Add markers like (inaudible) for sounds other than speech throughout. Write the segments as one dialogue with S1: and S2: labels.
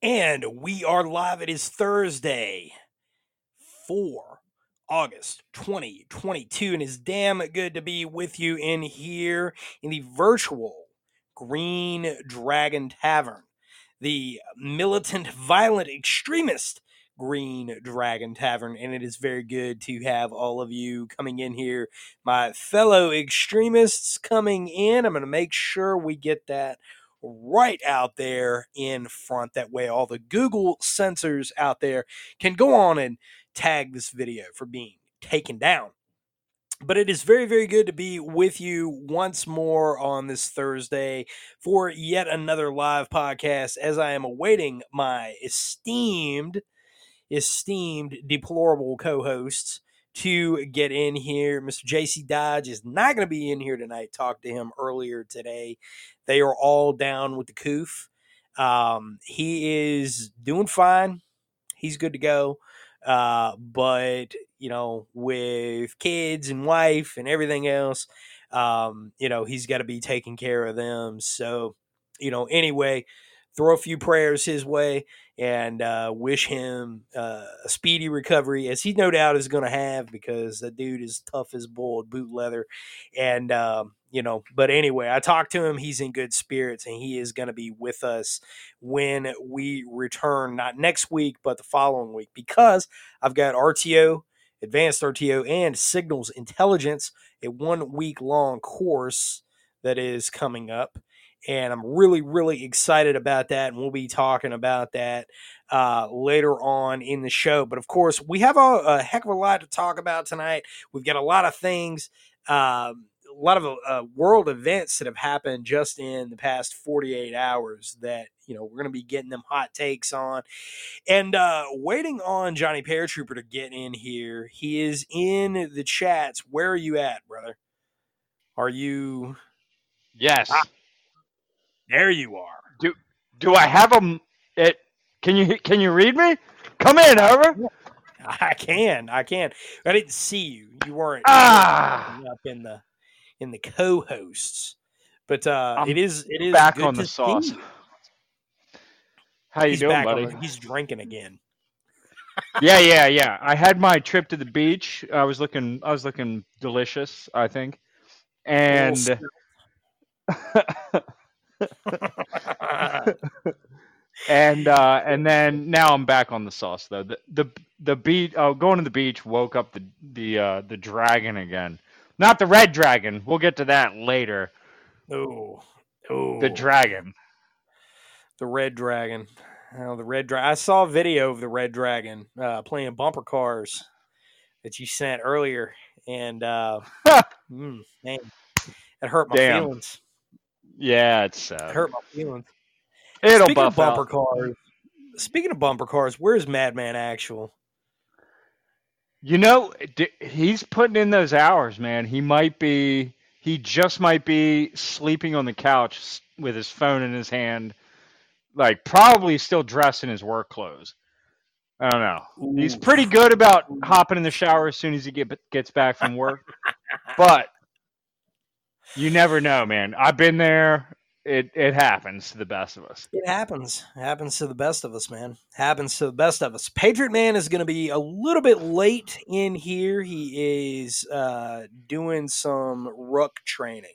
S1: And we are live. It is Thursday, 4 August 2022. And it's damn good to be with you in here in the virtual Green Dragon Tavern, the militant, (laughs) violent, extremist Green Dragon Tavern. And it is very good to have all of you coming in here, my fellow extremists coming in. I'm going to make sure we get that right out there in front. That way, all the Google censors out there can go on and tag this video for being taken down. But it is very, very good to be with you once more on this Thursday for yet another live podcast as I am awaiting my esteemed, esteemed, deplorable co hosts to get in here. Mr. JC Dodge is not going to be in here tonight. Talked to him earlier today. They are all down with the coof. Um, he is doing fine. He's good to go. Uh, but you know, with kids and wife and everything else, um, you know, he's got to be taking care of them. So, you know, anyway, throw a few prayers his way and uh, wish him uh, a speedy recovery, as he no doubt is going to have because the dude is tough as boiled boot leather. And, um, you know, but anyway, I talked to him. He's in good spirits and he is going to be with us when we return, not next week, but the following week, because I've got RTO, advanced RTO, and signals intelligence, a one week long course that is coming up and I'm really, really excited about that. And we'll be talking about that uh, later on in the show. But of course, we have a, a, heck of a lot to talk about tonight. We've got a lot of things, um, a lot of uh, world events that have happened just in the past 48 hours that you know we're going to be getting them hot takes on and uh waiting on johnny paratrooper to get in here he is in the chats where are you at brother are you
S2: Yes.
S1: Ah. there you are
S2: Do do I have a it? Can you can you read me? Come in, over.
S1: I can, I can. I didn't see you. You weren't
S2: Ah.
S1: up in the in the co-hosts, but uh, it is it is
S2: Back on the sauce.
S1: you.
S2: How you
S1: He's
S2: doing,
S1: on
S2: buddy?
S1: he's drinking again.
S2: yeah, yeah, yeah. I had my trip to the beach. I was looking I was looking delicious, I think. And (laughs) and uh and then now I'm back on the sauce though. The the the beach oh going to the beach woke up the the uh the dragon again. Not the red dragon. We'll get to that later.
S1: oh, oh,
S2: The dragon.
S1: the red dragon. Oh, the red dragon. I saw a video of the red dragon uh, playing bumper cars that you sent earlier, and uh, (laughs) mm, man, it hurt my
S2: Damn.
S1: feelings.
S2: Yeah, it's
S1: It
S2: uh,
S1: hurt my feelings.
S2: it'll
S1: Speaking of bumper
S2: out.
S1: cars, speaking of bumper cars, where's Madman Actual?
S2: You know, d- he's putting in those hours, man. He might be, he just might be sleeping on the couch with his phone in his hand, like probably still dressed in his work clothes. I don't know. He's pretty good about hopping in the shower as soon as he get, gets back from work, (laughs) but you never know, man. I've been there. It it happens to the best of us.
S1: It happens. It happens to the best of us, man. Happens to the best of us. Patriot Man is going to be a little bit late in here. He is uh, doing some ruck training.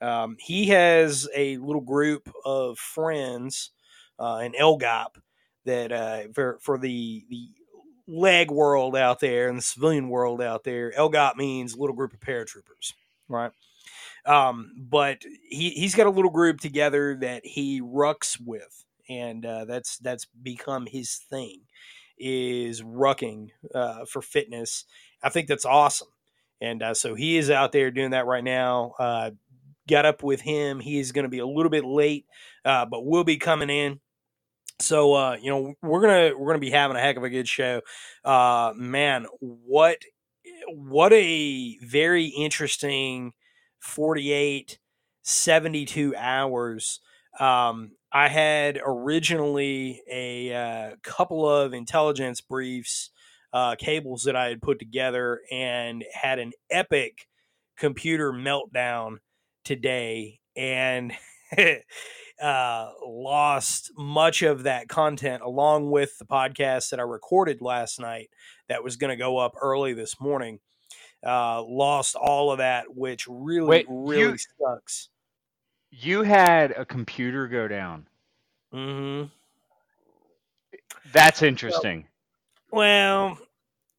S1: Um, he has a little group of friends uh, in LGOP that uh, for for the the leg world out there and the civilian world out there, LGOP means little group of paratroopers, right? Um, but he he's got a little group together that he rucks with, and uh, that's that's become his thing is rucking uh, for fitness. I think that's awesome, and uh, so he is out there doing that right now. Uh, got up with him. He is going to be a little bit late, uh, but will be coming in. So uh, you know we're gonna we're gonna be having a heck of a good show. Uh, man, what what a very interesting 48, 72 hours. Um, I had originally a uh, couple of intelligence briefs, uh, cables that I had put together, and had an epic computer meltdown today, and (laughs) uh, lost much of that content along with the podcast that I recorded last night that was going to go up early this morning uh, lost all of that, which really,
S2: Wait,
S1: really
S2: you-
S1: sucks.
S2: You had a computer go down.
S1: hmm
S2: That's interesting.
S1: Well,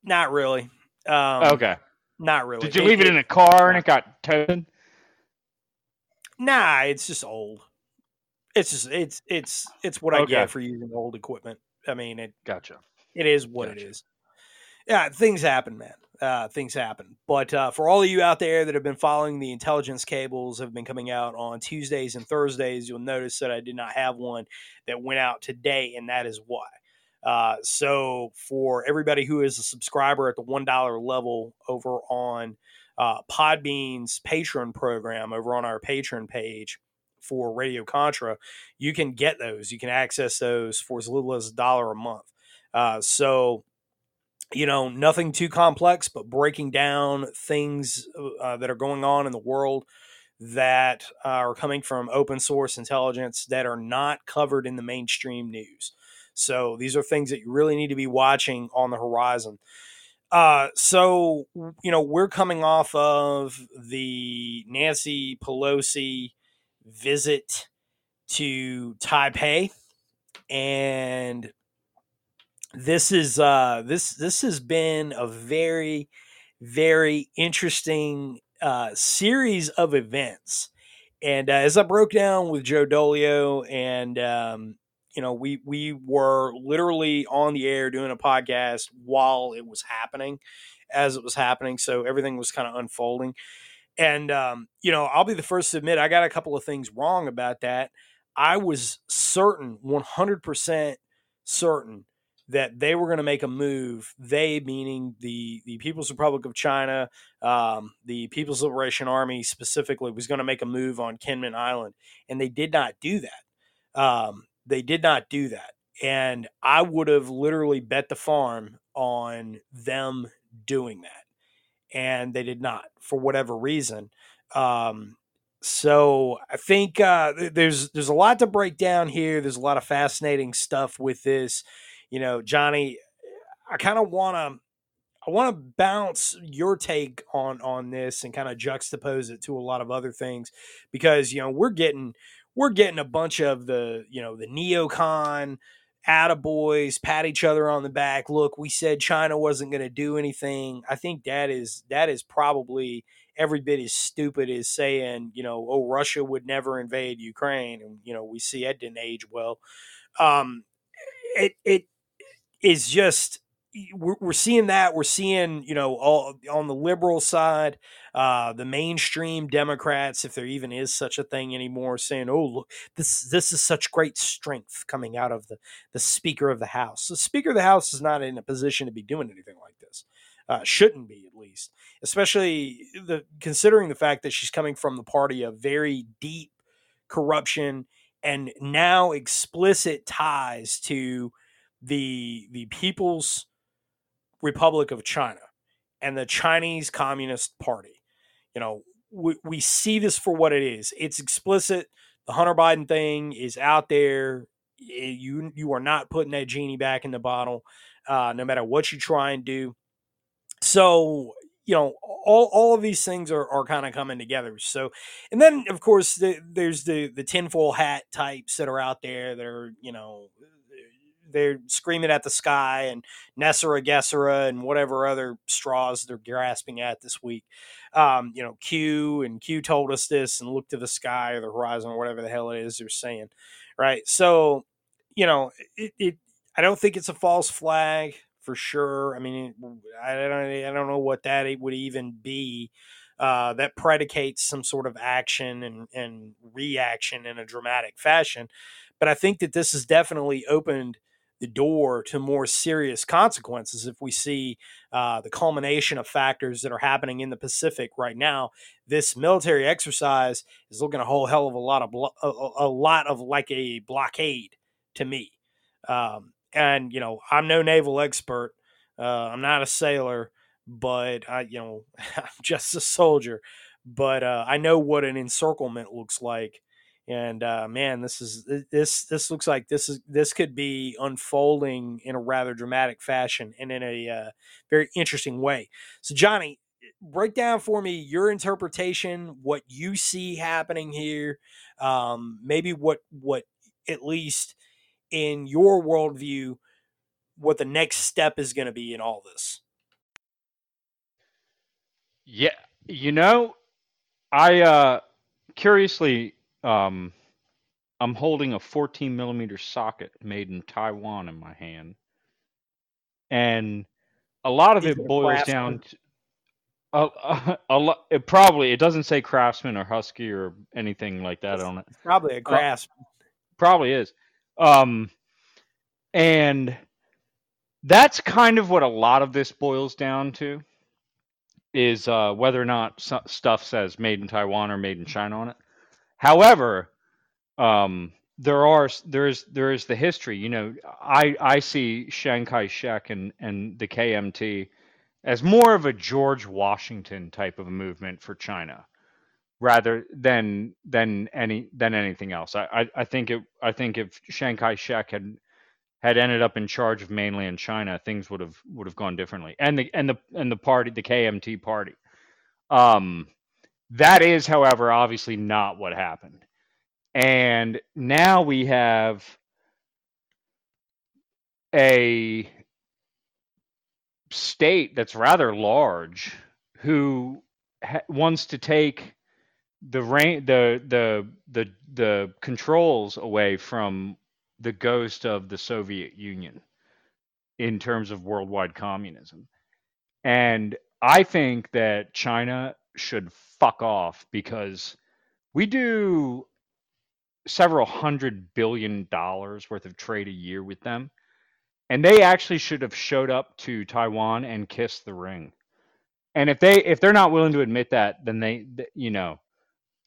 S1: not really. Um,
S2: okay.
S1: Not really.
S2: Did you leave it in a car and it got towed?
S1: Nah, it's just old. It's just it's it's it's what I
S2: Okay.
S1: get for using old equipment. I mean, it
S2: Gotcha.
S1: it is what it
S2: Gotcha.
S1: is. Yeah, things happen, man. Uh, things happen. But uh, for all of you out there that have been following the intelligence cables, have been coming out on Tuesdays and Thursdays. You'll notice that I did not have one that went out today, and that is why. Uh, so for everybody who is a subscriber at the one dollar level over on uh, Podbean's Patreon program, over on our Patreon page for Radio Contra, you can get those. You can access those for as little as a dollar a month. Uh, so you know, nothing too complex, but breaking down things uh, that are going on in the world that are coming from open source intelligence that are not covered in the mainstream news. So these are things that you really need to be watching on the horizon. Uh, so you know, we're coming off of the Nancy Pelosi visit to Taipei, and this is uh this this has been a very very interesting uh series of events. And uh, as i broke down with joe dolio and um you know we we were literally on the air doing a podcast while it was happening as it was happening so everything was kind of unfolding. And um you know i'll be the first to admit i got a couple of things wrong about that. I was certain 100% certain that they were going to make a move. They, meaning the the People's Republic of China, um, the People's Liberation Army specifically, was going to make a move on Kinmen Island, and they did not do that. Um, they did not do that, and I would have literally bet the farm on them doing that, and they did not for whatever reason. Um, so I think uh, there's there's a lot to break down here. There's a lot of fascinating stuff with this you know, Johnny, I kind of want to I want to bounce your take on on this and kind of juxtapose it to a lot of other things because you know we're getting we're getting a bunch of the you know the neocon attaboys pat each other on the back. Look we said china wasn't going to do anything. I think that is that is probably every bit as stupid as saying you know oh russia would never invade ukraine and you know we see that didn't age well. Um it it is just we're, we're seeing that we're seeing you know all on the liberal side uh the mainstream democrats if there even is such a thing anymore saying oh look this this is such great strength coming out of the the speaker of the house. The speaker of the house is not in a position to be doing anything like this uh, shouldn't be at least especially the considering the fact that she's coming from the party of very deep corruption and now explicit ties to the the People's Republic of China and the Chinese Communist Party. You know, we, we see this for what it is. It's explicit the Hunter Biden thing is out there. You you are not putting that genie back in the bottle, uh, no matter what you try and do. So you know all, all of these things are, are kind of coming together so and then of course the, there's the the tinfoil hat types that are out there that are you know they're screaming at the sky and NESARA, GESARA, and whatever other straws they're grasping at this week. Um, you know, Q and Q told us this and look to the sky or the horizon or whatever the hell it is they're saying, right? So, you know, it, it I don't think it's a false flag for sure. I mean, I don't, I don't know what that would even be. Uh, that predicates some sort of action and, and reaction in a dramatic fashion. But I think that this has definitely opened the door to more serious consequences if we see uh, the culmination of factors that are happening in the Pacific right now. This military exercise is looking a whole hell of a lot of blo- a, a, lot of like a blockade to me. Um, and you know i'm no naval expert uh, i'm not a sailor but i you know (laughs) i'm just a soldier but uh, i know what an encirclement looks like and uh, man this is this this looks like this is this could be unfolding in a rather dramatic fashion and in a uh, very interesting way so johnny break down for me your interpretation what you see happening here um, maybe what what at least in your worldview what the next step is going to be in all this.
S2: Yeah, you know, I uh, curiously, um, I'm holding a 14 millimeter socket made in Taiwan in my hand, and a lot of it boils down to a, a, (laughs) a lot. It probably it doesn't say Craftsman or Husky or anything like that on it.
S1: Probably a grasp. Uh,
S2: probably is. Um, and that's kind of what a lot of this boils down to is uh, whether or not stuff says made in Taiwan or made in China on it. However, um, there are there is there is the history. You know, I I see Chiang Kai-shek and and the KMT as more of a George Washington type of movement for China rather than than any than anything else. I, I, I think it I think if Chiang Kai-shek had had ended up in charge of mainland China, things would have would have gone differently. And the and the and the party, the KMT party. Um, that is, however, obviously not what happened. And now we have a state that's rather large who ha- wants to take the rain the the the the controls away from the ghost of the Soviet Union in terms of worldwide communism. And I think that China should fuck off because we do several hundred billion dollars worth of trade a year with them. And they actually should have showed up to Taiwan and kissed the ring. And if they if they're not willing to admit that, then they, you know,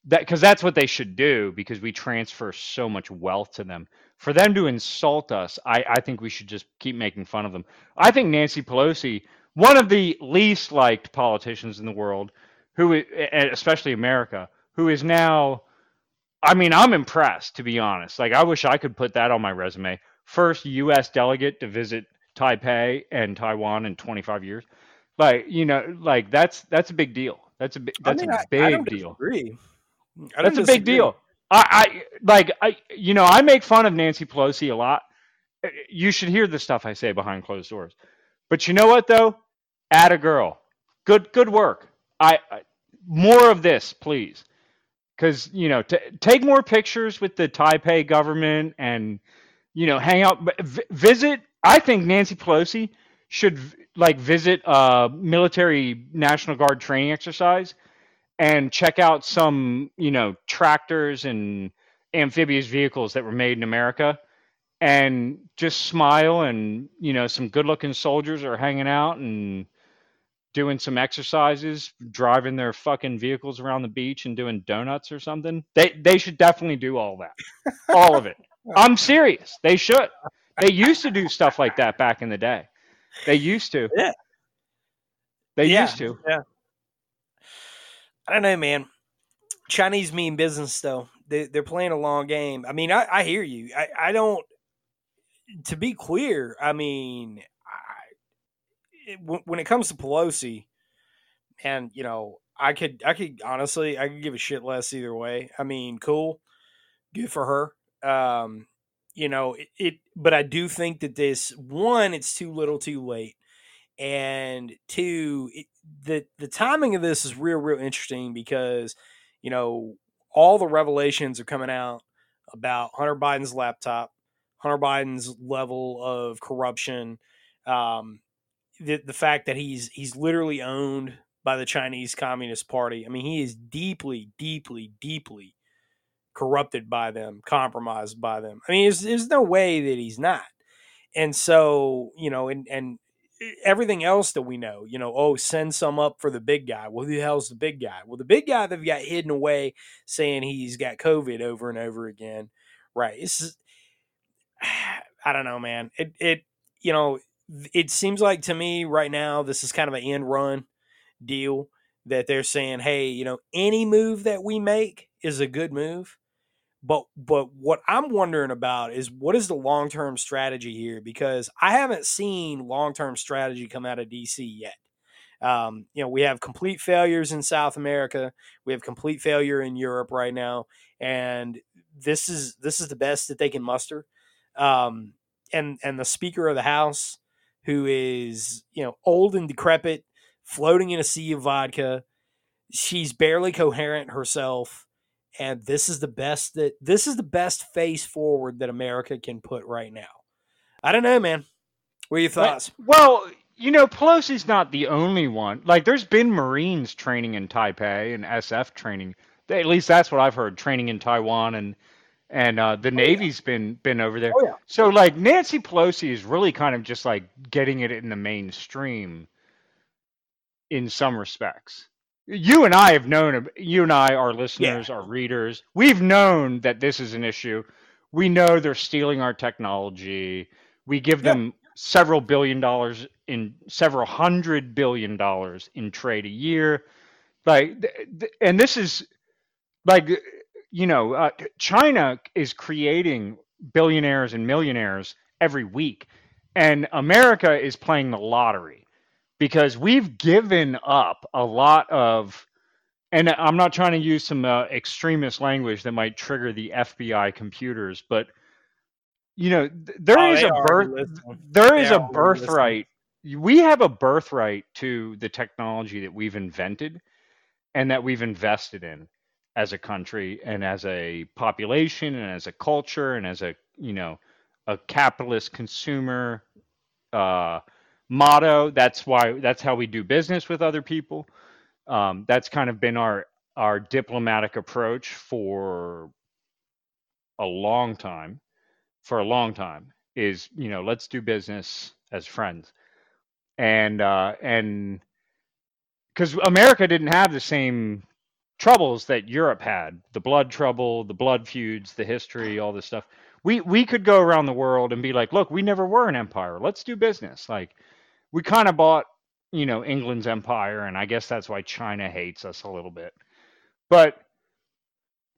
S2: that because that's what they should do because we transfer so much wealth to them for them to insult us I, I think we should just keep making fun of them i think nancy pelosi one of the least liked politicians in the world who especially america who is now i mean i'm impressed to be honest like i wish i could put that on my resume first us delegate to visit taipei and taiwan in 25 years like you know like that's that's a big deal that's a big that's I mean, a big I, I deal
S1: disagree.
S2: That's a big deal. I, I like I you know I make fun of Nancy Pelosi a lot. Uh, you should hear the stuff I say behind closed doors. But you know what though? Add a girl. Good good work. I, I more of this, please. Cuz you know, to take more pictures with the Taipei government and you know, hang out v- visit I think Nancy Pelosi should like visit a military National Guard training exercise and check out some, you know, tractors and amphibious vehicles that were made in America and just smile and, you know, some good-looking soldiers are hanging out and doing some exercises, driving their fucking vehicles around the beach and doing donuts or something. They they should definitely do all that. all of it. (laughs) I'm serious. They should. They used to do stuff like that back in the day. They used to.
S1: Yeah.
S2: They
S1: yeah.
S2: used to.
S1: Yeah. I don't know, man. Chinese mean business though. they, they're playing a long game. I mean, I, I hear you. I, I don't. To be clear, I mean, it, when it comes to Pelosi, and you know, I could, I could honestly, I could give a shit less either way. I mean, cool, good for her. Um, you know, it, it but I do think that this one, it's too little, too late, and two, it, the the timing of this is real, real interesting because you know all the revelations are coming out about Hunter Biden's laptop, Hunter Biden's level of corruption, um, the the fact that he's he's literally owned by the Chinese Communist Party. I mean, he is deeply, deeply, deeply corrupted by them, compromised by them. I mean, there's, there's no way that he's not. And so, you know, and and eh, everything else that we know, you know, oh, send some up for the big guy. Well, who the hell's the big guy? Well, the big guy they've got hidden away saying he's got COVID over and over again. Right. It's (sighs) I don't know, man. It it you know, it seems like to me right now this is kind of an end run deal that they're saying, hey, you know, any move that we make is a good move. But but what I'm wondering about is what is the long term strategy here? Because I haven't seen long term strategy come out of DC yet. Um, you know, we have complete failures in South America. We have complete failure in Europe right now, and this is this is the best that they can muster. Um, and and the Speaker of the House, who is you know old and decrepit, floating in a sea of vodka, she's barely coherent herself and this is the best that this is the best face forward that America can put right now. I don't know, man. What are your thoughts?
S2: Well, you know, Pelosi's not the only one. Like, there's been Marines training in Taipei and SF training. At least that's what I've heard. Training in Taiwan and and uh, the oh, Navy's yeah. been been over there.
S1: Oh, yeah.
S2: So like Nancy Pelosi is really kind of just like getting it in the mainstream in some respects you and I have known, you and I, our listeners, yeah. our readers, we've known that this is an issue. We know they're stealing our technology. We give them several billion dollars in several hundred billion dollars in trade a year. Like, and this is like, you know, uh, China is creating billionaires and millionaires every week, and America is playing the lottery because we've given up a lot of and I'm not trying to use some uh, extremist language that might trigger the FBI computers, but you know, th- there oh, is a birth there is a birthright. We have a birthright to the technology that we've invented and that we've invested in as a country and as a population and as a culture and as a, you know, a capitalist consumer uh, motto. That's why that's how we do business with other people. Um, that's kind of been our our diplomatic approach for a long time. For a long time is you know let's do business as friends, and uh, and because America didn't have the same troubles that Europe had the blood trouble, the blood feuds, the history, all this stuff. We we could go around the world and be like, look, we never were an empire. Let's do business. Like we kind of bought, you know, England's empire, and I guess that's why China hates us a little bit. But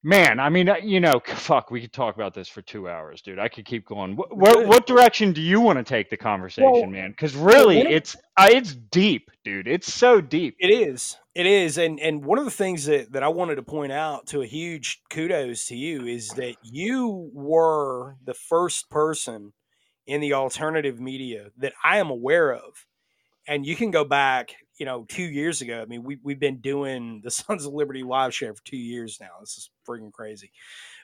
S2: man, I mean, uh, you know, (laughs) fuck, we could talk about this for two hours, dude. I could keep going. What what, what direction do you want to take the conversation, well, man? Because really, it's uh, it's deep, dude. It's so deep.
S1: It is. It is, and and one of the things that that I wanted to point out to a huge kudos to you is that you were the first person in the alternative media that I am aware of. And you can go back, you know, two years ago. I mean, we, we've been doing the (laughs) Sons of Liberty live show for two years now. This is freaking crazy.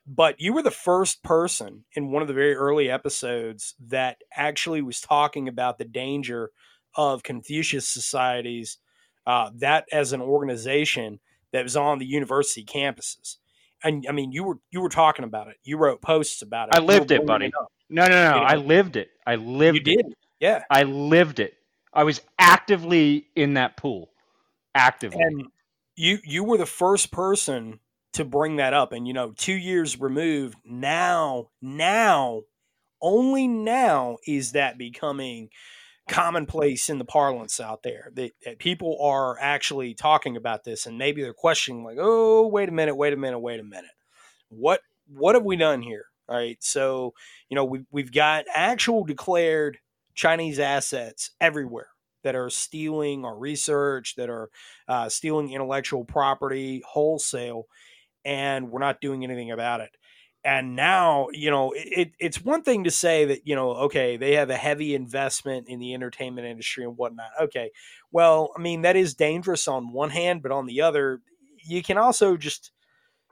S1: But you were the first person in one of the very early episodes that actually was talking about the danger of Confucius societies, uh, that as an organization that was on the university campuses. And I mean, you were you were talking about it. You wrote posts about it.
S2: I lived it, buddy. It no, no, no. You know? I lived it. I lived.
S1: You did.
S2: It.
S1: Yeah.
S2: I lived it. I was actively in that pool. Actively.
S1: And you you were the first person to bring that up and you know 2 years removed now now only now is that becoming commonplace in the parlance out there that, that, people are actually talking about this and maybe they're questioning like oh wait a minute wait a minute wait a minute what what have we done here? All right, so you know we've we've got actual declared Chinese assets everywhere that are stealing our research, that are uh, stealing intellectual property wholesale, and we're not doing anything about it. And now, you know, it, it's one thing to say that, you know, okay, they have a heavy investment in the entertainment industry and whatnot. Okay. Well, I mean, that is dangerous on one hand, but on the other, you can also just,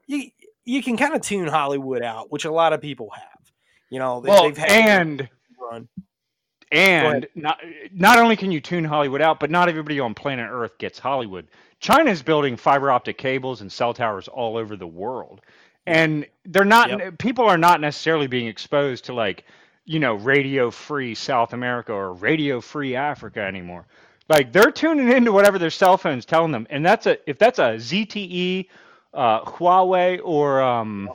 S1: you, you can kind of tune Hollywood out, which a lot of people have. You know,
S2: they, well, and run. And not not only can you tune Hollywood out, but not everybody on planet Earth gets Hollywood. China is building fiber optic cables and cell towers all over the world, and they're not. Yep. People are not necessarily being exposed to like, you know, radio free South America or radio free Africa anymore. Like they're tuning into whatever their cell phones telling them, and that's a if that's a ZTE, uh, Huawei, or um,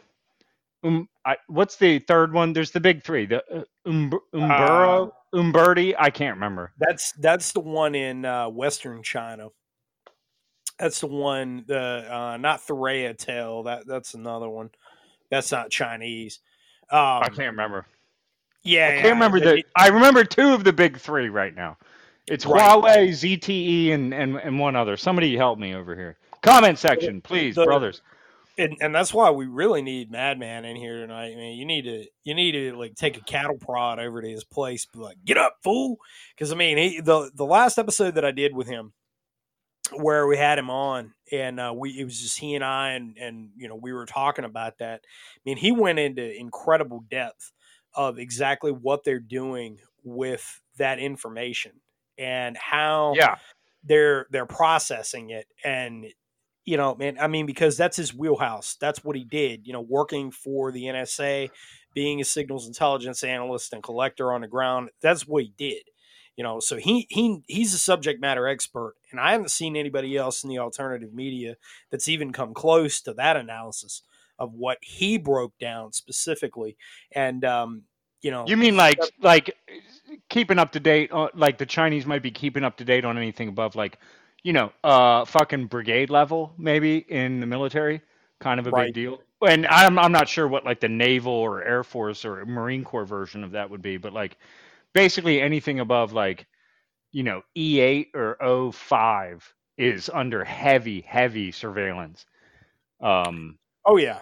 S2: um, I, what's the third one? There's the big three. The uh, um, Umburo. Uh, Umberti, I can't remember.
S1: That's that's the one in uh, Western China. That's the one. The uh, not Theratel. That that's another one. That's not Chinese.
S2: Um, I can't remember.
S1: Yeah,
S2: I can't
S1: yeah,
S2: remember the. It, I remember two of the big three right now. It's right. Huawei, ZTE, and, and and one other. Somebody help me over here. Comment section, please, the, brothers
S1: and and that's why we really need Madman in here tonight. I mean, you need to you need to like take a cattle prod over to his place, be like, "Get up, fool!" Because I mean, he, the the last episode that I did with him, where we had him on, and uh, we it was just he and I, and and you know we were talking about that. I mean, he went into incredible depth of exactly what they're doing with that information and how
S2: yeah
S1: they're they're processing it and you know, man, I mean, because that's his wheelhouse. That's what he did, you know, working for the NSA, being a signals intelligence analyst and collector on the ground. That's what he did. You know, so he he he's a subject matter expert, and I haven't seen anybody else in the alternative media that's even come close to that analysis of what he broke down specifically. And um, you know,
S2: you mean like like keeping up to date, like the Chinese might be keeping up to date on anything above like you know, uh, fucking brigade level maybe in the military, kind of a right. big deal. And I'm I'm not sure what like the naval or air force or marine corps version of that would be, but like basically anything above like you know E8 or O5 is under heavy heavy surveillance. Um.
S1: Oh yeah.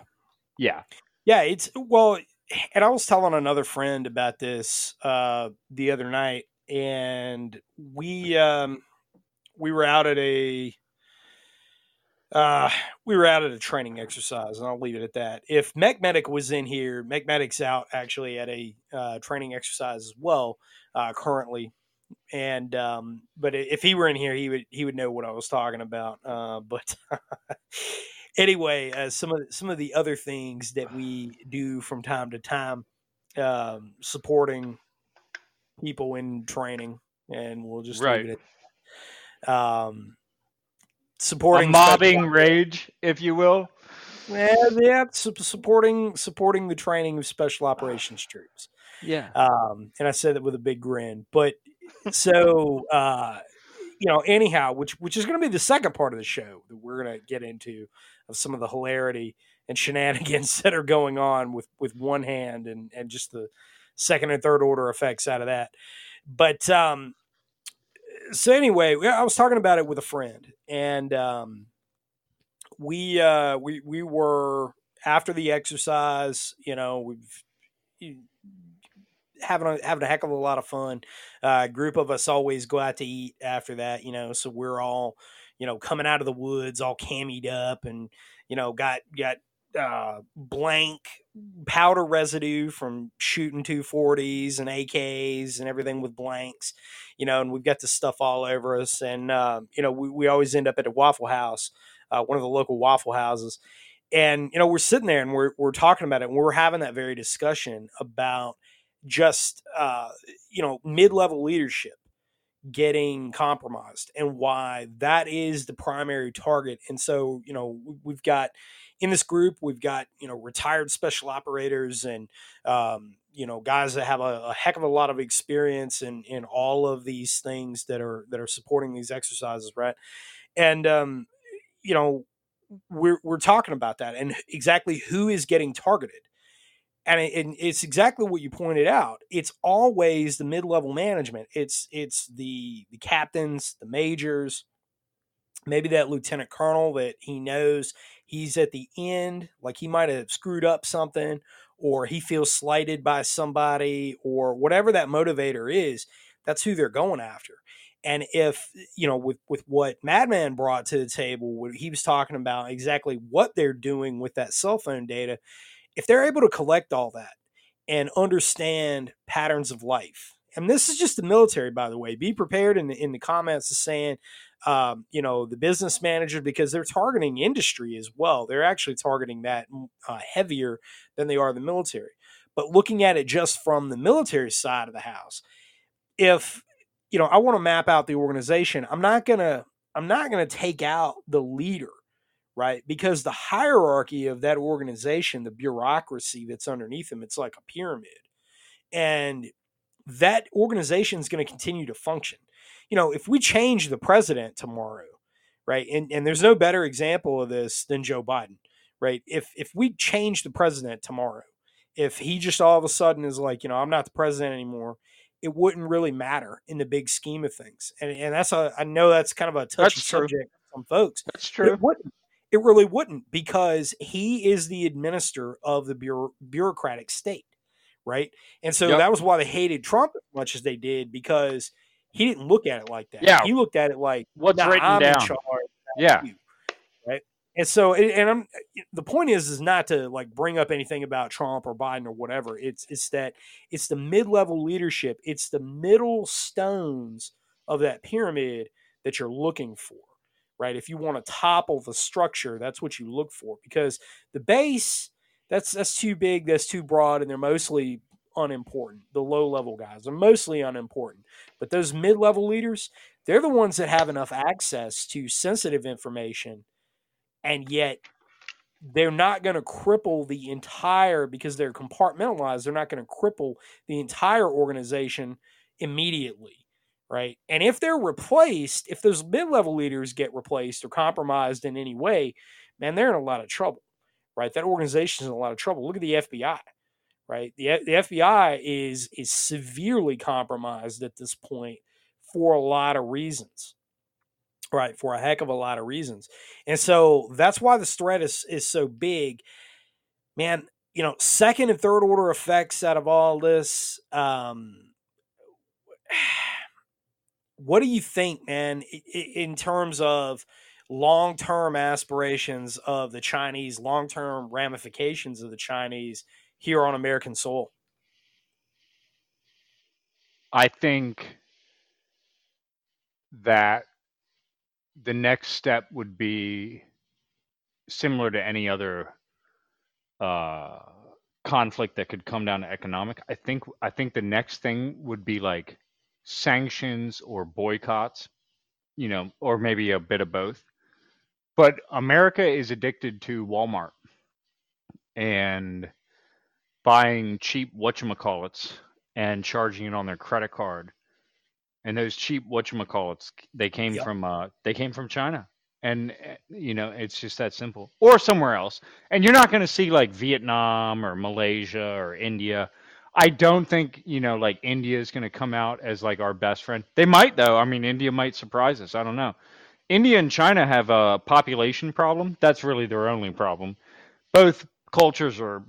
S2: Yeah.
S1: Yeah. It's well, and I was telling another friend about this uh, the other night, and we um we were out at a uh, we were out at a training exercise, and I'll leave it at that. If Medic was in here, Medic's out actually at a uh, training exercise as well uh, currently, and um, but if he were in here, he would he would know what I was talking about. Uh, (laughs) but anyway, uh, some of the, some of the other things that we do from time to time, um, supporting people in training, and we'll just
S2: right.
S1: leave it at um, supporting
S2: a Robin Sage, if you will.
S1: Yeah, yeah, supporting supporting the training of special operations (sighs) troops.
S2: Yeah,
S1: um, and I said that with a big grin. But so uh, you know, anyhow, which which is going to be the second part of the show that we're going to get into of some of the hilarity and shenanigans (laughs) that are going on with with one hand and and just the second and third order effects out of that. But um, so anyway, I was talking about it with a friend, and um, we uh, we we were after the exercise. You know, we've having a, having a heck of a lot of fun. Uh, group of us always go out to eat after that. You know, so we're all you know coming out of the woods, all camied up, and you know got got uh, blank powder residue from shooting 240s and AKs and everything with blanks, you know, and we've got this stuff all over us. And, uh, you know, we, we always end up at a Waffle House, uh, one of the local Waffle Houses. And, you know, we're sitting there and we're, we're talking about it and we're having that very discussion about just, uh, you know, mid level leadership getting compromised and why that is the primary target. And so, you know, we've got, in this group, we've got you know retired special operators and um, you know guys that have a, a, heck of a lot of experience in in all of these things that are that are supporting these exercises, right? And um, you know we're we're talking about that and exactly who is getting targeted. And, it, and it's exactly what you pointed out. It's always the mid-level management. It's it's the the captains, the majors, maybe that lieutenant colonel that he knows he's at the end, like he might have screwed up something, or he feels slighted by somebody, or whatever that motivator is. That's who they're going after. And if you know, with with what Madman brought to the table, he was talking about exactly what they're doing with that cell phone data. If they're able to collect all that and understand patterns of life, and this is just the military, by the way. Be prepared in the in the comments of saying, um, you know, the business manager because they're targeting industry as well. They're actually targeting that uh, heavier than they are the military. But looking at it just from the military side of the house, if you know, I want to map out the organization. I'm not gonna I'm not gonna take out the leader, right? Because the hierarchy of that organization, the bureaucracy that's underneath them, it's like a pyramid. And that organization is going to continue to function. You know, if we change the president tomorrow, right? And and there's no better example of this than Joe Biden, right? If if we change the president tomorrow, if he just all of a sudden is like, you know, I'm not the president anymore, it wouldn't really matter in the big scheme of things. And and that's a I know that's kind of a touchy subject for some folks.
S2: That's true.
S1: It wouldn't. It really wouldn't because he is the administrator of the bureau, bureaucratic state, right? And so
S2: Yep.
S1: that was why they hated Trump as much as they did because he didn't look at it like that.
S2: Yeah.
S1: he looked at it like
S2: What's
S1: "Nah,
S2: written
S1: I'm in
S2: down?
S1: charge.
S2: Yeah.
S1: you," right? And so, and and I'm the point is, is not to like bring up anything about Trump or Biden or whatever. It's it's that it's the mid level leadership. It's the middle stones of that pyramid that you're looking for, right? If you want to topple the structure, that's what you look for because the base that's that's too big, that's too broad, and they're mostly unimportant. The low level guys are mostly unimportant, but those mid level leaders, they're the ones that have enough access to sensitive information, and yet they're not going to cripple the entire because they're compartmentalized. They're not going to cripple the entire organization immediately, right? And if they're replaced, if those mid level leaders get replaced or compromised in any way, man, they're in a lot of trouble, right? That organization's in a lot of trouble. Look at the FBI, right? The, the FBI is is severely compromised at this point for a lot of reasons, right? For a heck of a lot of reasons, and so that's why the threat is is so big, man. You know, second and third order effects out of all this. Um, (sighs) what do you think, man, in terms of long term aspirations of the Chinese, long term ramifications of the Chinese here on American soil?
S2: I think that the next step would be similar to any other uh, conflict that could come down to economic. I think I think the next thing would be like sanctions or boycotts, you know, or maybe a bit of both. But America is addicted to Walmart and buying cheap whatchamacallits and charging it on their credit card. And those cheap whatchamacallits, they came
S1: Yep.
S2: from uh they came from China. And uh, you know, it's just that simple. Or somewhere else. And you're not going to see like Vietnam or Malaysia or India. I don't think, you know, like India is going to come out as like our best friend. They might though. I mean, India might surprise us. I don't know. India and China have a population problem. That's really their only problem. Both cultures are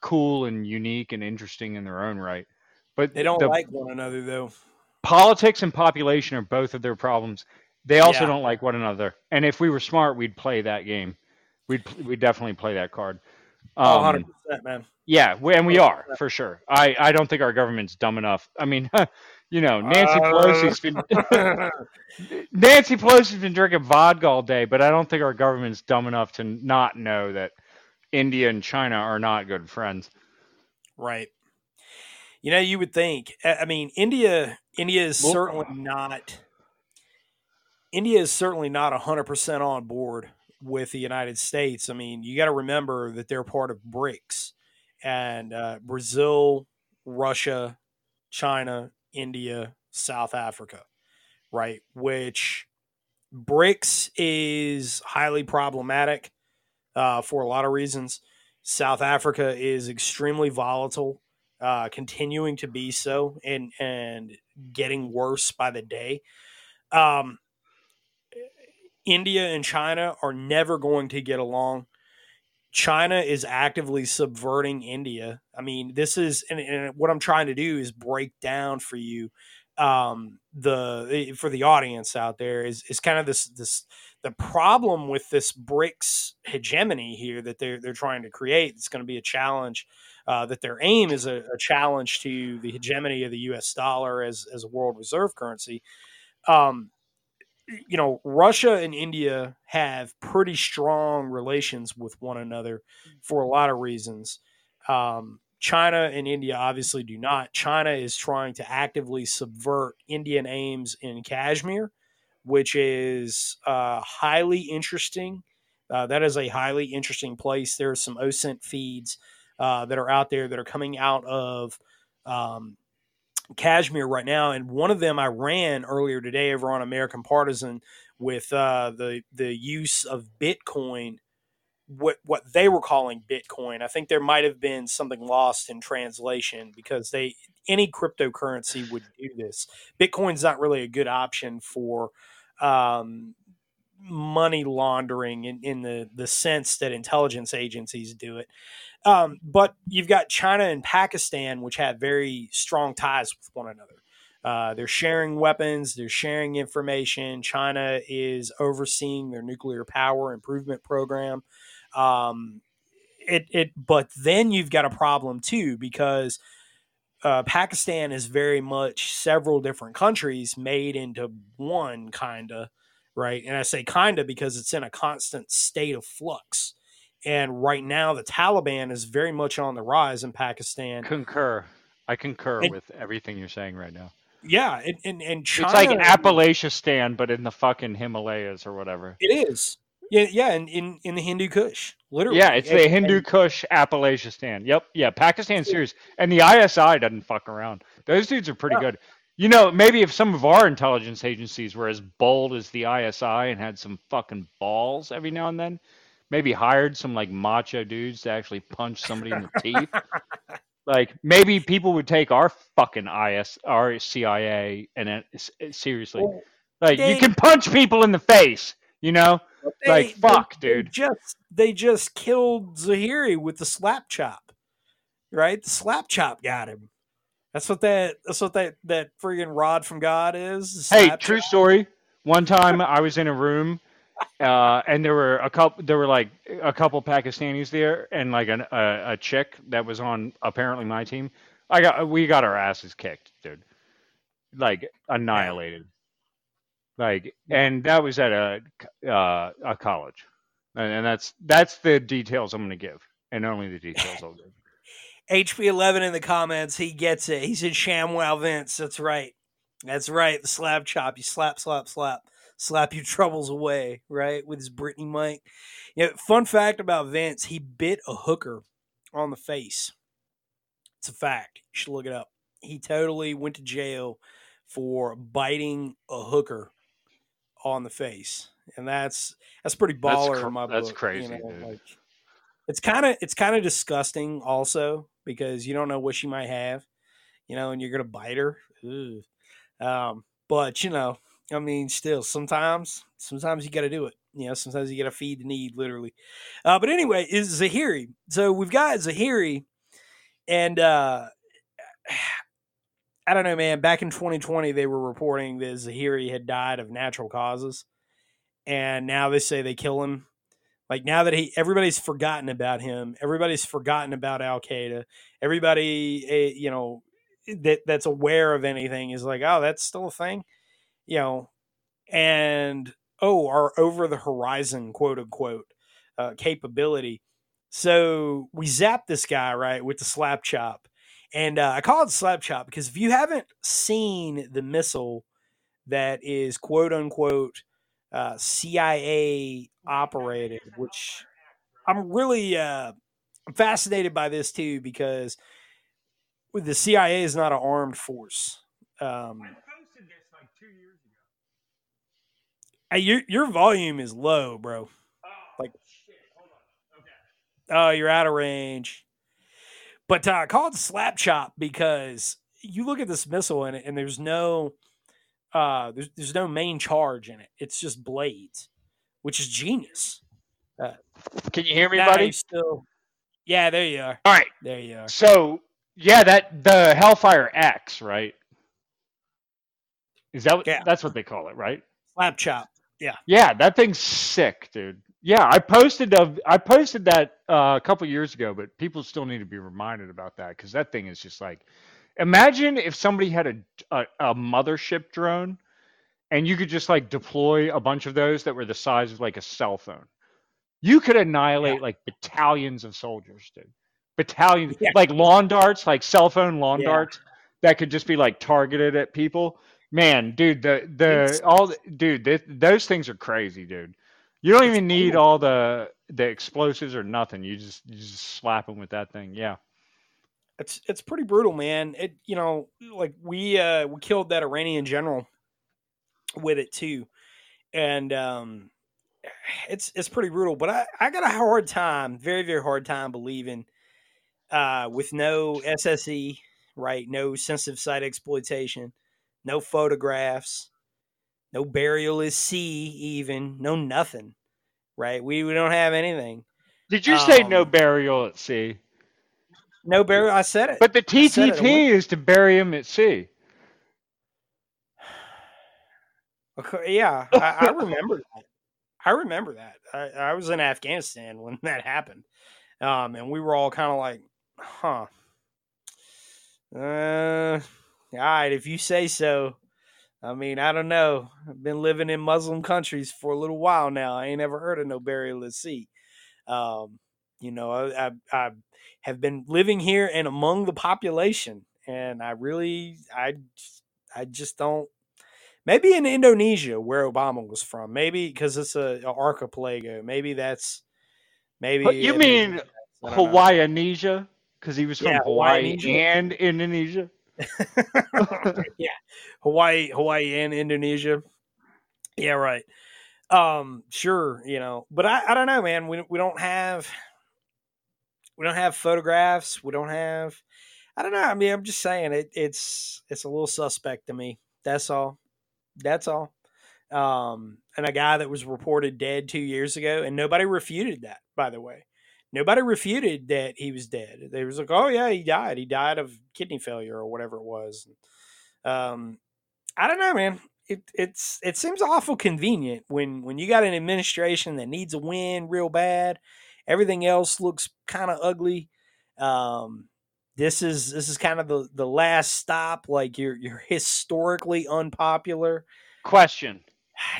S2: cool and unique and interesting in their own right. But
S1: They don't
S2: the
S1: like one another, though.
S2: politics and population are both of their problems. They also
S1: Yeah.
S2: don't like one another. And if we were smart, we'd play that game. We'd we'd definitely play that card.
S1: Oh,
S2: Um,
S1: 100%, man.
S2: yeah, we, and we are for sure. I I don't think our government's dumb enough. I mean, (laughs) you know, Nancy
S1: Uh,
S2: Pelosi's been (laughs) Nancy Pelosi's been drinking vodka all day, but I don't think our government's dumb enough to not know that India and China are not good friends.
S1: right. You know, you would think. I mean, India. India is
S2: Well-
S1: certainly not. India is certainly not hundred percent on board with the United States. I mean, you got to remember that they're part of BRICS, and uh, Brazil, Russia, China, India, South Africa, right? Which BRICS is highly problematic uh, for a lot of reasons. South Africa is extremely volatile, uh, continuing to be so, and and getting worse by the day. Um, India and China are never going to get along. China is actively subverting India. I mean, this is and, and what I'm trying to do is break down for you um, the for the audience out there is is kind of this this the problem with this BRICS hegemony here that they're they're trying to create. It's going to be a challenge. Uh, that their aim is a, a, challenge to the hegemony of the U.S. dollar as as a world reserve currency. Um, you know, Russia and India have pretty strong relations with one another for a lot of reasons. Um, China and India obviously do not. China is trying to actively subvert Indian aims in Kashmir, which is uh, highly interesting. Uh, that is a highly interesting place. There are some OSINT feeds uh, that are out there that are coming out of um, Kashmir right now, and one of them I ran earlier today over on American Partisan with uh, the the use of Bitcoin, what what they were calling Bitcoin. I think there might have been something lost in translation because they any cryptocurrency would do this. Bitcoin's not really a good option for um, money laundering in, in the the sense that intelligence agencies do it. Um, but you've got China and Pakistan, which have very strong ties with one another. Uh, they're sharing weapons, they're sharing information. China is overseeing their nuclear power improvement program. Um, it, it, but then you've got a problem too because uh, Pakistan is very much several different countries made into one, kind of, right? And I say kind of because it's in a constant state of flux. And right now, the Taliban is very much on the rise in Pakistan.
S2: Concur. I concur and, with everything you're saying right now.
S1: Yeah, and and, and China,
S2: it's like Appalachia stand but in the fucking Himalayas or whatever.
S1: It is. Yeah, yeah, in, in, in the Hindu Kush, literally.
S2: Yeah, it's the Hindu Kush Appalachia stand. Yep, yeah, Pakistan's serious, and the ISI doesn't fuck around. Those dudes are pretty yeah. good. You know, maybe if some of our intelligence agencies were as bold as the ISI and had some fucking balls every now and then, maybe hired some like macho dudes to actually punch somebody in the (laughs) teeth. Like maybe people would take our fucking IS, our CIA, and uh, it, seriously. Well, like they, you can punch people in the face, you know. They, like fuck,
S1: they,
S2: dude.
S1: They just they just killed Zahiri with the slap chop, right? The slap chop got him. That's what that. That's what that that friggin' rod from God is.
S2: Hey, true chop. story. One (laughs) time I was in a room uh, and there were a couple. There were like a couple Pakistanis there, and like an, a a chick that was on apparently my team. I got we got our asses kicked, dude. Like annihilated. Like, and that was at a uh, a college, and, and that's that's the details I'm going to give, and only the details I'll give. (laughs)
S1: HP11 in the comments, he gets it. He said ShamWow Vince. That's right. That's right. The slap chop. You slap, slap, slap slap your troubles away, right? With his Brittany mic. You know, fun fact about Vince, he bit a hooker on the face. It's a fact. You should look it up. He totally went to jail for biting a hooker on the face. And that's that's pretty baller
S2: that's
S1: cr- in my
S2: that's
S1: book.
S2: crazy. You know, like,
S1: it's kind of it's kind of disgusting also because you don't know what she might have, you know, and you're gonna bite her. Um, but you know, I mean, still, sometimes, sometimes you got to do it. You know, sometimes you got to feed the need, literally. Uh, but anyway, is Zahiri. So we've got Zahiri, and uh, I don't know, man. Back in 2020, they were reporting that Zahiri had died of natural causes, and now they say they kill him. Like now that he, everybody's forgotten about him. Everybody's forgotten about Al Qaeda. Everybody, eh, you know, that that's aware of anything is like, oh, that's still a thing you know, and oh, our over the horizon quote unquote uh, capability. So we zap this guy right with the slap chop, and uh, I call it slap chop because if you haven't seen the missile that is quote unquote uh, CIA operated, which I'm really uh, fascinated by this too because the CIA is not an armed force. Um, Hey, your your volume is low, bro. Like- Oh, you're out of range. But uh, I call it slap chop because you look at this missile in it, and there's no, uh, there's there's no main charge in it. It's just blades, which is genius.
S2: Can you hear me, buddy?
S1: still, yeah, there you are.
S2: All right.
S1: There you are.
S2: So yeah, that the Hellfire X, right? Is that what,
S1: Yeah.
S2: that's what they call it, right?
S1: Slap chop.
S2: Yeah. Yeah, that thing's sick, dude. Yeah, I posted of I posted that uh, a couple years ago, but people still need to be reminded about that because that thing is just like, imagine if somebody had a, a a mothership drone, and you could just like deploy a bunch of those that were the size of like a cell phone. You could annihilate like battalions of soldiers, dude. Battalions,
S1: Yeah.
S2: like lawn darts, like cell phone lawn
S1: Yeah.
S2: darts that could just be like targeted at people. Man, dude, the the
S1: It's-
S2: all dude, th- those things are crazy, dude. You don't even need all the the explosives or nothing. You just you just slap them with that thing. Yeah.
S1: It's it's pretty brutal, man. It you know like we uh we killed that Iranian general with it too, and um, it's it's pretty brutal. But I I got a hard time, very very hard time believing uh with no SSE, right? No sensitive site exploitation, no photographs, no burial is sea even no nothing, right? We we don't have anything.
S2: Did you say no
S1: Um,
S2: burial at sea?
S1: No burial. I said it.
S2: But the
S1: I said it, I
S2: TTP is to bury him at sea. (sighs)
S1: Okay, yeah, I, I remember that. I remember that. I, I was in Afghanistan when (laughs) that happened, um, and we were all kind of like, "Huh." Uh, all right, if you say so. I mean, I don't know. I've been living in Muslim countries for a little while now. I ain't ever heard of no burial at sea. Um, you know, I, I, I have been living here and among the population, and I really, I, I just don't. Maybe in Indonesia, where Obama was from, maybe because it's a, a archipelago. Maybe that's maybe.
S2: But you
S1: it-
S2: mean
S1: I don't.
S2: Hawaiianesia? Because he was from
S1: Yeah,
S2: Hawaii and Indonesia. (laughs) (laughs)
S1: yeah, Hawaii, Hawaii, and Indonesia. Yeah, right. Um, sure, you know, but I, I don't know, man. We we don't have we don't have photographs. We don't have. I don't know. I mean, I'm just saying it. It's it's a little suspect to me. That's all. That's all. Um, and a guy that was reported dead two years ago, and nobody refuted that. By the way, nobody refuted that he was dead. They was like, "Oh yeah, he died. He died of kidney failure or whatever it was." Um, I don't know, man. It it's it seems awful convenient when when you got an administration that needs a win real bad. Everything else looks kind of ugly. Um, this is this is kind of the the last stop. Like you're you're historically unpopular.
S2: Question. (sighs)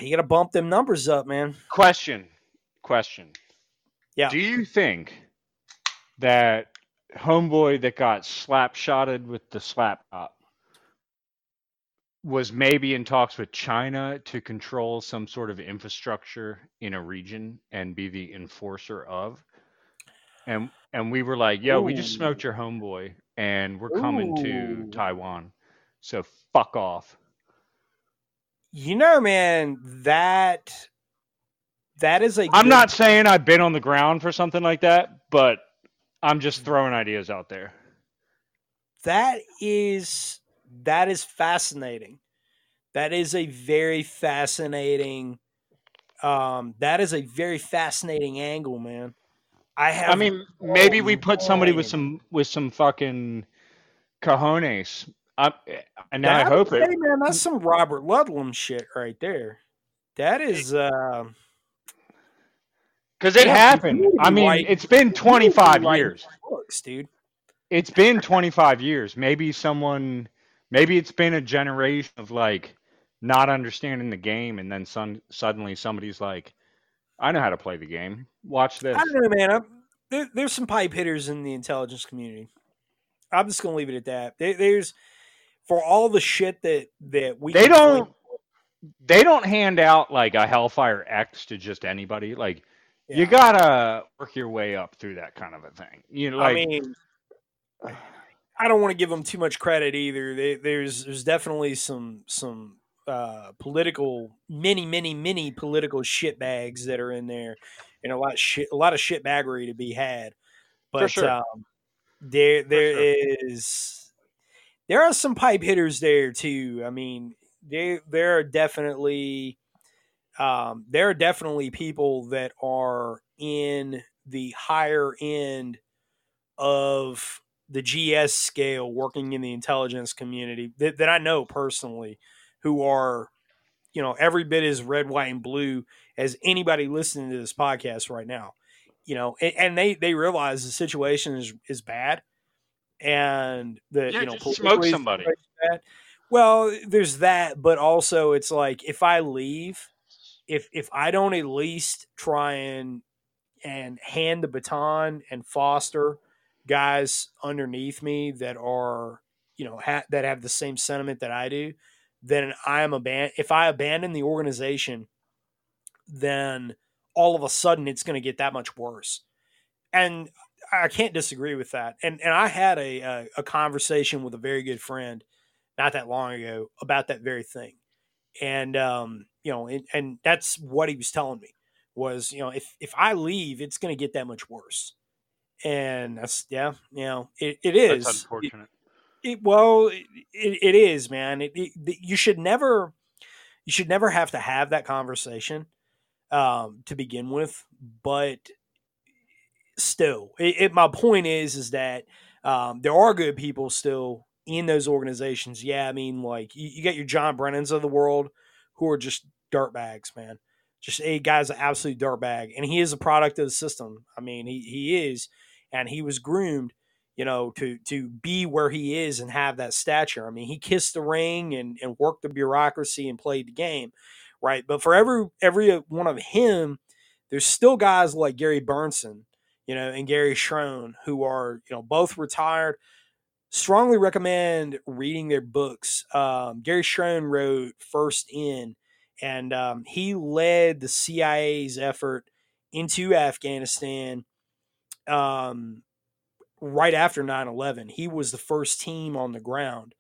S1: You got to bump them numbers up, man.
S2: Question. Question.
S1: Yeah.
S2: Do you think that homeboy that got slap shotted with the slap top was maybe in talks with China to control some sort of infrastructure in a region and be the enforcer of? And and we were like, yo, we just
S1: Ooh.
S2: smoked your homeboy and we're coming to Taiwan. So fuck off.
S1: You know, man, that that is a.
S2: I'm
S1: good-
S2: not saying I've been on the ground for something like that, but I'm just throwing ideas out there.
S1: that is that is fascinating that is a very fascinating um that is a very fascinating angle man i have
S2: I mean, maybe we put somebody with some with some fucking cojones. I, and I
S1: that-
S2: hope
S1: hey
S2: it.
S1: man that's some robert ludlum shit right there that is uh
S2: Because it happened. I mean, it's been 25
S1: write
S2: years.
S1: books dude
S2: It's been 25 years. Maybe someone, maybe it's been a generation of like not understanding the game, and then some, suddenly somebody's like, I know how to play the game. Watch this.
S1: i don't know man there, there's some pipe hitters in the intelligence community i'm just gonna leave it at that there, there's for all the shit that that we
S2: They don't. They don't hand out like a Hellfire X to just anybody. Like you gotta work your way up through that kind of a thing. You know, like
S1: I mean, I don't want to give them too much credit either. They, there's there's definitely some some uh, political, many, many, many political shit bags that are in there, and a lot of shit, a lot of shitbaggery to be had. But
S2: sure.
S1: um, there, there is, there are some pipe hitters there too. I mean, there, there are definitely, um, there are definitely people that are in the higher end of the GS scale working in the intelligence community that, that I know personally who are, you know, every bit as red, white, and blue as anybody listening to this podcast right now. You know, and, and they they realize the situation is is bad, and the
S2: Yeah,
S1: you know
S2: smoke somebody.
S1: Well, there's that, but also it's like if I leave, if if I don't at least try and and hand the baton and foster guys underneath me that are you know ha- that have the same sentiment that I do, then I am aban- if I abandon the organization, then all of a sudden it's going to get that much worse. And I can't disagree with that. And and I had a, a a conversation with a very good friend not that long ago about that very thing. And um, you know, and, and that's what he was telling me was, you know, if if I leave, it's going to get that much worse. And that's yeah, you know, it, it is.
S2: That's unfortunate.
S1: It, well, it, it is, man. It, it, you should never, you should never have to have that conversation um, to begin with. But still, it, it, my point is, is that um, there are good people still in those organizations. Yeah, I mean, like you, you get your John Brennans of the world who are just dirtbags, man. Just a guy's an absolute dirtbag, and he is a product of the system. I mean, he he is, and he was groomed you know, to to be where he is and have that stature. I mean, he kissed the ring and, and worked the bureaucracy and played the game, right? But for every every one of him, there's still guys like Gary Berntsen, you know, and Gary Schroen who are you know both retired. Strongly recommend reading their books. Um, Gary Schroen wrote First In, and um, he led the CIA's effort into Afghanistan. Um, right after 9-11 he was the first team on the ground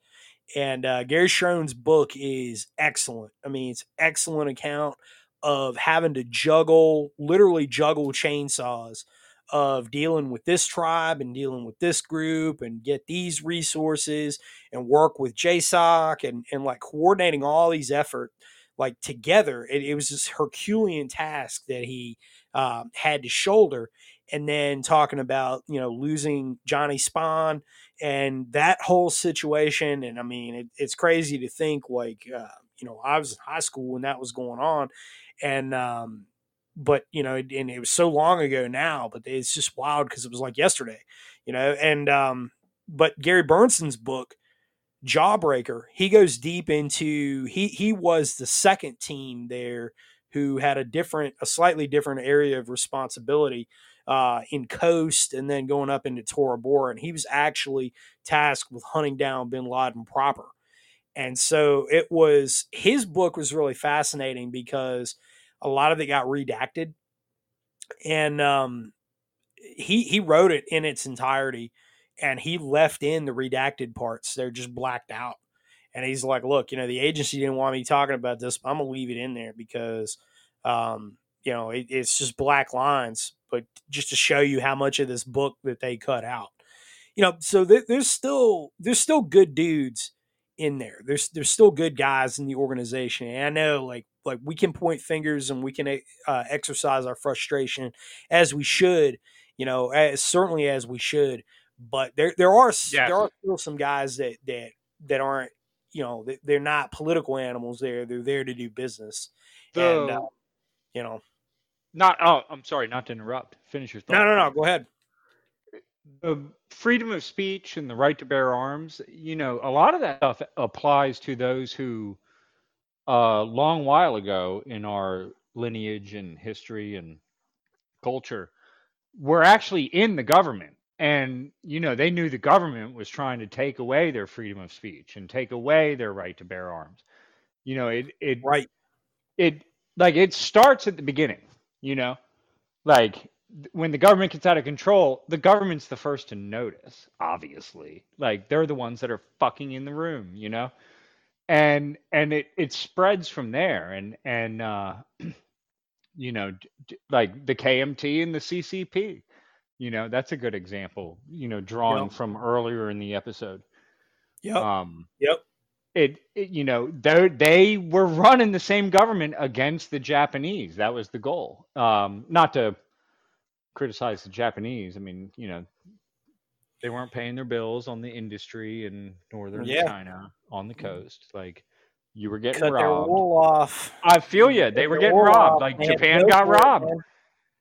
S1: and uh, gary schroen's book is excellent i mean it's excellent account of having to juggle literally juggle chainsaws of dealing with this tribe and dealing with this group and get these resources and work with JSOC and, and like coordinating all these effort like together. It, it was this Herculean task that he um, had to shoulder and then talking about you know losing Johnny Spann and that whole situation. And I mean, it, it's crazy to think like uh, you know I was in high school when that was going on, and um, but you know, and it was so long ago now, but it's just wild because it was like yesterday, you know. And um, but Gary Berntsen's book. Jawbreaker, he goes deep into he he was the second team there who had a different a slightly different area of responsibility uh, in Khost and then going up into Tora Bora. And he was actually tasked with hunting down bin Laden proper. And so it was his book was really fascinating because a lot of it got redacted. And um, he he wrote it in its entirety and he left in the redacted parts. They're just blacked out. And he's like, look, you know, the agency didn't want me talking about this, but I'm gonna leave it in there because um, you know, it, it's just black lines, but just to show you how much of this book that they cut out. You know, so th- there's still there's still good dudes in there. There's there's still good guys in the organization. And I know like like we can point fingers and we can uh, exercise our frustration as we should, you know, as, certainly as we should. But there there are
S2: Yeah.
S1: there are still some guys that that that aren't you know they- they're not political animals. There they're there to do business. And, uh, You know,
S2: not oh, I'm sorry, not to interrupt. Finish your thought.
S1: no, no, no. Go ahead.
S2: the freedom of speech and the right to bear arms, you know, a lot of that stuff applies to those who, a long while ago in our lineage and history and culture, were actually in the government. And, you know, they knew the government was trying to take away their freedom of speech and take away their right to bear arms. You know, it, it,
S1: Right.
S2: it, like, it starts at the beginning, you know, like when the government gets out of control, the government's the first to notice, obviously. Like they're the ones that are fucking in the room, you know? and and it it spreads from there and and uh (clears throat) you know like the KMT and the CCP you know that's a good example you know drawing
S1: Yep.
S2: from earlier in the episode
S1: Yep.
S2: um
S1: yep.
S2: it, it you know they they were running the same government against the Japanese that was the goal um not to criticize the Japanese I mean you know they weren't paying their bills on the industry in northern
S1: Yeah.
S2: China on the coast like you were getting
S1: Cut their
S2: robbed
S1: wool off.
S2: I feel you. They
S1: Cut
S2: were getting robbed.
S1: off,
S2: Like
S1: man.
S2: Japan
S1: Go
S2: got
S1: it,
S2: robbed.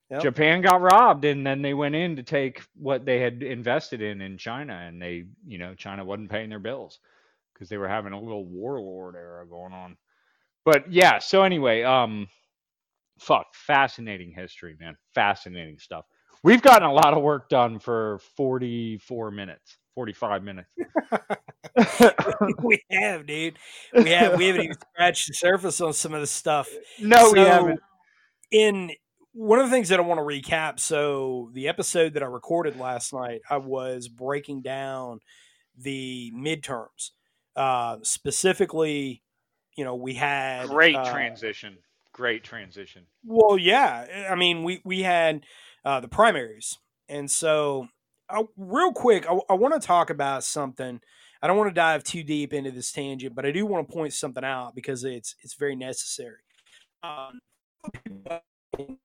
S1: Yep.
S2: Japan got robbed, and then they went in to take what they had invested in in China, and they, you know, China wasn't paying their bills because they were having a little warlord era going on. But yeah. So anyway, um, fuck, fascinating history, man. Fascinating stuff. We've gotten a lot of work done for 44 minutes, 45 minutes. (laughs) (laughs)
S1: we have, dude. We have. We haven't even scratched the surface on some of the stuff.
S2: no, we haven't.
S1: In one of the things that I want to recap, so the episode that I recorded last night, I was breaking down the midterms. Uh, specifically, you know, we had
S2: Great
S1: uh,
S2: transition. Great transition.
S1: Well, yeah. I mean, we we had uh, the primaries, and so real quick, I, I want to talk about something. I don't want to dive too deep into this tangent, but I do want to point something out because it's it's very necessary. Um,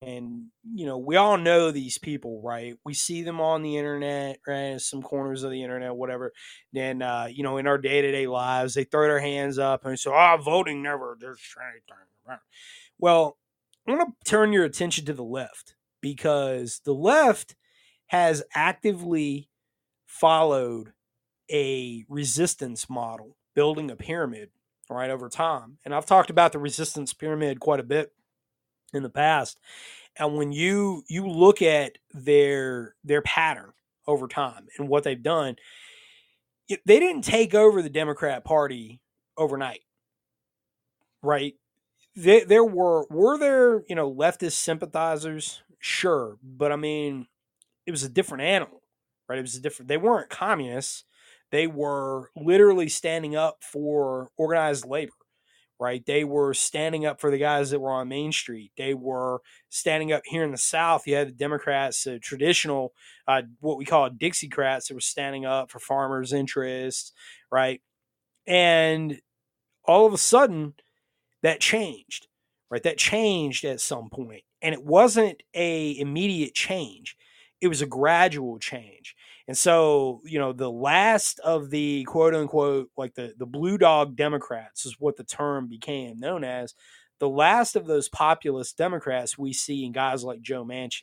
S1: and you know, we all know these people, right? We see them on the internet, right? Some corners of the internet, whatever. Then, uh, you know, in our day to day lives, they throw their hands up and say, "Ah, voting never does anything." Well, I want to turn your attention to the left because the left has actively followed a resistance model, building a pyramid, right, over time. And I've talked about the resistance pyramid quite a bit in the past. And when you you look at their their pattern over time and what they've done, they didn't take over the Democrat Party overnight, right? There, there were were there you know leftist sympathizers, sure, but I mean, it was a different animal, right? It was a different. They weren't communists. They were literally standing up for organized labor, right? They were standing up for the guys that were on Main Street. They were standing up here in the South. You had the Democrats, the traditional, uh, what we call Dixiecrats, that were standing up for farmers' interests, right? And all of a sudden, that changed, right? That changed at some point, and it wasn't a immediate change. It was a gradual change. And so, you know, the last of the quote unquote, like the, the blue dog Democrats is what the term became known as. The last of those populist Democrats we see in guys like Joe Manchin.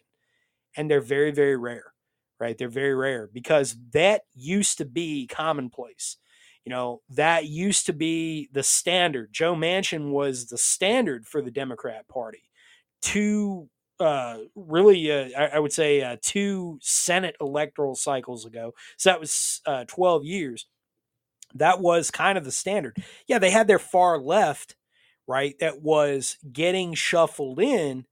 S1: And they're very, very rare, right? They're very rare because that used to be commonplace. You know, that used to be the standard. Joe Manchin was the standard for the Democrat Party. Two uh, really, uh, I, I would say, uh, two Senate electoral cycles ago. So that was uh, 12 years. That was kind of the standard. Yeah, they had their far left, right? That was getting shuffled in.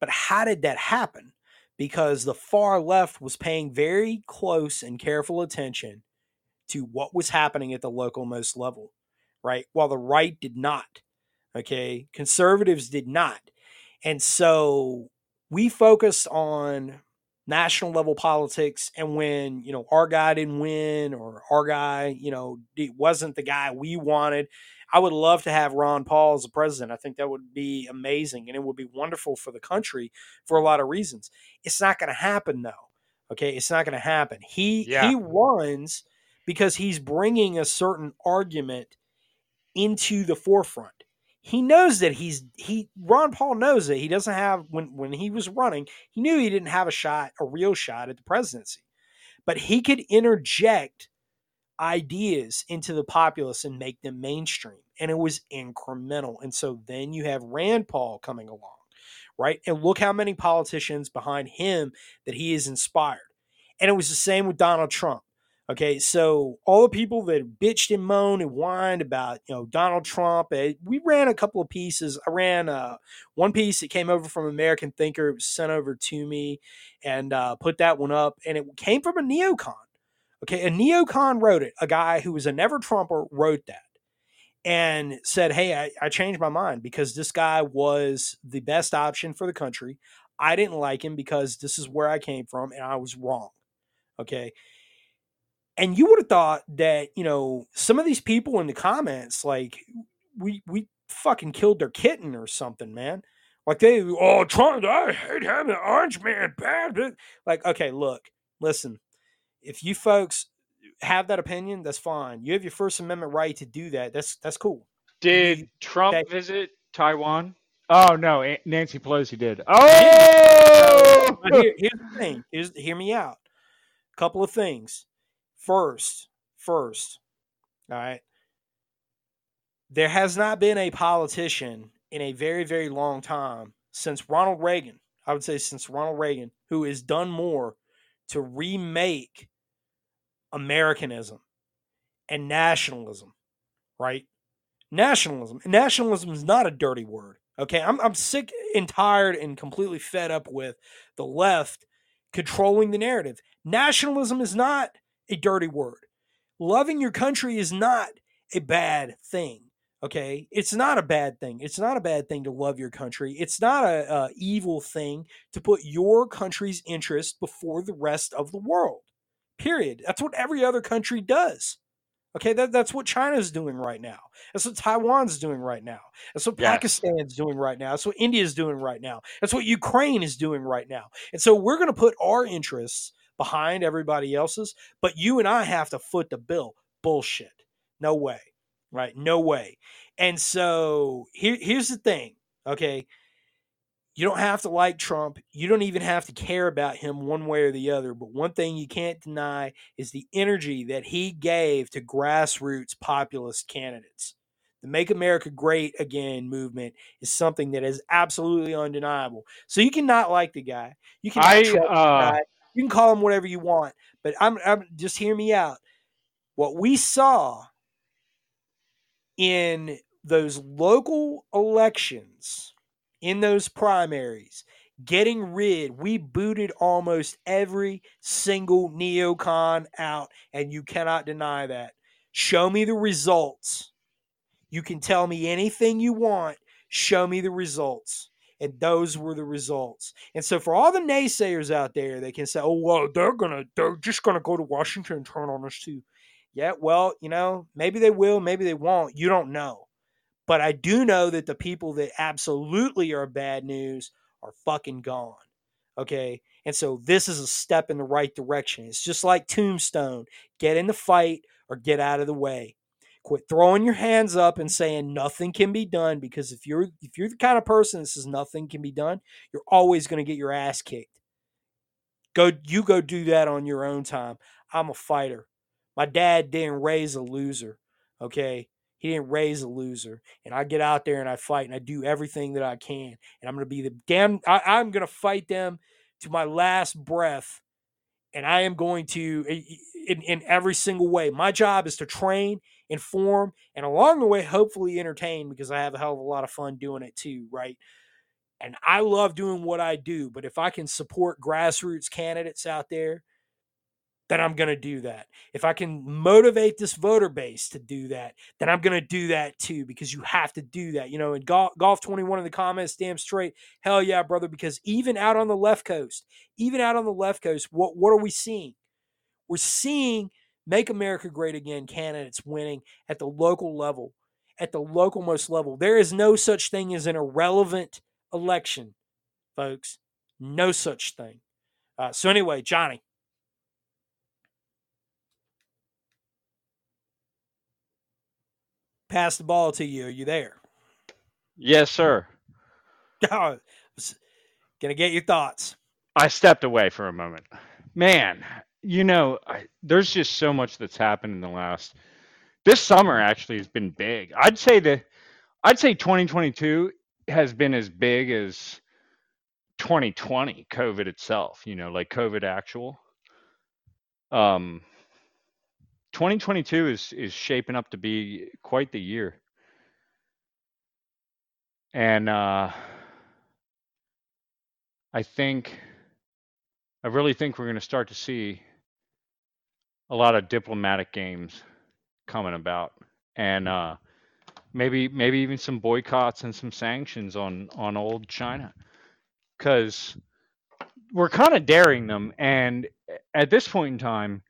S1: But how did that happen? Because the far left was paying very close and careful attention to what was happening at the local most level, right? While the right did not. Okay. Conservatives did not. And so we focused on national level politics. And when, you know, our guy didn't win or our guy, you know, wasn't the guy we wanted, I would love to have Ron Paul as a president. I think that would be amazing and it would be wonderful for the country for a lot of reasons. It's not going to happen though. Okay. It's not going to happen. He,
S2: Yeah.
S1: he runs because he's bringing a certain argument into the forefront he knows that he's he Ron Paul knows that he doesn't have when when he was running, he knew he didn't have a shot, a real shot at the presidency. But he could interject ideas into the populace and make them mainstream. And it was incremental. And so then you have Rand Paul coming along, right? And look how many politicians behind him that he has inspired. And it was the same with Donald Trump. Okay, so all the people that bitched and moaned and whined about, you know, Donald Trump, eh, we ran a couple of pieces. I ran uh, one piece that came over from American Thinker. It was sent over to me and uh, put that one up, and it came from a neocon. Okay, a neocon wrote it. A guy who was a never Trumper wrote that, and said, Hey, I, I changed my mind because this guy was the best option for the country. I didn't like him because this is where I came from and I was wrong. Okay. And you would have thought that, you know, some of these people in the comments, like, we, we fucking killed their kitten or something, man. Like they, oh, Trump, I hate having an orange man bad. Like, okay, look, listen, if you folks have that opinion, that's fine. You have your First Amendment right to do that. That's that's cool.
S2: Did Trump okay. visit Taiwan? Oh no, Nancy Pelosi did. Oh,
S1: here, here's the thing. Here's, hear me out. A couple of things. First, first, all right. There has not been a politician in a very, very long time since Ronald Reagan. I would say since Ronald Reagan, who has done more to remake Americanism and nationalism, right? Nationalism. Nationalism is not a dirty word. Okay. I'm, I'm sick and tired and completely fed up with the left controlling the narrative. Nationalism is not a dirty word. Loving your country is not a bad thing. Okay, it's not a bad thing. It's not a bad thing to love your country. It's not a, a evil thing to put your country's interest before the rest of the world. Period. That's what every other country does. Okay, that, that's what China's doing right now. That's what Taiwan's doing right now. That's what yes. Pakistan's doing right now. That's what India's doing right now. That's what Ukraine is doing right now. And so we're going to put our interests behind everybody else's, but you and I have to foot the bill. Bullshit. No way right? No way. And so here, here's the thing, okay? You don't have to like Trump. You don't even have to care about him one way or the other. But one thing you can't deny is the energy that he gave to grassroots populist candidates. The Make America Great Again movement is something that is absolutely undeniable. So you cannot like the guy. You can I, uh... You can call him whatever you want. But I'm, I'm just hear me out. What we saw in those local elections, in those primaries, getting rid, we booted almost every single neocon out, and you cannot deny that. Show me the results. You can tell me anything you want. Show me the results. And those were the results. And so for all the naysayers out there, they can say, oh, well, they're gonna they're just gonna go to Washington and turn on us too. Yeah, well, you know, maybe they will, maybe they won't. You don't know. But I do know that the people that absolutely are bad news are fucking gone. Okay. And so this is a step in the right direction. It's just like Tombstone get in the fight or get out of the way. Quit throwing your hands up and saying nothing can be done because if you're if you're the kind of person that says nothing can be done, you're always going to get your ass kicked. Go you go do that on your own time. I'm a fighter. My dad didn't raise a loser. Okay. He didn't raise a loser. And I get out there and I fight and I do everything that I can. And I'm going to be the damn, I, I'm going to fight them to my last breath. And I am going to, in, in every single way. My job is to train, inform, and along the way, hopefully entertain because I have a hell of a lot of fun doing it too, right? And I love doing what I do. But if I can support grassroots candidates out there, then I'm going to do that. If I can motivate this voter base to do that, then I'm going to do that too because you have to do that. You know, in golf, golf 21 in the comments, damn straight, hell yeah, brother. Because even out on the left coast, even out on the left coast, what what are we seeing? We're seeing Make America Great Again candidates winning at the local level, at the local most level. There is no such thing as an irrelevant election, folks. No such thing. Uh, so anyway, Johnny, pass the ball to you. Are you there?
S2: Yes, sir. (laughs)
S1: gonna get your thoughts.
S2: I stepped away for a moment. Man, you know, I, there's just so much that's happened in the last. This summer actually has been big. I'd say that I'd say 2022 has been as big as 2020 COVID itself. You know, like COVID actual. Um, 2022 is is shaping up to be quite the year. And uh, I think, I really think we're going to start to see a lot of diplomatic games coming about. And uh, maybe maybe even some boycotts and some sanctions on on old China, because we're kind of daring them. And at this point in time,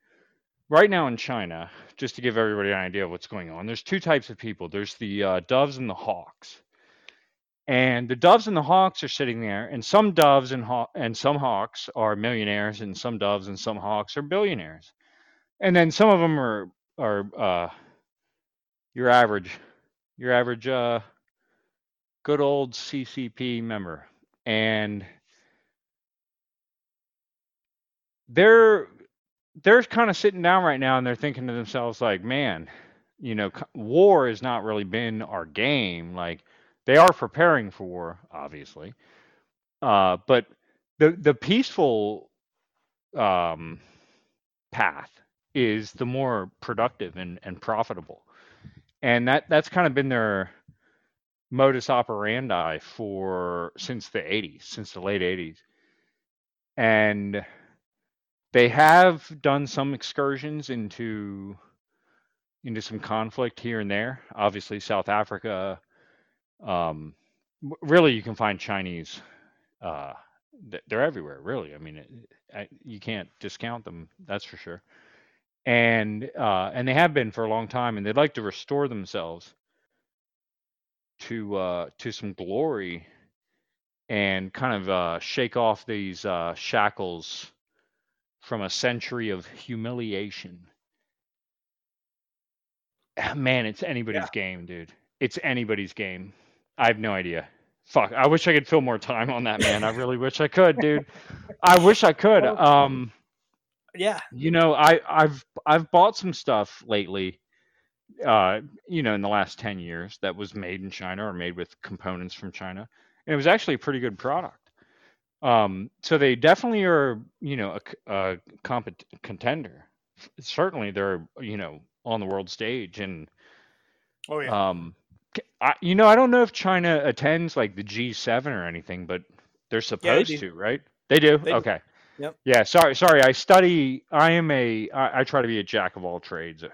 S2: right now in China, just to give everybody an idea of what's going on, there's two types of people. There's the uh, doves and the hawks. And the doves and the hawks are sitting there, and some doves and haw- and some hawks are millionaires, and some doves and some hawks are billionaires. And then some of them are are uh, your average, your average uh, good old CCP member, and they're they're kind of sitting down right now and they're thinking to themselves like man you know war has not really been our game. Like they are preparing for war obviously. Uh, but the the peaceful um, path is the more productive and, and profitable and that that's kind of been their modus operandi for since the 80s since the late 80s and they have done some excursions into into some conflict here and there. Obviously, South Africa. Um, really, you can find Chinese. Uh, they're everywhere. Really, I mean, it, I, you can't discount them. That's for sure. And uh, and they have been for a long time, and they'd like to restore themselves to uh, to some glory and kind of uh, shake off these uh, shackles from a century of humiliation. Ah, man, it's anybody's yeah. game, dude. It's anybody's game. I have no idea. Fuck. I wish I could fill more time on that, man. I really wish I could, dude. I wish I could. (laughs) Um
S1: yeah.
S2: You know, I I've I've bought some stuff lately uh you know in the last 10 years that was made in China or made with components from China. And it was actually a pretty good product. Um, so they definitely are, you know, a, a compet- contender. Certainly, they're, you know, on the world stage, and
S1: oh yeah.
S2: Um, I, you know, I don't know if China attends like the G7 or anything, but they're supposed yeah, to, right? They do. They okay.
S1: Yep.
S2: Yeah. Sorry. Sorry. I study. I am a. I, I try to be a jack of all trades.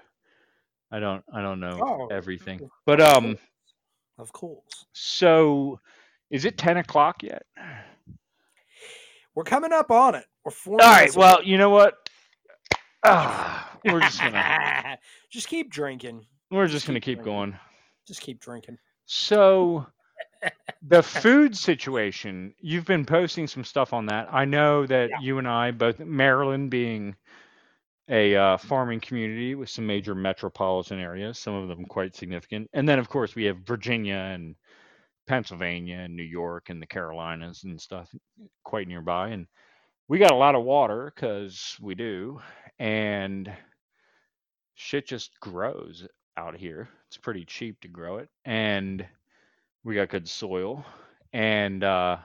S2: I don't. I don't know oh, everything, but um.
S1: Of course.
S2: So, is it ten o'clock yet?
S1: We're coming up on it. We're four.
S2: All right. Well, you know what? Ah, we're just gonna (laughs)
S1: just keep drinking.
S2: We're just, just gonna keep, keep going.
S1: Just keep drinking.
S2: So, the (laughs) food situation. You've been posting some stuff on that. I know that yeah. you and I, both Maryland being a uh, farming community with some major metropolitan areas, some of them quite significant, and then of course we have Virginia and Pennsylvania and New York and the Carolinas and stuff quite nearby. And we got a lot of water because we do. And shit just grows out here. It's pretty cheap to grow it. And we got good soil. And uh,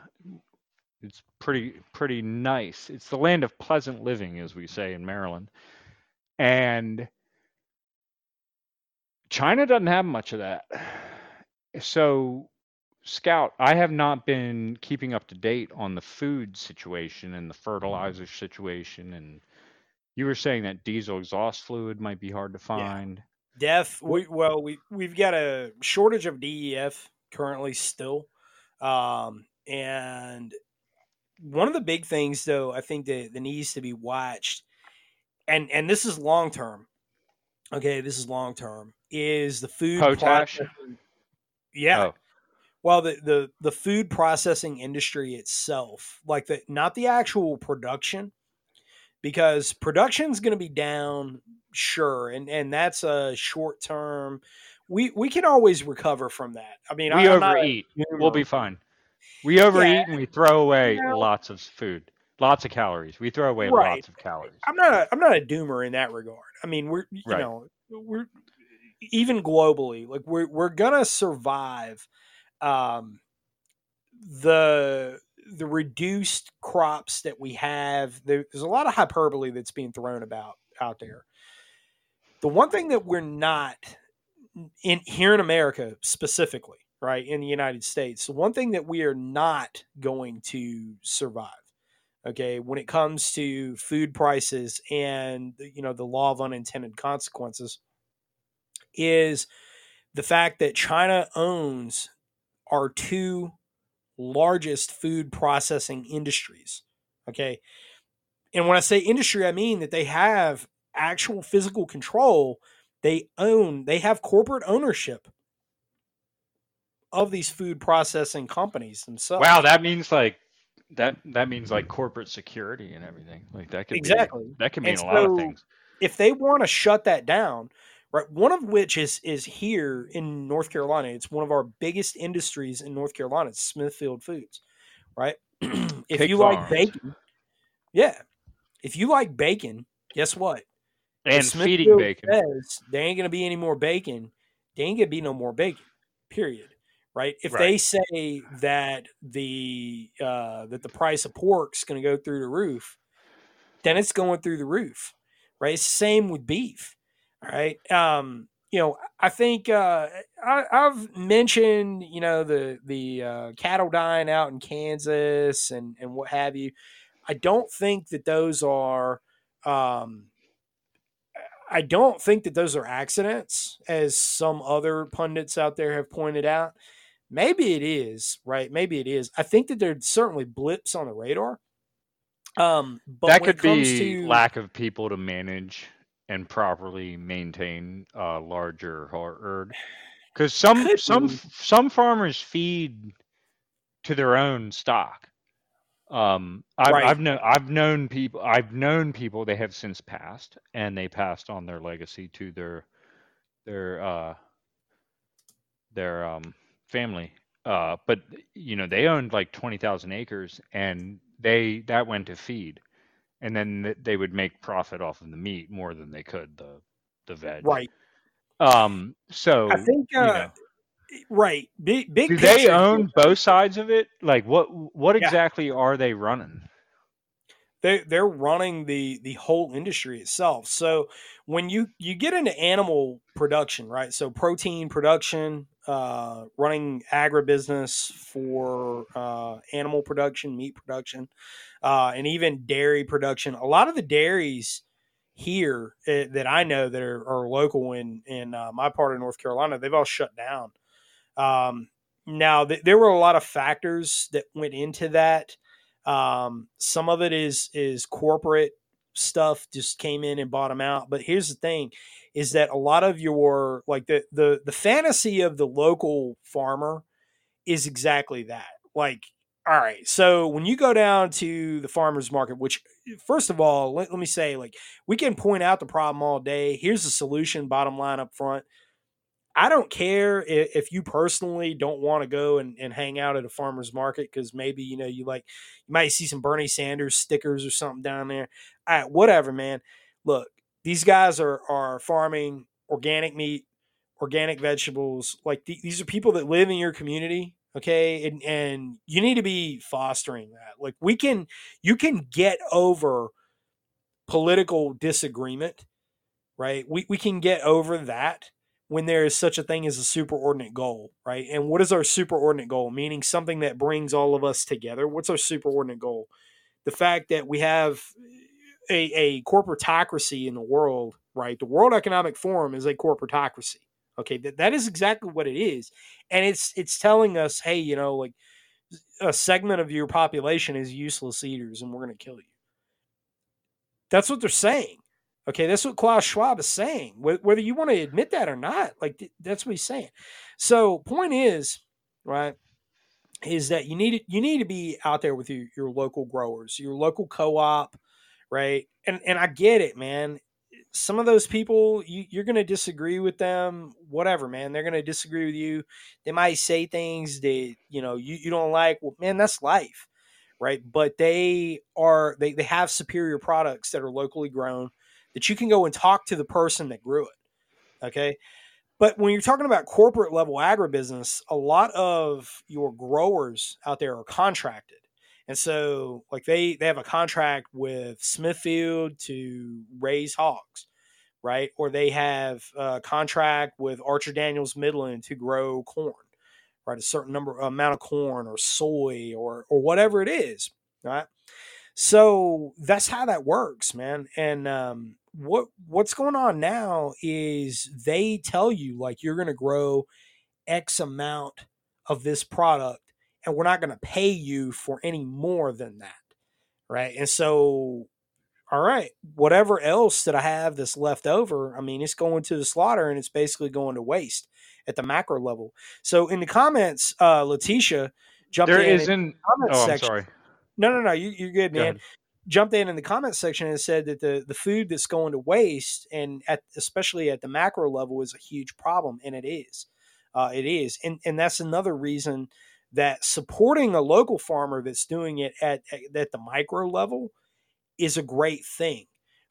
S2: it's pretty pretty nice. It's the land of pleasant living, as we say in Maryland. And China doesn't have much of that. So Scout, I have not been keeping up to date on the food situation and the fertilizer situation. And you were saying that diesel exhaust fluid might be hard to find.
S1: Yeah. DEF, we, well, we, we've got a shortage of DEF currently still. Um, and one of the big things, though, I think that, that needs to be watched, and, and this is long term. Okay, this is long term. Is the food
S2: potash?
S1: Yeah, oh well the, the the food processing industry itself like the not the actual production because production's going to be down sure and and that's a short term we we can always recover from that. I mean
S2: we I'm overeat. we'll be fine. We overeat yeah. and we throw away you know, lots of food lots of calories. We throw away right. lots of calories.
S1: I'm not a, i'm not a doomer in that regard. I mean we're you right. know we're even globally like we're we're gonna survive um, the the reduced crops that we have. There, there's a lot of hyperbole that's being thrown about out there. The one thing that we're not in here in america specifically right in the united states one thing that we are not going to survive okay when it comes to food prices and you know the law of unintended consequences is the fact that China owns our two largest food processing industries. Okay. And when I say industry, I mean that they have actual physical control. They own, they have corporate ownership of these food processing companies themselves.
S2: Wow, that means like that that means like corporate security and everything. Like that could
S1: exactly
S2: be, that could mean a lot of things.
S1: if they want to shut that down, right? One of which is is here in North Carolina. It's one of our biggest industries in North Carolina. It's Smithfield Foods, right? (clears throat) if
S2: Pig
S1: you like bacon, yeah. If you like bacon, guess what? If
S2: And feeding
S1: Smithfield
S2: bacon.
S1: Says there ain't gonna be any more bacon. There ain't gonna be no more bacon. Period. Right. If they say that the uh, that the price of pork's gonna go through the roof, then it's going through the roof. Right. It's the same with beef. All right. Um, you know, I think uh, I, I've mentioned, you know, the the uh, cattle dying out in Kansas and and what have you. I don't think that those are. Um, I don't think that those are accidents, as some other pundits out there have pointed out. Maybe it is, right? Maybe it is. I think that there's certainly blips on the radar. Um, but
S2: that could be
S1: to
S2: lack of people to manage and properly maintain a larger herd. Because some (sighs)
S1: Could
S2: some
S1: be.
S2: some farmers feed to their own stock. Um, I've,
S1: Right.
S2: I've known I've known people I've known people they have since passed and they passed on their legacy to their their uh their um family. Uh, but you know they owned like twenty thousand acres and they that went to feed, and then they would make profit off of the meat more than they could the the veg.
S1: right.
S2: Um. So
S1: I think
S2: you
S1: uh,
S2: know,
S1: right. Big big.
S2: do they own both sides of it? Like what what
S1: Yeah.
S2: exactly are they running?
S1: they they're running the the whole industry itself. So when you you get into animal production, right? So protein production, uh, running agribusiness for uh, animal production, meat production, uh, and even dairy production. A lot of the dairies here eh, that I know that are, are local in in uh, my part of North Carolina, they've all shut down. Um, now th- there were a lot of factors that went into that. Um, some of it is is corporate stuff just came in and bought them out. But here's the thing: is that a lot of your like the the the fantasy of the local farmer is exactly that. Like, all right, so when you go down to the farmers market, which first of all, let, let me say, like, we can point out the problem all day. Here's the solution. Bottom line up front. I don't care if, if you personally don't want to go and, and hang out at a farmer's market because maybe you know you like you might see some Bernie Sanders stickers or something down there. All right, whatever, man. Look, these guys are are farming organic meat, organic vegetables. Like th- these are people that live in your community, okay? And and you need to be fostering that. Like we can, you can get over political disagreement, right? We we can get over that when there is such a thing as a superordinate goal, right? And what is our superordinate goal? Meaning something that brings all of us together. What's our superordinate goal? The fact that we have a, a corporatocracy in the world, right? The World Economic Forum is a corporatocracy. Okay, that, that is exactly what it is. And it's it's telling us, hey, you know, like a segment of your population is useless eaters and we're gonna kill you. That's what they're saying. Okay, that's what Klaus Schwab is saying. Whether you want to admit that or not, like that's what he's saying. So, point is, right, is that you need you need to be out there with your, your local growers, your local co-op, right? And and I get it, man. Some of those people, you, you're going to disagree with them, whatever, man. They're going to disagree with you. They might say things that you know you, you don't like. Well, man, that's life, right? But they are they they have superior products that are locally grown that you can go and talk to the person that grew it. Okay. But when you're talking about corporate level agribusiness, a lot of your growers out there are contracted. And so like they they have a contract with Smithfield to raise hogs, right? Or they have a contract with Archer Daniels Midland to grow corn, right? A certain number amount of corn or soy or or whatever it is, right? So that's how that works, man. And um, what what's going on now is they tell you like you're going to grow X amount of this product, and we're not going to pay you for any more than that, right? And so, all right, whatever else that I have that's left over, I mean, it's going to the slaughter, and it's basically going to waste at the macro level. So in the comments, uh, Letitia jumped
S2: There
S1: in. in the
S2: isn't.
S1: comments
S2: Oh, I'm
S1: section.
S2: sorry.
S1: No, no, no. You, you're good,
S2: Go
S1: man. Jumped in in the comment section and said that the the food that's going to waste, and at especially at the macro level, is a huge problem, and it is. Uh, it is, and and that's another reason that supporting a local farmer that's doing it at at, at the micro level is a great thing.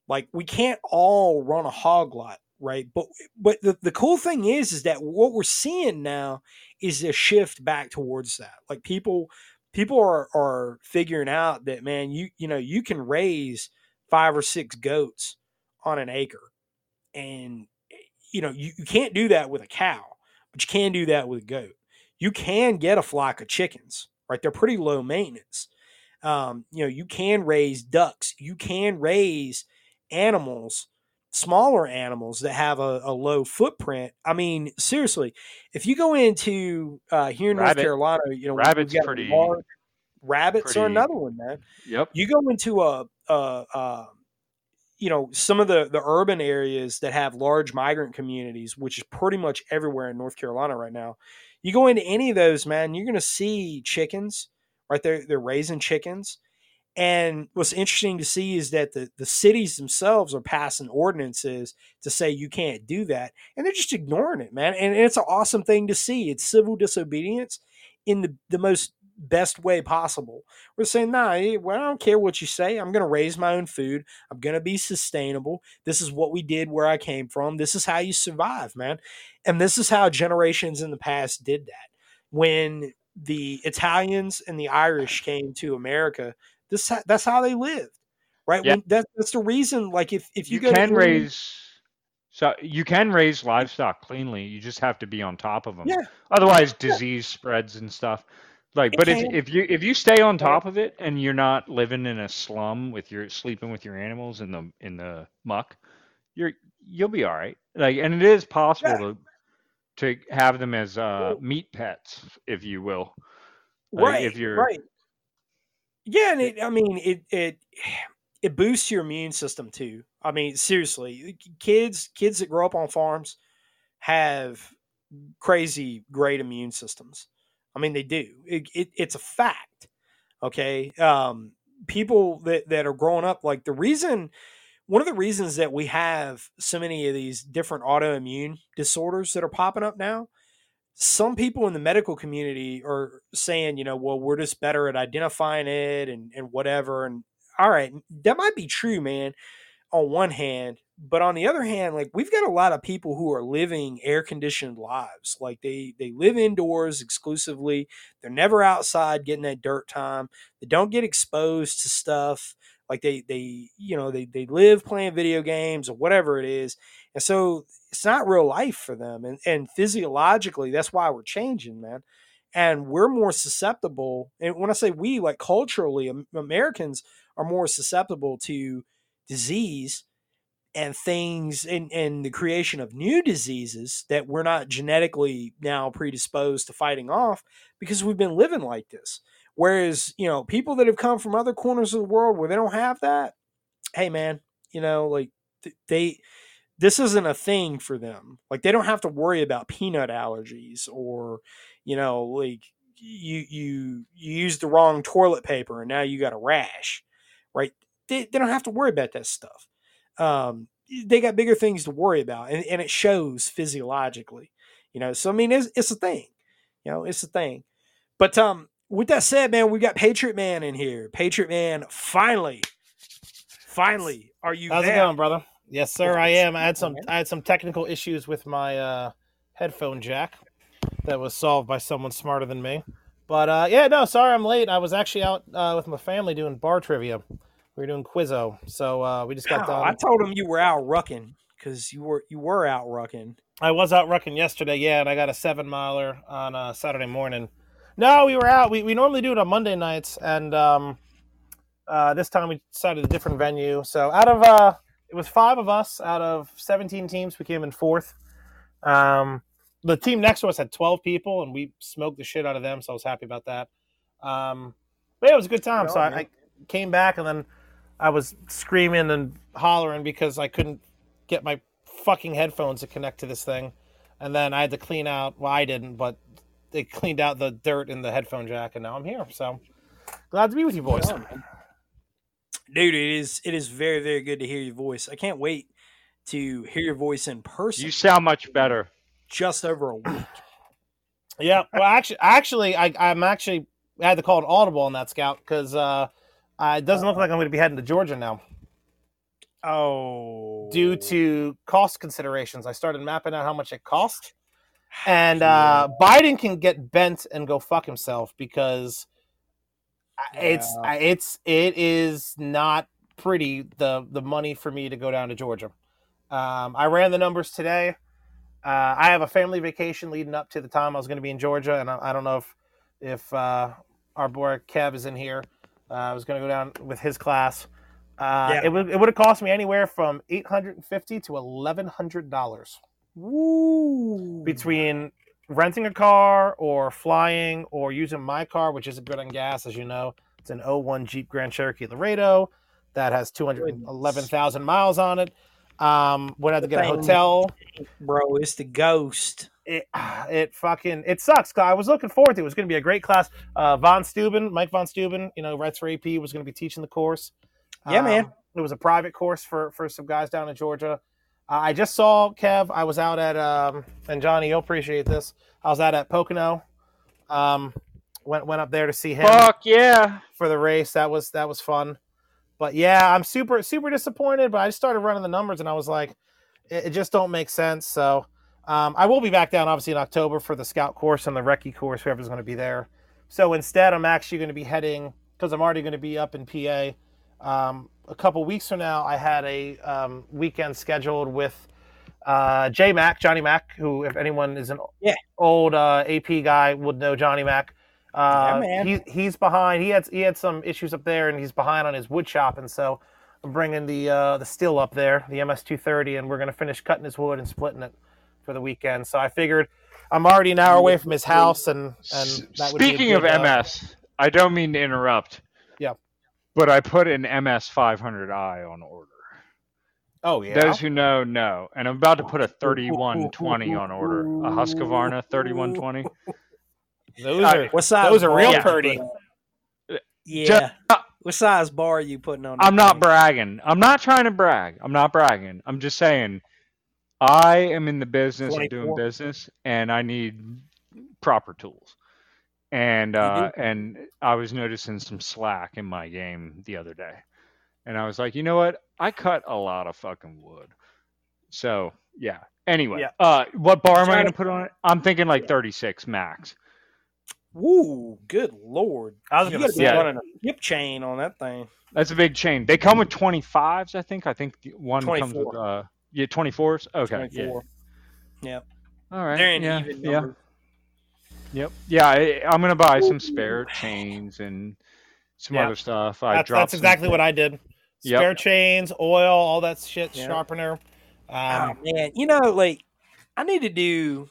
S1: Like we can't all run a hog lot, right? But but the, the cool thing is is that what we're seeing now is a shift back towards that. Like people people are are figuring out that man, you you know, you can raise five or six goats on an acre. And you know, you, you can't do that with a cow, but you can do that with a goat. You can get a flock of chickens, right? They're pretty low maintenance. Um, you know, you can raise ducks, you can raise animals, smaller animals that have a, a low footprint. I mean, seriously, if you go into uh, here in North Carolina, you know,
S2: Rabbit's pretty-
S1: large- rabbits are another one, man.
S2: Yep.
S1: You go into a, a, a you know, some of the the urban areas that have large migrant communities, which is pretty much everywhere in North Carolina right now. You go into any of those, man, you're going to see chickens, right? They're they're raising chickens. And what's interesting to see is that the, the cities themselves are passing ordinances to say you can't do that. And they're just ignoring it, man. And, it's an awesome thing to see. It's civil disobedience in the, the most best way possible. We're saying, nah, eh, well, I don't care what you say. I'm going to raise my own food. I'm going to be sustainable. This is what we did where I came from. This is how you survive, man. And this is how generations in the past did that. When the Italians and the Irish came to America, this that's how they lived, right?
S2: Yeah.
S1: When, that, that's the reason. Like if if you,
S2: You,
S1: go to
S2: can raise. So you can raise livestock cleanly. You just have to be on top of them.
S1: yeah,
S2: Otherwise, disease spreads and stuff. Like,
S1: It
S2: but if
S1: can.
S2: if you if you stay on top of it and you're not living in a slum with your sleeping with your animals in the in the muck, you're you'll be all right. Like, and it is possible
S1: Yeah.
S2: to to have them as uh, meat pets, if you will. Like,
S1: right.
S2: if you're-
S1: right. Yeah, and it. I mean, it it (sighs) it boosts your immune system too. I mean, seriously, kids kids that grow up on farms have crazy great immune systems. I mean, they do. It, it, it's a fact. Okay, um, people that that are growing up like the reason. One of the reasons that we have so many of these different autoimmune disorders that are popping up now some people in the medical community are saying, you know, well, we're just better at identifying it and, and whatever. And all right, that might be true, man, on one hand. But on the other hand, like we've got a lot of people who are living air conditioned lives. Like they they live indoors exclusively. They're never outside getting that dirt time. They don't get exposed to stuff. Like they they you know they they live playing video games or whatever it is. And so it's not real life for them. And and physiologically, that's why we're changing, man. And we're more susceptible. And when I say we, like culturally, Americans are more susceptible to disease and things and, and the creation of new diseases that we're not genetically now predisposed to fighting off because we've been living like this. Whereas, you know, people that have come from other corners of the world where they don't have that, hey man, you know, like th- they this isn't a thing for them. Like they don't have to worry about peanut allergies or, you know, like you you you use the wrong toilet paper and now you got a rash, right? They, they don't have to worry about that stuff. Um, they got bigger things to worry about, and, and it shows physiologically, you know. So I mean, it's it's a thing, you know, it's a thing. But um, with that said, man, we got Patriot Man in here. Patriot Man, finally, finally, are you
S3: How's
S1: there?
S3: it going, brother? Yes, sir. I am. I had some. I had some technical issues with my uh, headphone jack that was solved by someone smarter than me. But uh, yeah, no, sorry, I'm late. I was actually out uh, with my family doing bar trivia. We were doing Quizzo, so uh, we just got
S1: Oh,
S3: done.
S1: I told him you were out rucking because you were you were out rucking.
S3: I was out rucking yesterday, yeah, and I got a seven miler on uh, Saturday morning. No, we were out. We, we normally do it on Monday nights, and um, uh, this time we decided a different venue. So out of uh, it was five of us out of 17 teams. We came in fourth. Um, the team next to us had 12 people, and we smoked the shit out of them. So I was happy about that. Um, but yeah, it was a good time. So I, I came back, and then I was screaming and hollering because I couldn't get my fucking headphones to connect to this thing. And then I had to clean out. Well, I didn't, but they cleaned out the dirt in the headphone jack, and now I'm here. So glad to be with you boys.
S1: Dude, it is it is very very good to hear your voice. I can't wait to hear your voice in person.
S2: You sound much better.
S1: just over a week.
S3: Yeah, well, actually, actually, I, I'm actually I had to call an audible on that scout because uh, uh, it doesn't look like I'm going to be heading to Georgia now
S1: Oh,
S3: due to cost considerations. I started mapping out how much it cost, (sighs) and uh, Biden can get bent and go fuck himself because I- it's
S1: Yeah.
S3: It's it is not pretty the the money for me to go down to Georgia. Um, I ran the numbers today. Uh, I have a family vacation leading up to the time I was going to be in Georgia, and I, I don't know if if uh, our boy Kev is in here. Uh, I was going to go down with his class. Uh,
S1: Yeah.
S3: It would it would have cost me anywhere from eight hundred and fifty to eleven hundred dollars
S1: Woo.
S3: between renting a car or flying or using my car, which isn't good on gas, as you know. It's an 01 Jeep Grand Cherokee Laredo that has 211,000 miles on it. Um, would have to get a hotel.
S1: bro, it's the ghost.
S3: It, (sighs) it fucking it sucks. I was looking forward to it. It was going to be a great class. Uh, Von Steuben, Mike Von Steuben, you know, writes for AP, was going to be teaching the course.
S1: Yeah, man.
S3: It was a private course for for some guys down in Georgia. I just saw Kev. I was out at um, and Johnny, you'll appreciate this. I was out at Pocono. Um, went went up there to see him
S2: Fuck yeah.
S3: for the race. That was that was fun. But yeah, I'm super super disappointed. But I just started running the numbers and I was like, it, it just don't make sense. So um, I will be back down obviously in October for the scout course and the recce course. Whoever's going to be there. So instead, I'm actually going to be heading because I'm already going to be up in PA. Um, a couple weeks from now, I had a um, weekend scheduled with uh, J Mac, Johnny Mac, who, if anyone is an
S1: Yeah.
S3: old uh, AP guy, would know Johnny Mac. Uh,
S1: Yeah, man.
S3: He, he's behind. He had he had some issues up there, and he's behind on his wood shop, and so I'm bringing the uh, the Stihl up there, the MS230, and we're gonna finish cutting his wood and splitting it for the weekend. So I figured I'm already an hour away from his house, and and that would be a
S2: Speaking of
S3: good, uh,
S2: MS, I don't mean to interrupt.
S3: Yeah.
S2: But I put an MS 500i on order.
S3: oh yeah,
S2: Those who know know, and I'm about to put a 3120 on order, a Husqvarna 3120.
S3: those
S2: I-
S3: are
S1: What size?
S3: Those are real
S1: you
S3: pretty.
S1: putting on?
S2: Ju-
S1: Yeah. What size bar are you putting on?
S2: I'm not
S1: thing?
S2: bragging. I'm not trying to brag. I'm not bragging. I'm just saying I am in the business of doing business and I need proper tools. And uh and I was noticing some slack in my game the other day. And I was like, "You know what? I cut a lot of fucking wood." So, yeah. Anyway,
S3: Yeah.
S2: uh what bar am I going
S1: to-
S2: to put on it? I'm thinking like 36 max.
S1: Woo! Good lord!
S3: I was
S1: You
S3: gonna say
S1: be running a hip chain on that thing.
S2: That's a big chain. They come with 25s, I think. I think one comes with uh yeah, 24s. Okay. Yeah.
S1: 24. Yeah.
S2: All right.
S1: They're
S2: yeah,
S1: even
S2: yeah.
S1: number.
S2: Yep. Yeah, I, I'm gonna buy some spare chains and some
S3: Yeah.
S2: other stuff. I
S3: that's,
S2: dropped
S3: that's
S2: some-
S3: exactly what I did.
S2: Yep.
S3: Spare chains, oil, all that shit,
S1: Yeah.
S3: sharpener.
S1: Oh
S3: Um,
S1: man, you know, like I need to do,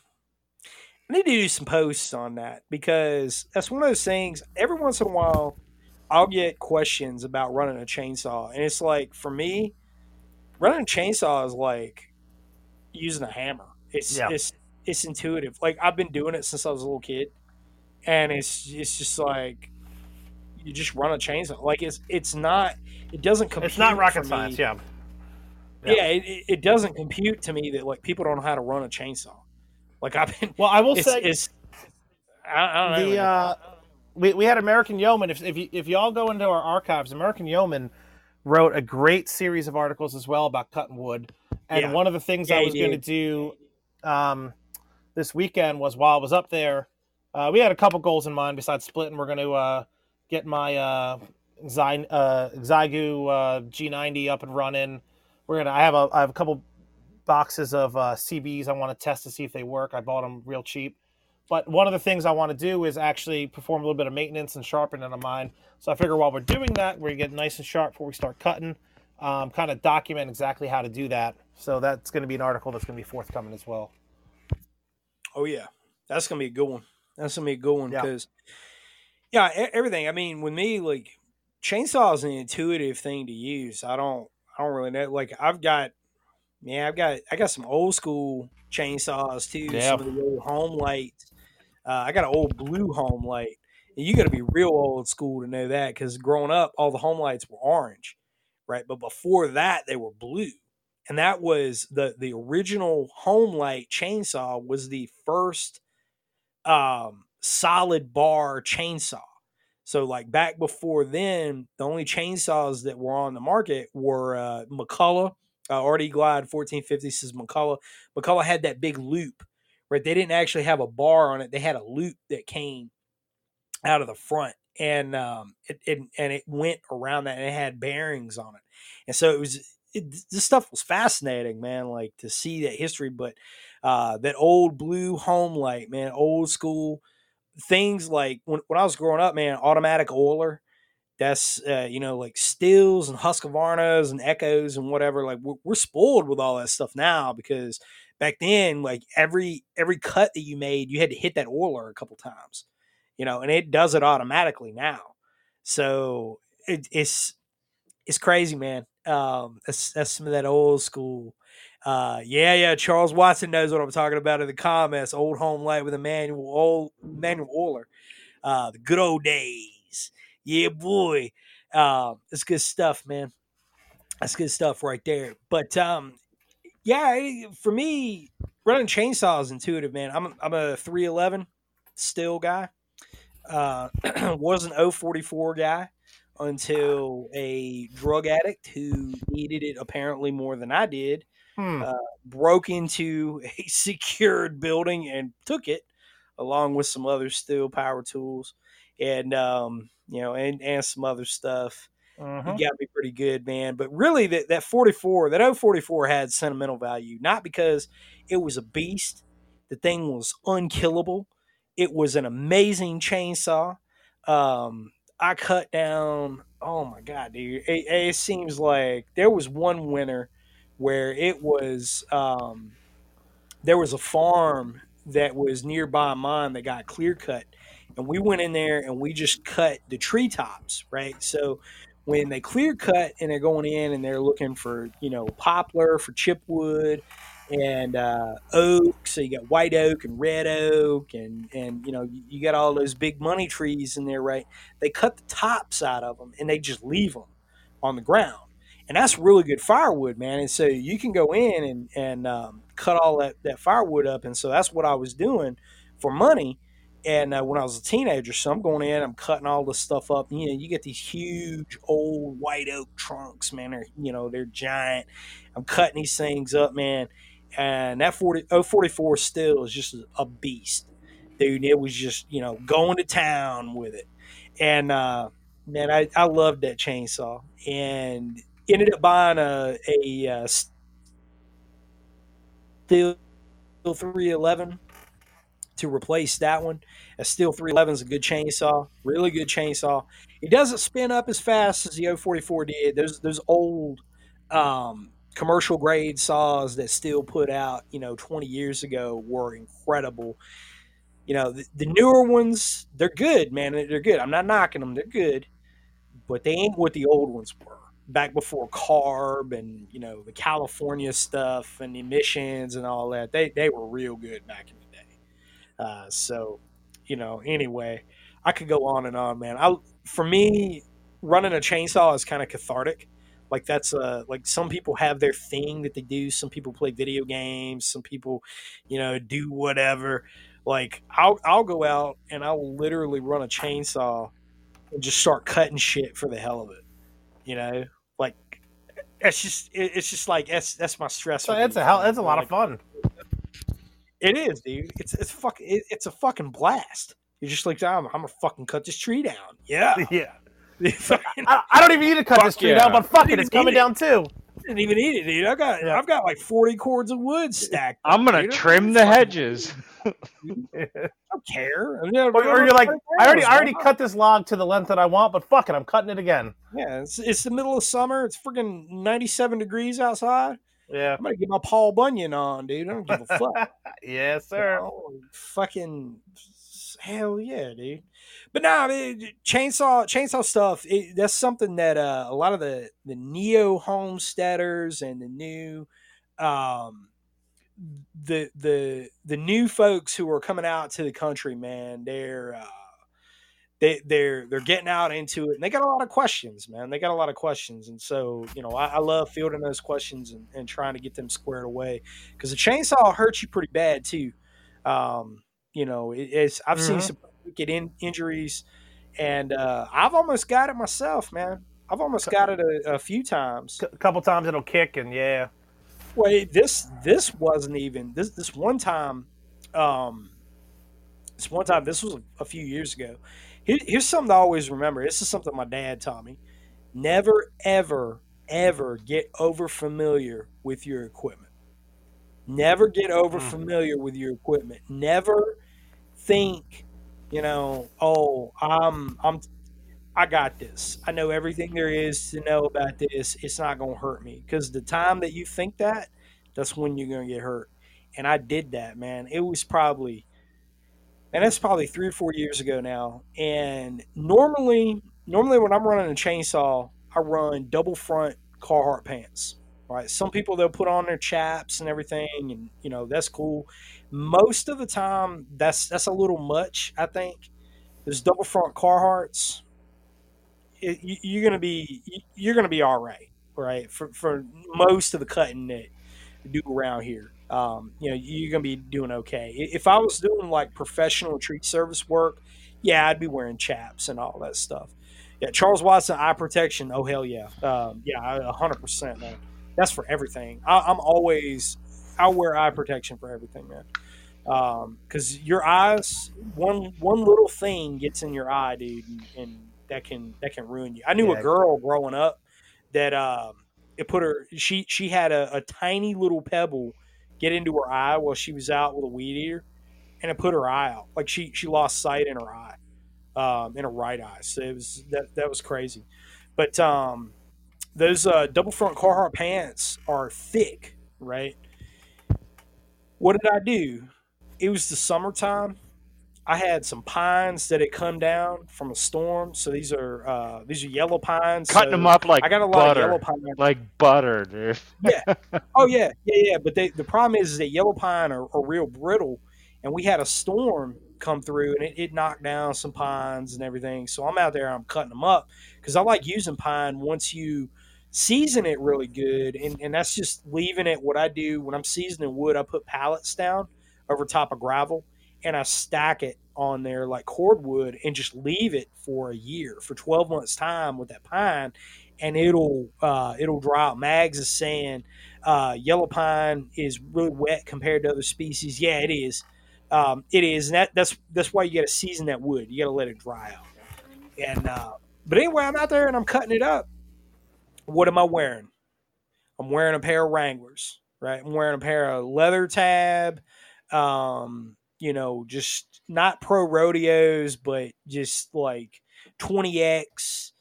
S1: I need to do some posts on that because that's one of those things. Every once in a while, I'll get questions about running a chainsaw, and it's like for me, running a chainsaw is like using a hammer. It's
S3: Yeah.
S1: it's it's intuitive. Like I've been doing it since I was a little kid, and it's it's just like you just run a chainsaw. Like it's it's not. It doesn't compute.
S3: it's not rocket science, yeah.
S1: Yeah,
S3: Yeah.
S1: it, it- doesn't compute to me that like people don't know how to run a chainsaw. Like I've been,
S3: Well, I will
S1: it's,
S3: say
S1: it's I, I don't know.
S3: the uh, we, we had American Yeoman. If if, you, if y'all go into our archives, American Yeoman wrote a great series of articles as well about cutting wood. And
S1: Yeah.
S3: one of the things
S1: Yeah,
S3: I was going to do um, this weekend was while I was up there, uh, we had a couple goals in mind besides splitting. We're going to uh, get my uh, uh, Xiegu uh, G90 up and running. We're gonna. I have a I have a couple boxes of uh, CBs I want to test to see if they work. I bought them real cheap. But one of the things I want to do is actually perform a little bit of maintenance and sharpening on mine. So I figure while we're doing that, we get nice and sharp before we start cutting. um, kind of document exactly how to do that. So that's going to be an article that's going to be forthcoming as well.
S1: Oh yeah, that's gonna be a good one. That's gonna be a good one because yeah, e- everything. I mean, with me, like chainsaw is an intuitive thing to use. I don't, I don't really know. Like I've got, yeah, I've got, I got some old school chainsaws too.
S3: Yeah.
S1: Some of the old Homelites. Uh, I got an old blue Homelite. And you got to be real old school to know that because growing up, all the Homelites were orange, right? But before that, they were blue and that was the the original Homelite chainsaw was the first um solid bar chainsaw so like back before then the only chainsaws that were on the market were uh McCulloch uh, RD Glide 1450 says McCulloch. McCulloch had that big loop, right? They didn't actually have a bar on it. They had a loop that came out of the front, and um, it, it and it went around that, and it had bearings on it, and so it was it, this stuff was fascinating, man. Like to see that history, but uh, that old blue Homelite, man, old school things like when, when I was growing up, man, automatic oiler. That's uh, you know like Stihls and Husqvarnas and Echoes and whatever. Like we're, we're spoiled with all that stuff now because back then, like every every cut that you made, you had to hit that oiler a couple times, you know, and it does it automatically now. So it, it's it's crazy, man. Um, that's that's some of that old school. Uh, yeah, yeah. Charles Watson knows what I'm talking about in the comments. Old Homelite with a manual, old manual oiler. Uh, the good old days. Yeah, boy. Um, it's good stuff, man. That's good stuff right there. But um, yeah, for me, running chainsaw is intuitive, man. I'm I'm a 311 Stihl guy. Uh, (clears throat) was an 044 guy until a drug addict who needed it apparently more than I did
S3: Hmm.
S1: broke into (laughs) a secured building and took it along with some other Stihl power tools and um you know and and some other stuff.
S3: Mhm.
S1: he got me pretty good man. But really that that 44 that 044 had sentimental value not because it was a beast. The thing was unkillable. It was an amazing chainsaw. Um i cut down oh my god dude. It, it seems like there was one winter where it was um, there was a farm that was nearby mine that got clear cut and we went in there and we just cut the treetops right? So when they clear cut and they're going in and they're looking for you know poplar for chipwood and uh, oak so you got white oak and red oak and and you know you, got all those big money trees in there right they cut the tops out of them and they just leave them on the ground and that's really good firewood, man. And so you can go in and and um, cut all that that firewood up, and so that's what I was doing for money. And uh, when I was a teenager, so I'm going in, I'm cutting all this stuff up. You know, you get these huge old white oak trunks, man. They're you know they're giant. I'm cutting these things up, man. And that 40 044 Stihl is just a beast, dude. It was just you know going to town with it, and uh, man, I I loved that chainsaw and ended up buying a a uh, Stihl 311 to replace that one. A Stihl 311 is a good chainsaw, really good chainsaw. It doesn't spin up as fast as the 044 did. Those those old um, commercial grade saws that Stihl put out, you know, 20 years ago were incredible. You know, the, the newer ones, they're good, man. They're good. I'm not knocking them. They're good, but they ain't what the old ones were back before carb and you know the California stuff and emissions and all that. They they were real good back in the day. Uh, so you know, anyway, I could go on and on, man. I for me, running a chainsaw is kind of cathartic. Like that's uh like some people have their thing that they do. Some people play video games. Some people, you know, do whatever. Like I'll I'll go out and I'll literally run a chainsaw and just start cutting shit for the hell of it. You know, like it's just it's just like that's that's my stress.
S3: So it's a hell. It's a lot of fun.
S1: It is, dude. It's it's fuck. It, it's a fucking blast. You're just like I'm, I'm gonna fucking cut this tree down. Yeah. (laughs)
S3: Yeah.
S1: Fucking-
S3: I, I don't even need to cut
S2: Fuck
S3: this tree
S2: yeah.
S3: down, but fuck it, it's coming
S1: it.
S3: down too.
S1: I didn't even need it, dude. I got
S3: Yeah.
S1: I've got like 40 cords of wood stacked.
S2: I'm
S1: up,
S2: gonna
S1: dude.
S2: Trim the hedges. (laughs)
S1: I don't care. I mean,
S3: Or, or you're like, I already, I already
S1: man?
S3: cut this log to the length that I want, but fuck it, I'm cutting it again.
S1: Yeah, it's, it's the middle of summer. It's freaking 97 degrees outside.
S3: Yeah.
S1: I'm gonna get my Paul Bunyan on, dude. I don't give a fuck. (laughs)
S3: yes,
S1: you
S3: sir.
S1: know? fucking hell yeah, dude. But I mean, chainsaw chainsaw stuff. It, that's something that uh, a lot of the the neo homesteaders and the new um the the the new folks who are coming out to the country, man, they're uh, they they're they're getting out into it, and they got a lot of questions, man. They got a lot of questions, and so you know, I, I love fielding those questions and, and trying to get them squared away because the chainsaw hurts you pretty bad too. Um, you know, it, it's I've seen
S3: Mhm.
S1: some wicked in, injuries, and uh, I've almost got it myself, man. I've almost got it a, a few times.
S3: A couple times it'll kick, and yeah.
S1: Wait, this this wasn't even this this one time. Um, this one time, this was a few years ago. Here, here's something to always remember. This is something my dad taught me. Never, ever, ever get over familiar with your equipment. Never get over familiar with your equipment. Never think, you know, oh, I'm I'm I got this. I know everything there is to know about this. It's not going to hurt me because the time that you think that, that's when you're going to get hurt. And I did that, man. It was probably, and that's probably three or four years ago now. And normally, normally when I'm running a chainsaw, I run double front Carhartt pants. Right. Some people they'll put on their chaps and everything, and you know that's cool. Most of the time, that's that's a little much. I think. There's double front Carhartts it, you- you're gonna be you're gonna be all right, right? For for most of the cutting that do around here, um, you know, you're gonna be doing okay. If I was doing like professional tree service work, yeah, I'd be wearing chaps and all that stuff. Yeah, Charles Watson eye protection. Oh hell yeah, um, yeah, hundred percent, man. That's for everything. I, I'm always I wear eye protection for everything, man. Because your eyes, one one little thing gets in your eye, dude, and, and that can that can ruin you. I knew
S3: Yeah.
S1: a girl growing up that um, it put her. She she had a, a tiny little pebble get into her eye while she was out with a weed eater, and it put her eye out. Like she she lost sight in her eye, um, in her right eye. So it was that that was crazy. But um, those uh, double front Carhartt pants are thick, right? What did I do? It was the summertime. I had some pines that had come down from a storm. So these are uh, these are yellow pines.
S2: Cutting
S1: so
S2: them up like
S1: I got a lot
S2: butter,
S1: of yellow pine.
S2: like butter, dude. (laughs)
S1: Oh yeah, yeah, yeah. But they, the problem is, is that yellow pine are, are real brittle, and we had a storm come through, and it, it knocked down some pines and everything. So I'm out there, I'm cutting them up because I like using pine once you season it really good, and, and that's just leaving it. What I do when I'm seasoning wood, I put pallets down over top of gravel, and I stack it on there like cordwood, and just leave it for a year, for 12 months time with that pine, and it'll uh, it'll dry out. Mags is saying uh, yellow pine is really wet compared to other species. Yeah, it is. Um, it is, and that, that's that's why you got to season that wood. You got to let it dry out. And uh, but anyway, I'm out there and I'm cutting it up. What am I wearing? I'm wearing a pair of Wranglers, right? I'm wearing a pair of leather tab. Um, you know, just not pro rodeos, but just like 20x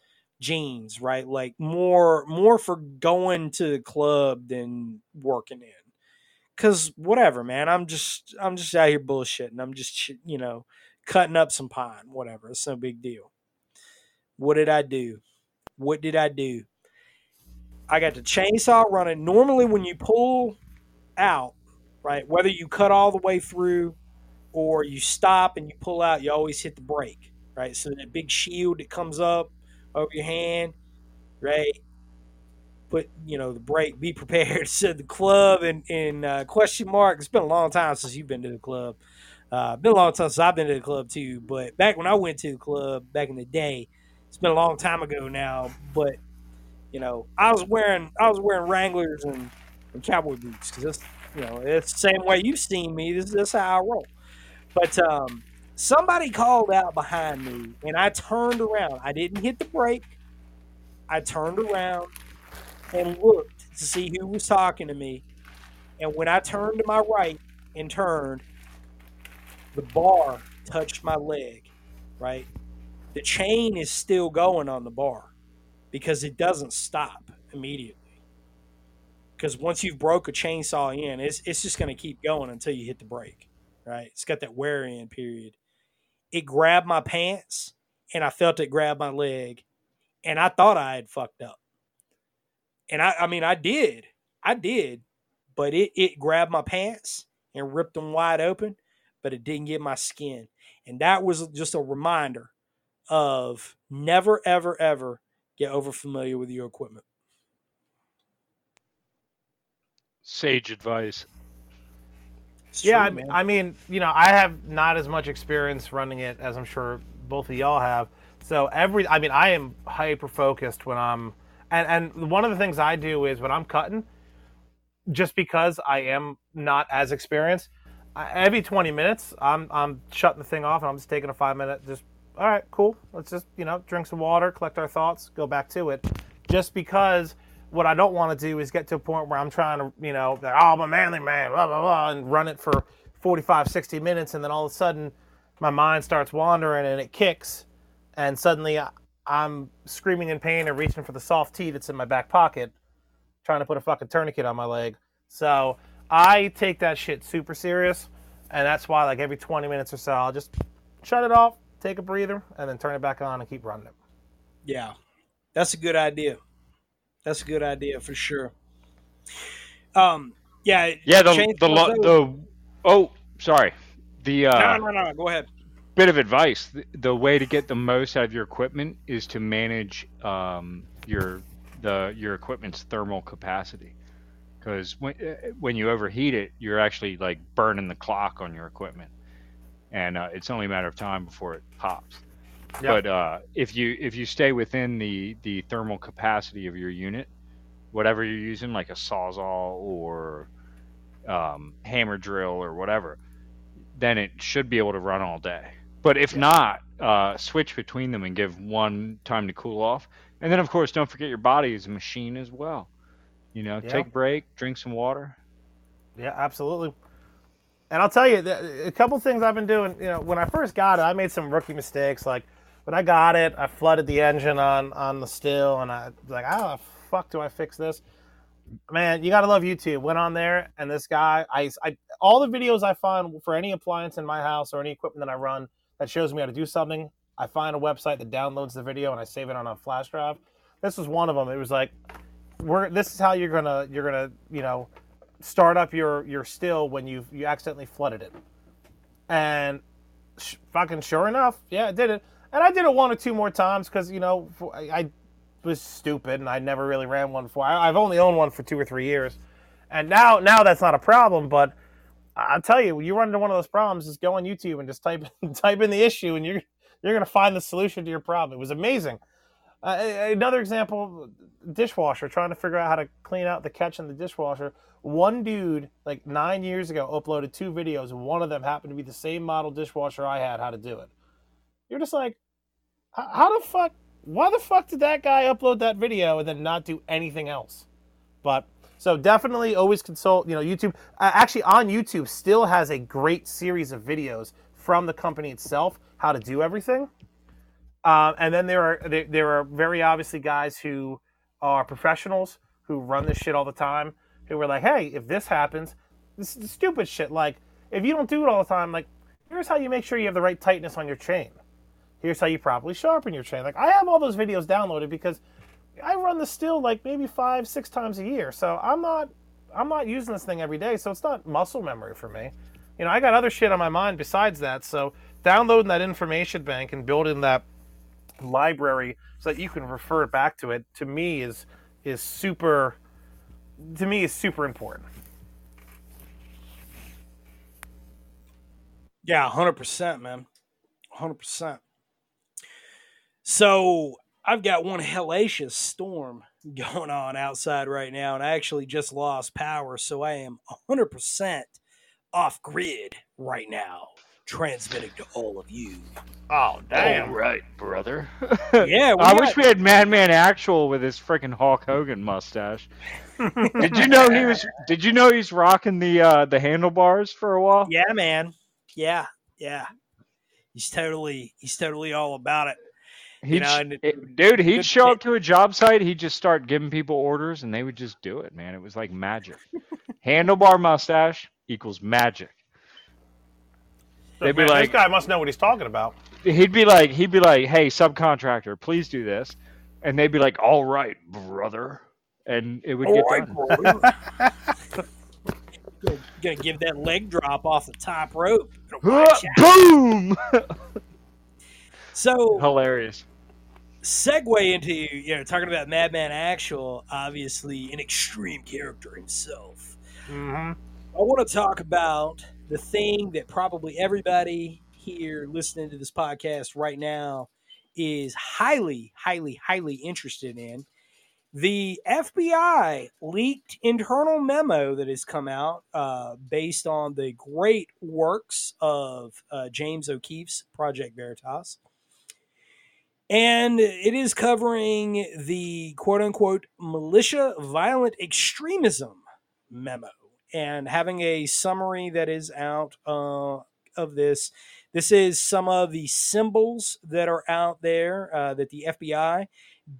S1: jeans, right? Like more more for going to the club than working in. Cause whatever, man. I'm just I'm just out here bullshitting. I'm just you know cutting up some pine, whatever. It's no big deal. What did I do? What did I do? I got the chainsaw running. Normally, when you pull out, right, whether you cut all the way through or you stop and you pull out, you always hit the brake, right? So that big shield that comes up over your hand, right? Put you know the brake. Be (laughs) prepared. So the club and in uh, question mark. It's been a long time since you've been to the club. Uh, been a long time since I've been to the club too. But back when I went to the club back in the day, it's been a long time ago now. But you know, I was wearing I was wearing Wranglers and, and cowboy boots because that's you know it's the same way you've seen me. This this is how I roll. But um, somebody called out behind me, and I turned around. I didn't hit the brake. I turned around and looked to see who was talking to me. And when I turned to my right and turned, the bar touched my leg. right? The chain is still going on the bar because it doesn't stop immediately. Because once you've broke a chainsaw in, it's it's just going to keep going until you hit the brake, right? It's got that wear in period. It grabbed my pants and I felt it grab my leg, and I thought I had fucked up. And I, I mean, I did, I did, but it it grabbed my pants and ripped them wide open, but it didn't get my skin. And that was just a reminder of never, ever, ever get over familiar with your equipment.
S2: Sage advice.
S1: It's
S3: yeah,
S1: true,
S3: I. I mean, you know, I have not as much experience running it as I'm sure both of y'all have. So every, I mean, I am hyper focused when I'm, and and one of the things I do is when I'm cutting, just because I am not as experienced, I, every 20 minutes I'm I'm shutting the thing off and I'm just taking a five minute, just all right, cool. Let's just you know drink some water, collect our thoughts, go back to it. Just because what I don't want to do is get to a point where I'm trying to, you know, like, oh, I'm a manly man, blah, blah, blah, and run it for 45, 60 minutes. And then all of a sudden, my mind starts wandering and it kicks. And suddenly I'm screaming in pain and reaching for the SOFTT that's in my back pocket, trying to put a fucking tourniquet on my leg. So I take that shit super serious. And that's why, like, every 20 minutes or so, I'll just shut it off, take a breather, and then turn it back on and keep running it.
S1: Yeah, that's a good idea. That's a good idea for sure. Um, yeah,
S2: Yeah, the the, lo- the oh, sorry. The uh,
S1: no, no, no, go ahead.
S2: bit of advice: the, the way to get the most out of your equipment is to manage um, your the your equipment's thermal capacity. Because when uh, when you overheat it, you're actually like burning the clock on your equipment, and uh, it's only a matter of time before it pops. But uh, if you if you stay within the the thermal capacity of your unit, whatever you're using, like a sawzall or um, hammer drill or whatever, then it should be able to run all day. But if not, uh, switch between them and give one time to cool off. And then, of course, don't forget your body is a machine as well. You know,
S3: Yeah.
S2: take a break, drink some water.
S3: Yeah, absolutely. And I'll tell you, a couple things I've been doing. You know, when I first got it, I made some rookie mistakes. Like when I got it, I flooded the engine on on the Stihl, and I was like, how the fuck do I fix this? Man, you gotta love YouTube. Went on there, and this guy, I, I, all the videos I find for any appliance in my house or any equipment that I run that shows me how to do something, I find a website that downloads the video and I save it on a flash drive. This was one of them. It was like, we're this is how you're gonna you're gonna you know start up your your Stihl when you you accidentally flooded it. And sh- fucking sure enough, yeah, I did it. And I did it one or two more times because you know I, was stupid and I never really ran one before. I, I've only owned one for two or three years, and now now that's not a problem. But I'll tell you, when you run into one of those problems, just go on YouTube and just type (laughs) type in the issue, and you're you're gonna find the solution to your problem. It was amazing. Uh, another example, dishwasher, trying to figure out how to clean out the catch in the dishwasher. One dude, like nine years ago, uploaded two videos, and one of them happened to be the same model dishwasher I had, how to do it. You're just like, "H- how the fuck, why the fuck did that guy upload that video and then not do anything else? But, so definitely always consult, you know, YouTube. Uh, actually, on YouTube, Stihl has a great series of videos from the company itself, how to do everything. Um, and then there are there, there are very obviously guys who are professionals who run this shit all the time who are like, hey, if this happens, this is stupid shit. Like, if you don't do it all the time, like, here's how you make sure you have the right tightness on your chain. Here's how you properly sharpen your chain. Like, I have all those videos downloaded because I run the Stihl like maybe five, six times a year. So I'm not I'm not using this thing every day, so it's not muscle memory for me. You know, I got other shit on my mind besides that. So downloading that information bank and building that library so that you can refer back to it to me is is super to me is super important.
S1: Yeah, hundred percent, man, hundred percent. So I've got one hellacious storm (laughs) going on outside right now, and I actually just lost power, so I am hundred percent off grid right now, transmitting to all of you.
S3: Oh damn.
S2: All right, brother. (laughs) (laughs)
S1: Yeah, we
S2: I
S1: got-
S2: wish we had Madman Actual with his freaking Hulk Hogan mustache. did you know he was? Did you know he's rocking the uh, the handlebars for a while?
S1: Yeah, man. Yeah, yeah. He's totally he's totally all about it.
S2: He'd,
S1: know,
S2: sh-
S1: and it-
S2: it- dude, he'd show up to a job site. He'd just start giving people orders, and they would just do it, man. It was like magic. (laughs) Handlebar mustache equals magic.
S3: So,
S2: They'd be like-
S3: this guy must know what he's talking about.
S2: He'd be like, he'd be like, "Hey, subcontractor, please do this," and they'd be like, "All right, brother," and it would get
S1: All right,
S2: done. (laughs)
S1: gonna, gonna give that leg drop off the top rope. (laughs)
S2: Boom!
S1: So
S2: Hilarious.
S1: Segue into you know talking about Madman Actual, obviously an extreme character himself.
S3: Mm-hmm.
S1: I want to talk about the thing that probably everybody here listening to this podcast right now is highly, highly, highly interested in. The FBI leaked internal memo that has come out uh, based on the great works of uh, James O'Keefe's Project Veritas. And it is covering the quote unquote militia violent extremism memo and having a summary that is out uh, of this. This is some of the symbols that are out there uh, that the FBI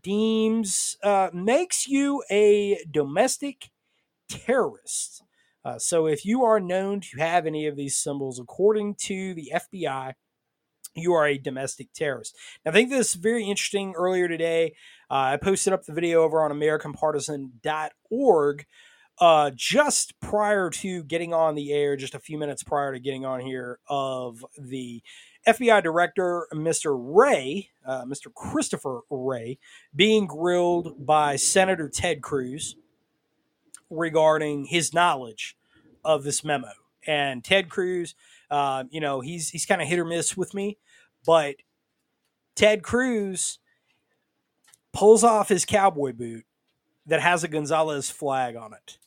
S1: deems uh, makes you a domestic terrorist. Uh, so if you are known to have any of these symbols, according to the FBI, you are a domestic terrorist. Now, I think this is very interesting. Earlier today, uh, I posted up the video over on AmericanPartisan.org uh, just prior to getting on the air, just a few minutes prior to getting on here, of the FBI director, Mr. Wray, uh, Mr. Christopher Wray, being grilled by Senator Ted Cruz regarding his knowledge of this memo. And Ted Cruz, uh, you know, he's he's kind of hit or miss with me, but Ted Cruz pulls off his cowboy boot that has a Gonzales flag on it,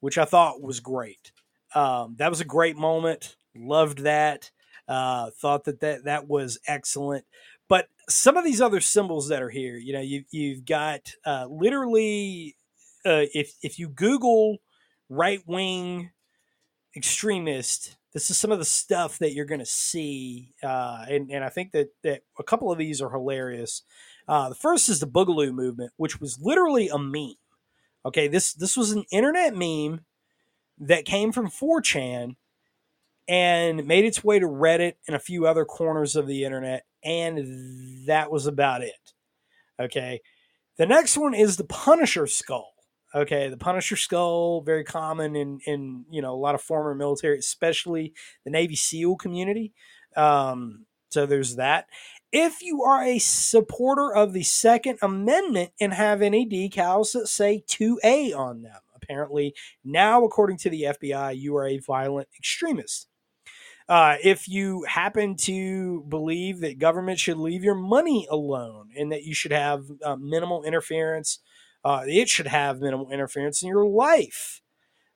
S1: which I thought was great. Um, that was a great moment. Loved that. Uh, thought that, that that was excellent. But some of these other symbols that are here, you know, you, you've got uh, literally, uh, if if you Google right wing extremist, this is some of the stuff that you're going to see, uh, and and I think that that a couple of these are hilarious. Uh, the first is the Boogaloo movement, which was literally a meme. Okay, this this was an internet meme that came from 4chan and made its way to Reddit and a few other corners of the internet, and that was about it. Okay, the next one is the Punisher skull. Okay, the Punisher skull, very common in in you know a lot of former military, especially the Navy SEAL community. Um, so there's that. If you are a supporter of the Second Amendment and have any decals that say 2A on them, apparently now, according to the FBI, you are a violent extremist. Uh, if you happen to believe that government should leave your money alone and that you should have uh, minimal interference, uh, it should have minimal interference in your life.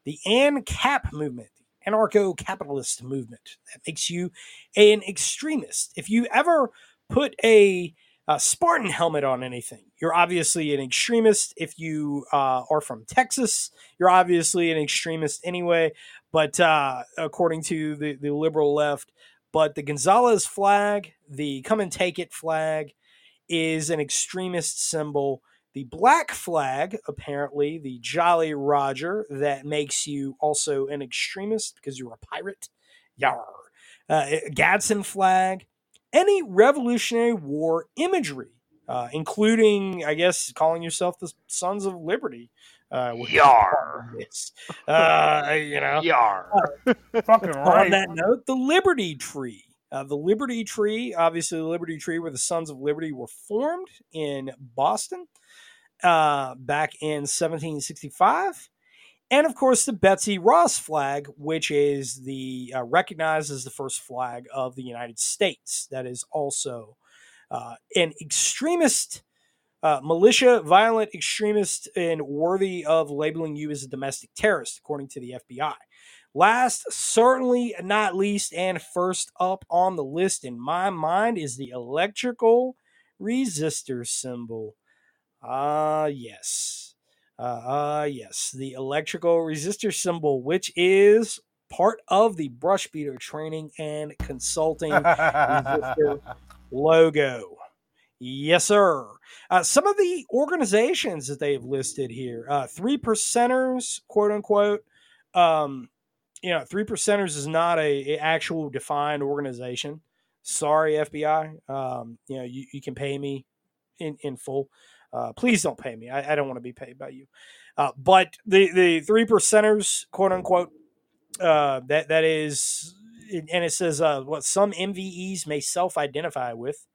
S1: The ANCAP movement, anarcho capitalist movement, that makes you an extremist. If you ever put a, a Spartan helmet on anything, you're obviously an extremist. If you uh, are from Texas, you're obviously an extremist anyway. But uh, according to the, the liberal left, but the Gonzales flag, the come and take it flag, is an extremist symbol. The black flag, apparently, the Jolly Roger, that makes you also an extremist because you're a pirate. Yar. Uh, Gadsden flag, any Revolutionary War imagery, uh, including, I guess, calling yourself the Sons of Liberty. Uh, which
S2: Yar.
S1: part of this. Uh, you know,
S2: Yar.
S3: Fucking
S1: on that note, the Liberty Tree. Uh, the Liberty Tree, obviously, the Liberty Tree where the Sons of Liberty were formed in Boston uh, back in 1765. And of course, the Betsy Ross flag, which is the uh, recognized as the first flag of the United States. That is also uh, an extremist uh, militia, violent extremist, and worthy of labeling you as a domestic terrorist, according to the FBI. Last, certainly not least, and first up on the list in my mind is the electrical resistor symbol. Ah, yes. Uh, uh, yes, the electrical resistor symbol, which is part of the Brush Beater Training and Consulting (laughs) logo. Yes, sir. Uh, some of the organizations that they've listed here, uh, three percenters, quote unquote. Um, you know, three percenters is not a, a actual defined organization. Sorry, FBI. Um, you know, you, you can pay me in in full. Uh, please don't pay me. I, I don't want to be paid by you. Uh, but the the three percenters, quote unquote, uh, that that is, and it says uh, what some MVEs may self-identify with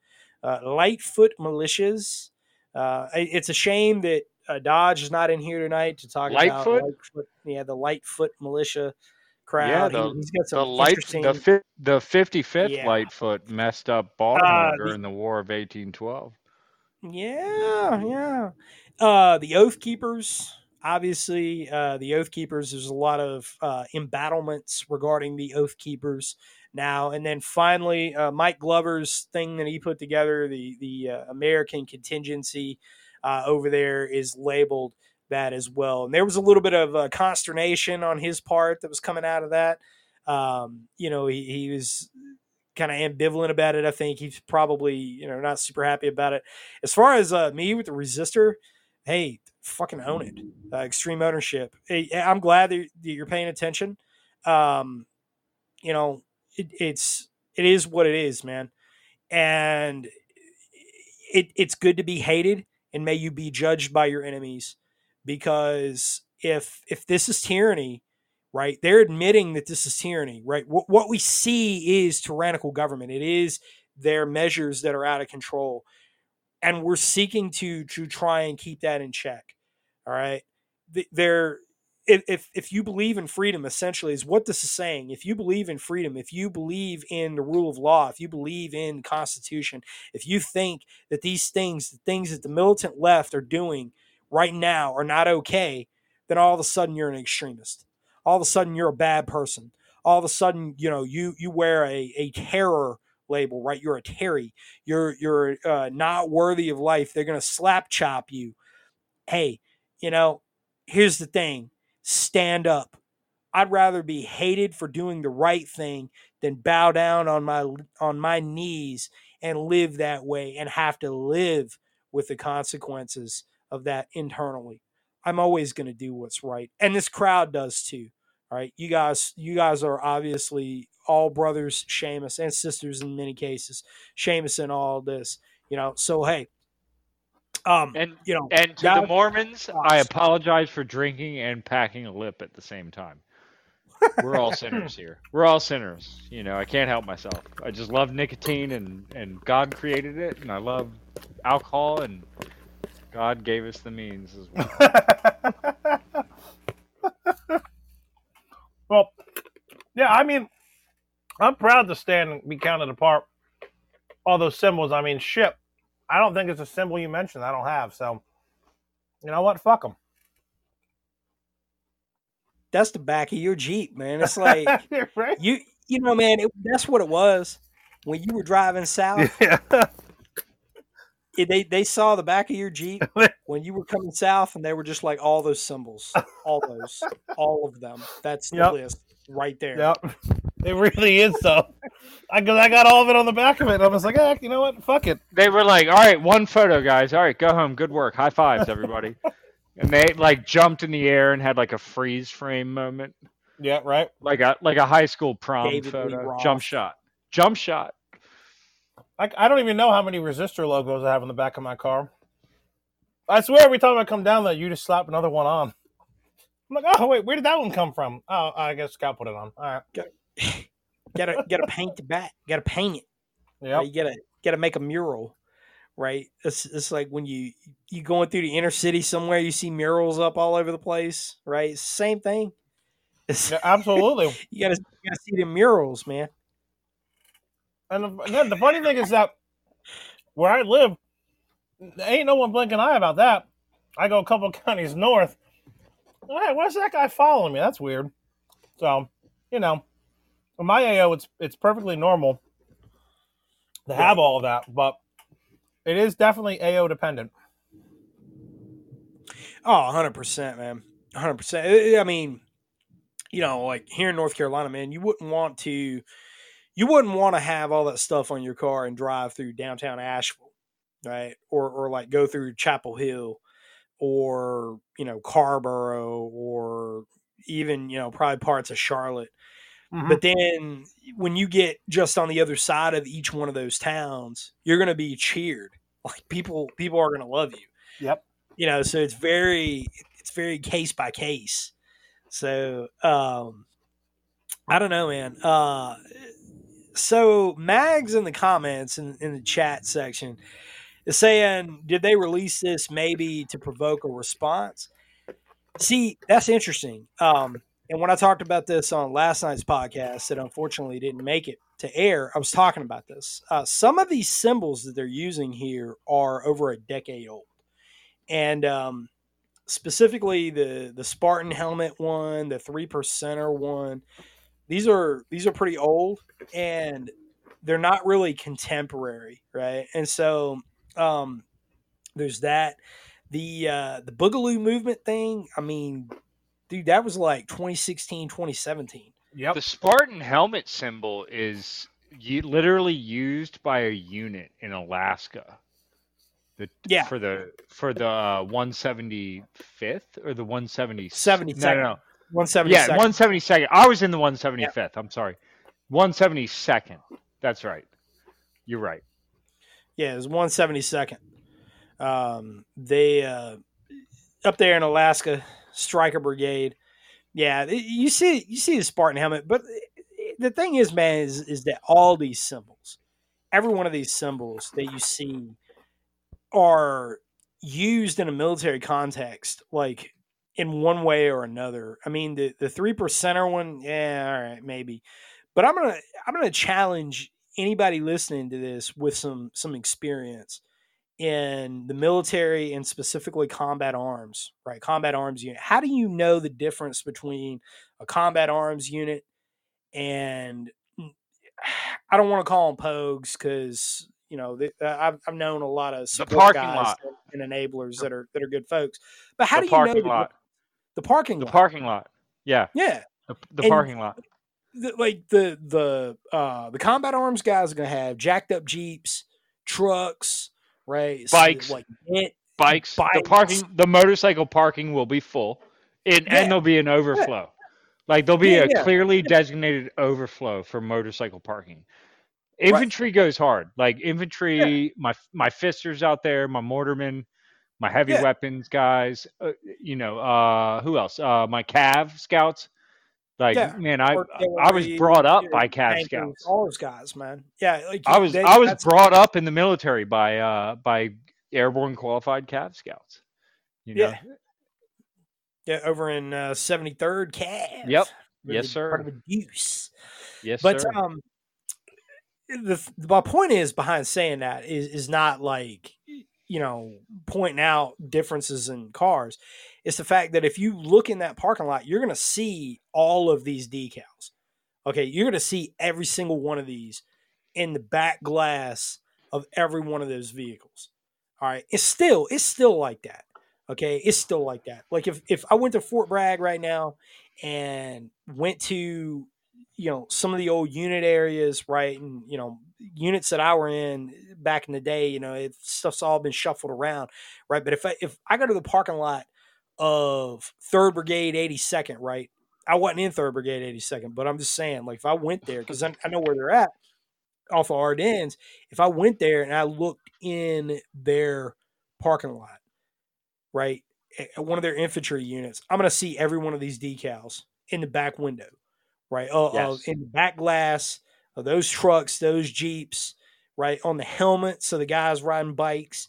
S1: uh, Lightfoot militias. Uh, it's a shame that uh, Dodge is not in here tonight to talk
S2: Lightfoot?
S1: about Lightfoot. Yeah, the Lightfoot militia crowd.
S2: Yeah,
S1: He-
S2: the-
S1: he's got some
S2: The light,
S1: interesting.
S2: the fi- the fifty fifth
S1: Yeah.
S2: Lightfoot messed up Baltimore
S1: Uh,
S2: during the War of eighteen twelve.
S1: Yeah, yeah. Uh, the Oath Keepers, obviously, uh, the Oath Keepers. There's a lot of uh, embattlements regarding the Oath Keepers now, and then finally, uh, Mike Glover's thing that he put together, the the uh, American contingency uh, over there, is labeled that as well. And there was a little bit of uh, consternation on his part that was coming out of that. Um, you know, he, he was kind of ambivalent about it. I think he's probably you know not super happy about it. As far as uh, me with the resistor, hey, fucking own it. Uh, extreme ownership. Hey, I'm glad that you're paying attention. Um, you know, it, it's it is what it is, man, and it it's good to be hated, and may you be judged by your enemies, because if if this is tyranny, right? They're admitting that this is tyranny, right? What, what we see is tyrannical government. It is their measures that are out of control, and we're seeking to to try and keep that in check. All right, Th- they're if, if you believe in freedom, essentially is what this is saying. If you believe in freedom, if you believe in the rule of law, if you believe in Constitution, if you think that these things, the things that the militant left are doing right now, are not okay, then all of a sudden you're an extremist all of a sudden you're a bad person. All of a sudden, you know, you you wear a, a terror label, right? You're a Terry. You're you're uh, not worthy of life. They're gonna slap chop you. Hey, you know, here's the thing: stand up. I'd rather be hated for doing the right thing than bow down on my on my knees and live that way and have to live with the consequences of that internally. I'm always going to do what's right, and this crowd does too. All right, you guys, you guys are obviously all brothers, Seamus, and sisters in many cases. Seamus and all this, you know. So hey, um,
S2: And
S1: you know,
S2: and to
S1: God-
S2: the Mormons, I apologize for drinking and packing a lip at the same time. We're all sinners here. We're all sinners. You know, I can't help myself. I just love nicotine and and God created it, and I love alcohol, and God gave us the means as well. (laughs)
S3: well, yeah, I mean, I'm proud to stand and be counted apart. All those symbols. I mean, ship. I don't think it's a symbol you mentioned. I don't have. So, you know what? Fuck them.
S1: that's the back of your Jeep, man. It's like (laughs)
S3: right?
S1: you, you know, man. It, that's what it was when you were driving south. (laughs)
S3: Yeah.
S1: It- they they saw the back of your Jeep (laughs) when you were coming south, and they were just like all those symbols, all those, all of them. That's the
S3: Yep.
S1: list right there.
S3: Yep. (laughs) It really is though. I got I got all of it on the back of it. I was like, eh, you know what? Fuck it.
S2: They were like, "All right, one photo, guys. All right, go home. Good work. High fives, everybody." (laughs) and they like jumped in the air and had like a freeze frame moment,
S3: Yeah, right.
S2: like a like a high school prom
S1: David
S2: photo. Jump shot. Jump shot.
S3: I, I don't even know how many resistor logos I have on the back of my car. I swear every time I come down there, you just slap another one on. I'm like, oh wait, where did that one come from? Oh, I guess Scott put it on. All right.
S1: gotta (laughs) gotta paint the back. Gotta paint it.
S3: Yep.
S1: You gotta gotta make a mural, right? It's it's like when you you going through the inner city somewhere, you see murals up all over the place, right? Same thing. (laughs)
S3: Yeah, absolutely.
S1: you gotta you gotta see the murals, man.
S3: And the, again, the funny thing is that where I live, there ain't no one blinking eye about that. I go a couple (laughs) counties north. Hey, why's that guy following me? That's weird. So, you know, for my AO, it's it's perfectly normal to have all of that, but it is definitely AO dependent.
S1: Oh, 100%, man. 100%. I- I mean, you know, like here in North Carolina, man, you wouldn't want to, you wouldn't want to have all that stuff on your car and drive through downtown Asheville, right? Or or like go through Chapel Hill, or you know Carrboro, or even you know probably parts of Charlotte.
S3: Mhm.
S1: But then when you get just on the other side of each one of those towns, you're going to be cheered. (laughs) Like people, people are going to love you.
S3: Yep.
S1: You know, so it's very, it's very case by case. So, um, I don't know, man. Uh, so Mags in the comments in, in the chat section is saying, did they release this maybe to provoke a response? See, that's interesting. Um, and when I talked about this on last night's podcast, that unfortunately didn't make it to air, I was talking about this. Uh, some of these symbols that they're using here are over a decade old, and um, specifically the the Spartan helmet one, the three percenter one. These are these are pretty old, and they're not really contemporary, right? And so um, there's that. The uh, the Boogaloo movement thing. I mean, dude, that was like 2016, 2017.
S3: Yep.
S2: The Spartan helmet symbol is literally used by a unit in Alaska. The,
S1: Yeah.
S2: For the for the uh, 175th or the 170
S1: 72nd.
S2: No, no, no.
S1: 170
S2: Yeah, 172nd. I was in the 175th. I'm sorry. 172nd. That's right. You're right.
S1: Yeah, it was 172nd. Um, they uh, up there in Alaska, Stryker Brigade. Yeah, you see you see the Spartan helmet, but the thing is, man, is is that all these symbols, every one of these symbols that you see, are used in a military context, like in one way or another. I mean, the the three percenter one, yeah, all right, maybe, but I'm gonna I'm gonna challenge anybody listening to this with some some experience in the military and specifically combat arms, right? Combat arms unit. How do you know the difference between a combat arms unit and I don't want to call them pogues because you know uh, I've, I've known a lot of support
S2: parking
S1: guys
S2: lot.
S1: and enablers that are that are good folks. But how
S2: the
S1: do you know
S2: parking
S1: the,
S2: lot.
S1: The parking
S2: The
S1: lot?
S2: parking lot. Yeah.
S1: yeah,
S2: The, the parking lot.
S1: the, like the the uh the combat arms guys are gonna have jacked up jeeps, trucks, right? So,
S2: Bikes.
S1: like it,
S2: Bikes. The parking. The motorcycle parking will be full, and,
S1: Yeah.
S2: and there'll be an overflow. Like there'll be
S1: Yeah,
S2: a
S1: yeah.
S2: clearly designated overflow for motorcycle parking. Infantry goes hard. Like infantry, my my fisters out there, my mortarmen, my heavy
S1: Yeah.
S2: weapons guys. Uh, you know, uh, who else? Uh, my cav scouts. Like
S1: Yeah.
S2: man, I I was brought up by cav scouts.
S1: All those guys, man. Yeah, like
S2: I was
S1: they-
S2: I was brought up in the military by uh by airborne qualified cav scouts. You know?
S1: Yeah. yeah over in uh, 73rd Cav.
S2: Yep. Yes, sir.
S1: Part of a deuce.
S2: Yes,
S1: But
S2: sir.
S1: um, the my point is behind saying that is is not like you know pointing out differences in cars. It's the fact that if you look in that parking lot, you're going to see all of these decals. Okay, you're going to see every single one of these in the back glass of every one of those vehicles. All right, it's still it's still like that. Okay, it's still like that. Like if if I went to Fort Bragg right now and went to you know some of the old unit areas right and you know units that i were in back in the day you know it, stuff's all been shuffled around right? But if i if i go to the parking lot of third brigade 82nd right i wasn't in third brigade 82nd but i'm just saying like if i went there because I, I know where they're at off of Ardennes, if i went there and i looked in their parking lot right at one of their infantry units i'm going to see every one of these decals in the back window right? Uh, uh, in the back glass of those trucks, those Jeeps, right? On the helmets of the guys riding bikes.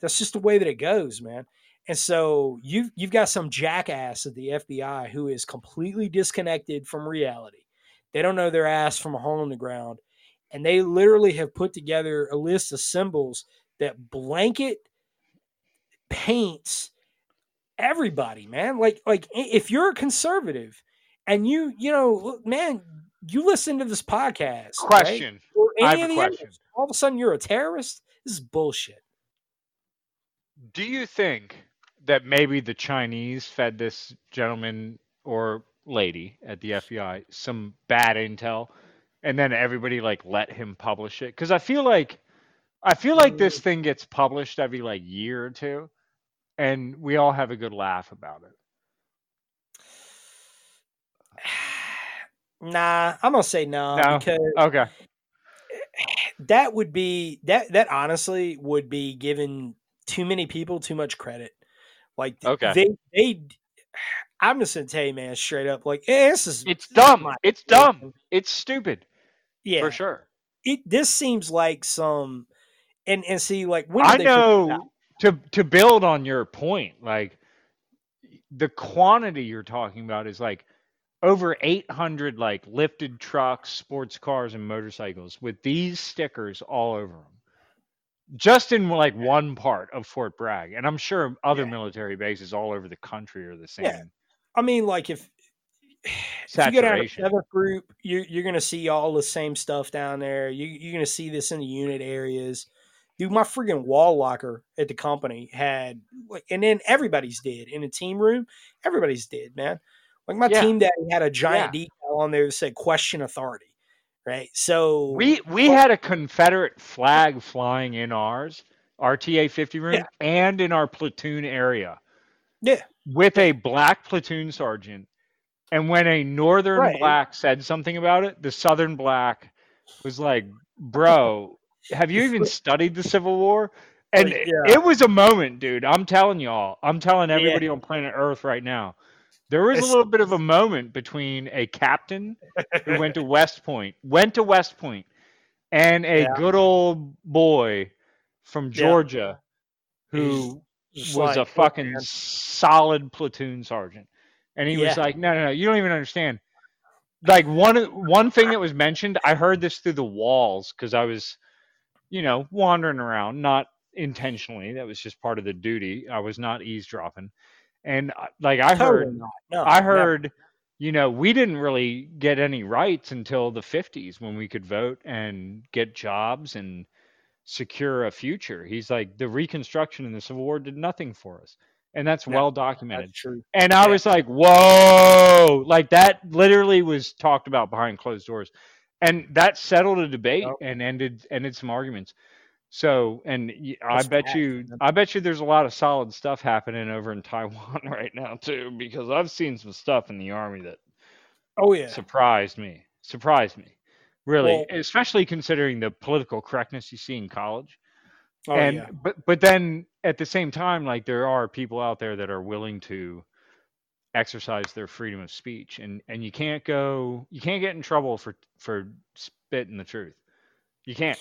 S1: That's just the way that it goes, man. And so you've you've got some jackass at the FBI who is completely disconnected from reality. They don't know their ass from a hole in the ground. And they literally have put together a list of symbols that blanket paints everybody, man. Like like if you're a conservative and you, you know, man, you listen to this podcast. right?
S2: Question.
S1: Or
S2: I have a question.
S1: others, all of a sudden you're a terrorist. This is bullshit.
S2: Do you think that maybe the Chinese fed this gentleman or lady at the FBI some bad intel, and then everybody like let him publish it because I feel like I feel like this mm. thing gets published every like year or two, and we all have a good laugh about it.
S1: Nah, I'm gonna say no,
S2: No?
S1: because
S2: Okay.
S1: that would be that that honestly would be giving too many people too much credit. Like
S2: Okay.
S1: they they I'm just gonna tell you, man, straight up, like eh, this is
S2: It's
S1: this
S2: dumb. It's dumb. It's stupid
S1: Yeah,
S2: for sure.
S1: it this seems like some and and see like when
S2: I
S1: did they put this out?
S2: know to to build on your point, like the quantity you're talking about is like over 800 like lifted trucks, sports cars, and motorcycles with these stickers all over them. Just in like one part of Fort Bragg, and I'm sure other
S1: Yeah.
S2: military bases all over the country are the same.
S1: Yeah. I mean, like if (sighs) if you down to
S2: Saturation.
S1: Seventh Group, you're you're gonna see all the same stuff down there. You you're gonna see this in the unit areas. Dude, my freaking wall locker at the company had, and then everybody's did in the team room. Everybody's did, man. Like my
S2: Yeah.
S1: team daddy had a giant decal on there that said "Question Authority," right? So
S2: We we had a Confederate flag flying in ours, RTA 50 room,
S1: Yeah.
S2: and in our platoon area.
S1: Yeah.
S2: With a black platoon sergeant. And when a northern
S1: Right.
S2: black said something about it, the southern black was like, "Bro, have you even (laughs) studied the Civil War?" And
S1: Like,
S2: it-
S1: yeah.
S2: it was a moment, dude. I'm telling y'all. I'm telling
S1: Yeah.
S2: everybody on planet Earth right now. There was a little bit of a moment between a captain who went to West Point, went to West Point, and a
S1: Yeah.
S2: good old boy from
S1: Yeah.
S2: Georgia who
S1: Just
S2: was a
S1: oh,
S2: fucking
S1: man.
S2: solid platoon sergeant. And he was like, no, no, no, you don't even understand. Like one one thing that was mentioned, I heard this through the walls because I was, you know, wandering around, not intentionally. That was just part of the duty. I was not eavesdropping. And uh, like I
S1: Totally
S2: heard.
S1: No,
S2: I
S1: never.
S2: heard, you know, we didn't really get any rights until the 50s when we could vote and get jobs and secure a future. He's like, the Reconstruction and the Civil War did nothing for us. And that's
S1: No,
S2: well documented.
S1: That's true.
S2: And I
S1: Yeah.
S2: was like, whoa, like that literally was talked about behind closed doors. And that settled a debate and ended ended some arguments. So, and I bet you. I bet you, there's a lot of solid stuff happening over in (laughs) Taiwan right now too, because I've seen some stuff in the army that
S1: Oh yeah.
S2: surprised me, surprised me, really,
S1: Well-
S2: especially considering the political correctness you see in college.
S1: Oh
S2: and
S1: yeah.
S2: but but then at the same time, like there are people out there that are willing to exercise their freedom of speech, and and you can't go, you can't get in trouble for for spitting the truth. You can't.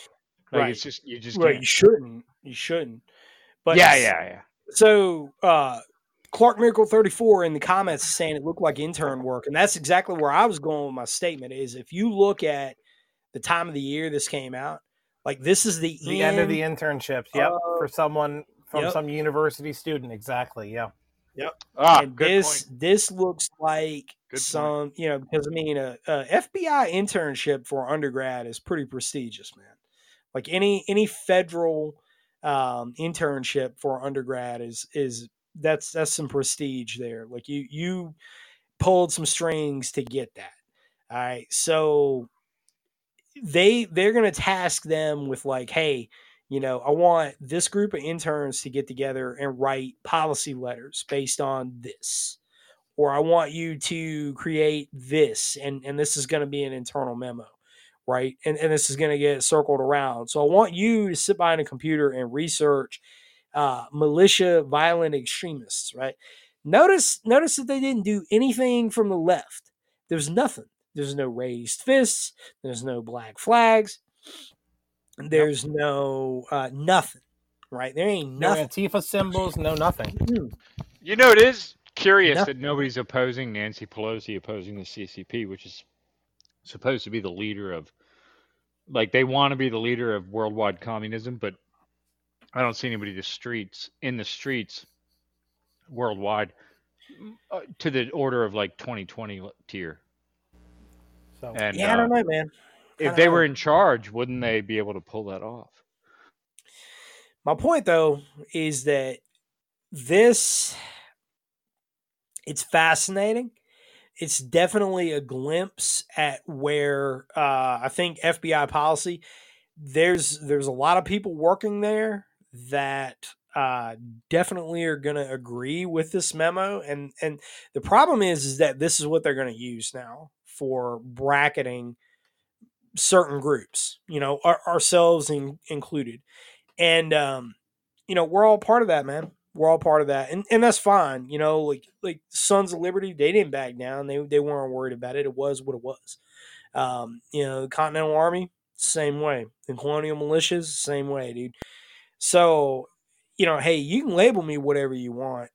S2: Like
S1: Right.
S2: it's just you just
S1: Right.
S2: can't.
S1: You shouldn't. You shouldn't. But
S2: yeah, yeah, yeah.
S1: So uh Clark Miracle 34 in the comments saying it looked like intern work. And that's exactly where I was going with my statement is if you look at the time of the year this came out, like this is the,
S3: The end of the internships. Yep,
S1: Uh,
S3: for someone from
S1: yep.
S3: some university student. Exactly. Yeah.
S2: Ah,
S1: and
S2: good
S1: this
S2: point.
S1: this looks like
S2: Good point.
S1: some you know because I mean a, a FBI internship for undergrad is pretty prestigious, man. Like any any federal um, internship for undergrad is is that's that's some prestige there. Like you you pulled some strings to get that. All right, so they they're gonna task them with like, hey, you know, I want this group of interns to get together and write policy letters based on this. Or I want you to create this, and, and this is going to be an internal memo, right? And, and this is going to get circled around. So I want you to sit behind a computer and research uh, militia violent extremists, right? Notice notice that they didn't do anything from the left. There's nothing. There's no raised fists. There's no black flags. There's no uh, nothing, right? There ain't
S3: No. Antifa symbols. No nothing.
S2: You know, it is curious
S1: No.
S2: that nobody's opposing Nancy Pelosi opposing the CCP, which is supposed to be the leader of, like, they want to be the leader of worldwide communism, but I don't see anybody the streets in the streets worldwide uh, to the order of like 2020 tier.
S3: So
S2: And
S1: yeah, I
S2: uh,
S1: don't know, man. I
S2: if they
S1: know.
S2: were in charge, wouldn't they be able to pull that off?
S1: My point though is that this it's fascinating it's definitely a glimpse at where uh, I think FBI policy. There's there's a lot of people working there that uh, definitely are going to agree with this memo, and and the problem is is that this is what they're going to use now for bracketing certain groups, you know, our, ourselves in, included, and um, you know we're all part of that, man. We're all part of that, and and that's fine. You know, like like Sons of Liberty, they didn't back down. They they weren't worried about it. It was what it was. Um, you know, the Continental Army, same way. The Colonial Militias, same way, dude. So you know, hey, you can label me whatever you want.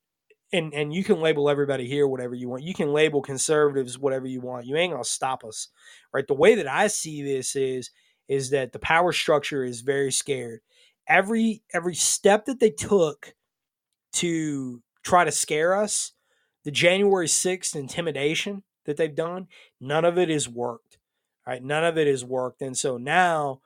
S1: And and you can label everybody here whatever you want. You can label conservatives whatever you want. You ain't gonna stop us. Right. The way that I see this is is that the power structure is very scared. Every every step that they took to try to scare us, the January 6th intimidation that they've done, none of it has worked. Right? None of it has worked. And so now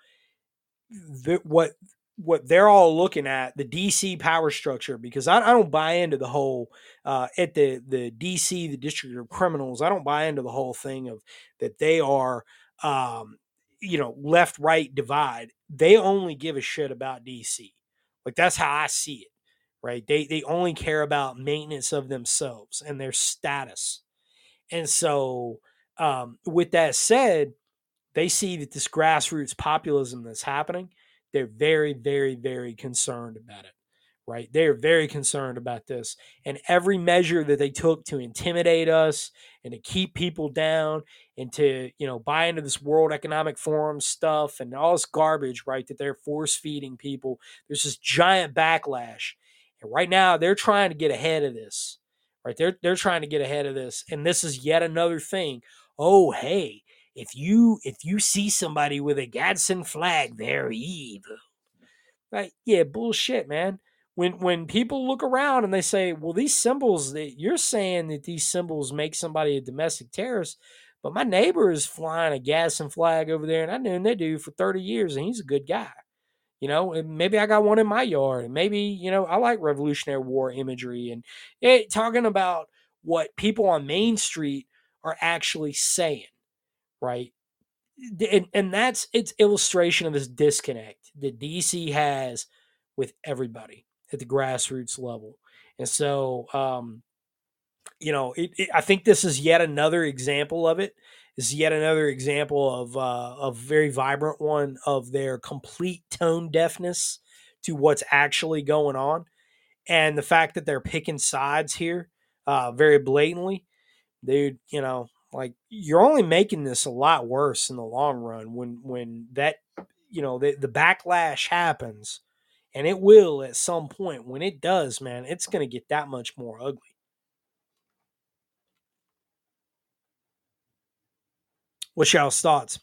S1: the, what what they're all looking at the DC power structure because I, I don't buy into the whole uh, at the the DC the District of Criminals I don't buy into the whole thing of that they are um, you know left right divide they only give a shit about DC like that's how I see it right they they only care about maintenance of themselves and their status and so um, with that said they see that this grassroots populism that's happening they're very, very, very concerned about it, right? They're very concerned about this. And every measure that they took to intimidate us and to keep people down and to, you know, buy into this World Economic Forum stuff and all this garbage, right, that they're force feeding people, there's this giant backlash. And right now, they're trying to get ahead of this, right? They're, they're trying to get ahead of this. And this is yet another thing. Oh, hey, if you if you see somebody with a Gadsden flag, they're evil. Right? Yeah, bullshit, man. When when people look around and they say, "Well, these symbols that you're saying that these symbols make somebody a domestic terrorist," but my neighbor is flying a Gadsden flag over there, and I knew they do for 30 years, and he's a good guy. You know, maybe I got one in my yard, maybe you know I like Revolutionary War imagery and it, talking about what people on Main Street are actually saying right? And, and that's its illustration of this disconnect that DC has with everybody at the grassroots level. And so, um, you know, it, it, I think this is yet another example of it. Is yet another example of uh, a very vibrant one of their complete tone deafness to what's actually going on, and the fact that they're picking sides here uh, very blatantly. Dude, you know, like you're only making this a lot worse in the long run when when that you know the, the backlash happens and it will at some point when it does man it's going to get that much more ugly what's y'all's thoughts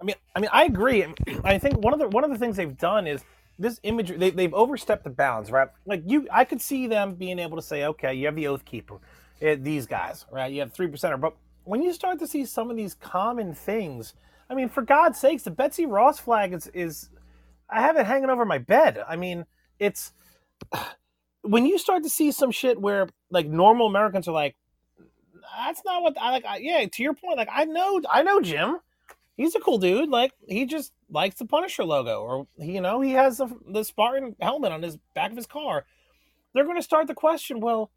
S3: i mean i mean i agree (clears throat) i think one of the one of the things they've done is this imagery they, they've overstepped the bounds right like you i could see them being able to say okay you have the oath keeper eh, these guys, right? You have three percenter, but when you start to see some of these common things, I mean, for God's sakes, the Betsy Ross flag is is I have it hanging over my bed. I mean, it's (sighs) when you start to see some shit where like normal Americans are like, that's not what I like. I, yeah, to your point, like I know, I know Jim. He's a cool dude. Like he just likes the Punisher logo, or you know, he has the, the Spartan helmet on his back of his car. They're going to start the question. Well,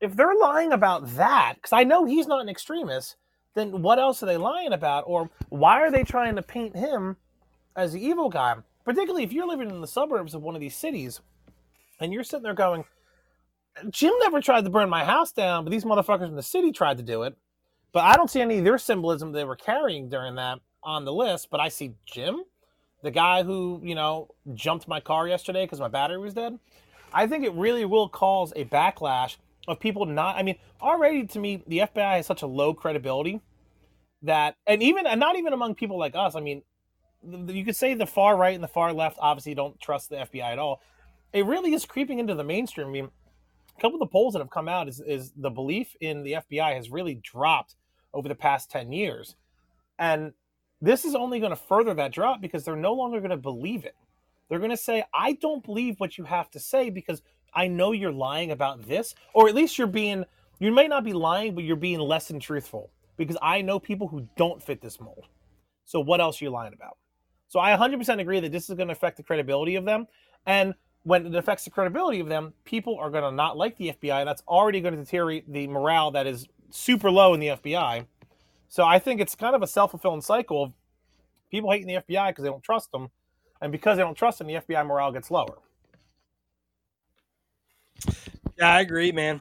S3: if they're lying about that, because I know he's not an extremist, then what else are they lying about? Or why are they trying to paint him as the evil guy? Particularly if you're living in the suburbs of one of these cities and you're sitting there going, Jim never tried to burn my house down, but these motherfuckers in the city tried to do it. But I don't see any of their symbolism they were carrying during that on the list. But I see Jim, the guy who, you know, jumped my car yesterday because my battery was dead. I think it really will cause a backlash of people not. I mean, already to me, the FBI has such a low credibility that, and even and not even among people like us. I mean, you could say the far right and the far left obviously don't trust the FBI at all. It really is creeping into the mainstream. I mean, couple of the polls that have come out is, is the belief in the FBI has really dropped over the past 10 years. And this is only going to further that drop because they're no longer going to believe it. They're going to say, I don't believe what you have to say because I know you're lying about this, or at least you're being You may not be lying, but you're being less than truthful because I know people who don't fit this mold. So what else are you lying about? So I 100% agree that this is going to affect the credibility of them. And when it affects the credibility of them, people are going to not like the FBI. That's already going to deteriorate the morale that is super low in the FBI. So I think it's kind of a self fulfilling cycle of people hating the FBI because they don't trust them. And because they don't trust them, the FBI morale gets lower.
S1: Yeah, I agree, man.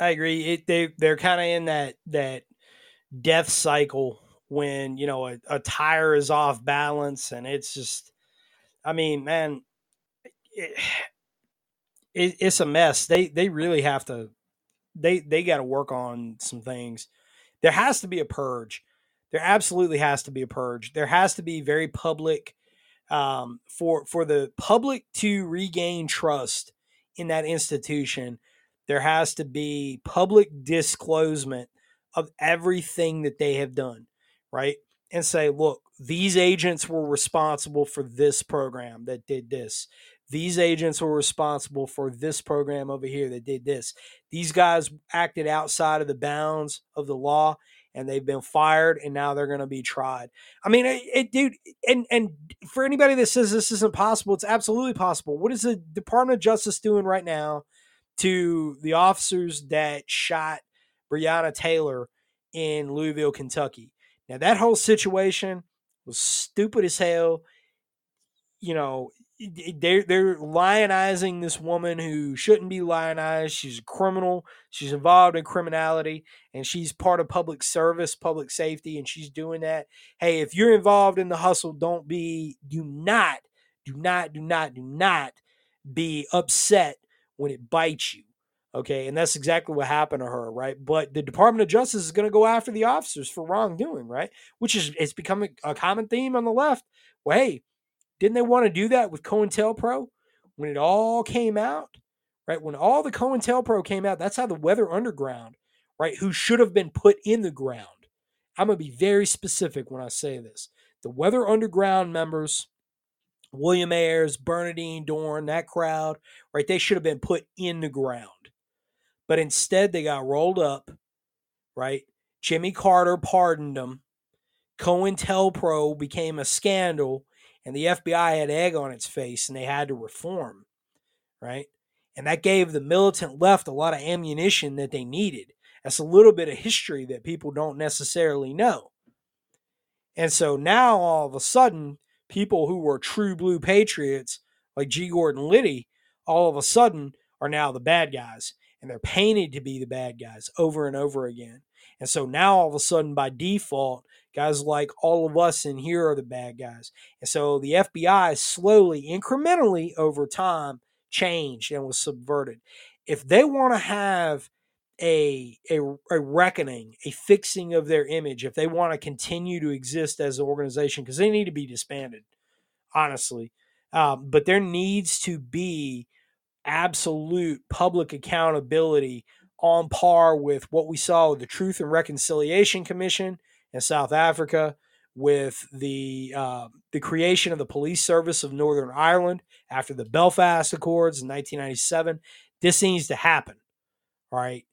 S1: I agree. It, they they're kind of in that that death cycle when you know a, a, tire is off balance and it's just i mean man it, it, it's a mess they they really have to they they got to work on some things there has to be a purge there absolutely has to be a purge there has to be very public um, for for the public to regain trust in that institution there has to be public disclosure of everything that they have done right? And say, look, these agents were responsible for this program that did this. These agents were responsible for this program over here that did this. These guys acted outside of the bounds of the law and they've been fired and now they're going to be tried. I mean, it, it, dude, and and for anybody that says this isn't possible, it's absolutely possible. What is the Department of Justice doing right now to the officers that shot Breonna Taylor in Louisville, Kentucky? Now that whole situation was stupid as hell. You know, they're they're lionizing this woman who shouldn't be lionized. She's a criminal. She's involved in criminality, and she's part of public service, public safety, and she's doing that. Hey, if you're involved in the hustle, don't be, do not, do not, do not, do not be upset when it bites you. Okay, and that's exactly what happened to her, right? But the Department of Justice is going to go after the officers for wrongdoing, right? Which is it's becoming a common theme on the left. Well, hey, didn't they want to do that with COINTELPRO when it all came out, right? When all the COINTELPRO came out, that's how the Weather Underground, right? Who should have been put in the ground. I'm going to be very specific when I say this. The Weather Underground members, William Ayers, Bernardine Dohrn, that crowd, right? They should have been put in the ground but instead they got rolled up, right? Jimmy Carter pardoned them. COINTELPRO became a scandal, and the FBI had egg on its face, and they had to reform, right? And that gave the militant left a lot of ammunition that they needed. That's a little bit of history that people don't necessarily know. And so now all of a sudden, people who were true blue patriots like G. Gordon Liddy, all of a sudden are now the bad guys and they're painted to be the bad guys over and over again. And so now all of a sudden, by default, guys like all of us in here are the bad guys. And so the FBI slowly, incrementally over time, changed and was subverted. If they want to have a, a, a reckoning, a fixing of their image, if they want to continue to exist as an organization, because they need to be disbanded, honestly. Um, but there needs to be absolute public accountability on par with what we saw with the Truth and Reconciliation Commission in South Africa, with the uh, the creation of the Police Service of Northern Ireland after the Belfast Accords in 1997. This needs to happen. All right,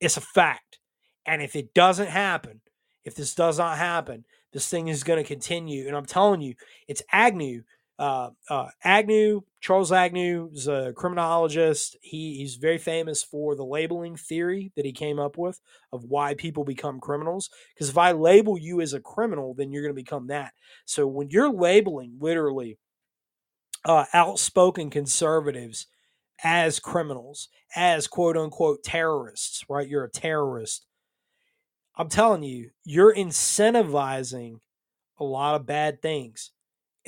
S1: it's a fact, and if it doesn't happen, if this does not happen, this thing is going to continue. And I'm telling you, it's Agnew uh, uh, Agnew, Charles Agnew is a criminologist. He, he's very famous for the labeling theory that he came up with of why people become criminals. Because if I label you as a criminal, then you're going to become that. So when you're labeling literally uh, outspoken conservatives as criminals, as quote unquote terrorists, right? You're a terrorist. I'm telling you, you're incentivizing a lot of bad things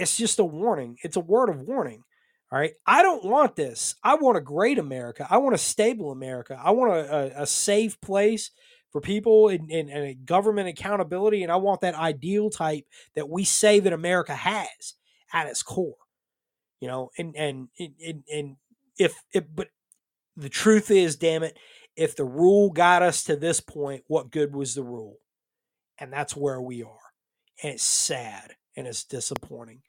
S1: it's just a warning. It's a word of warning. All right. I don't want this. I want a great America. I want a stable America. I want a, a, a safe place for people and, government accountability. And I want that ideal type that we say that America has at its core. You know, and and and, and if it but the truth is, damn it, if the rule got us to this point, what good was the rule? And that's where we are. And it's sad and it's disappointing.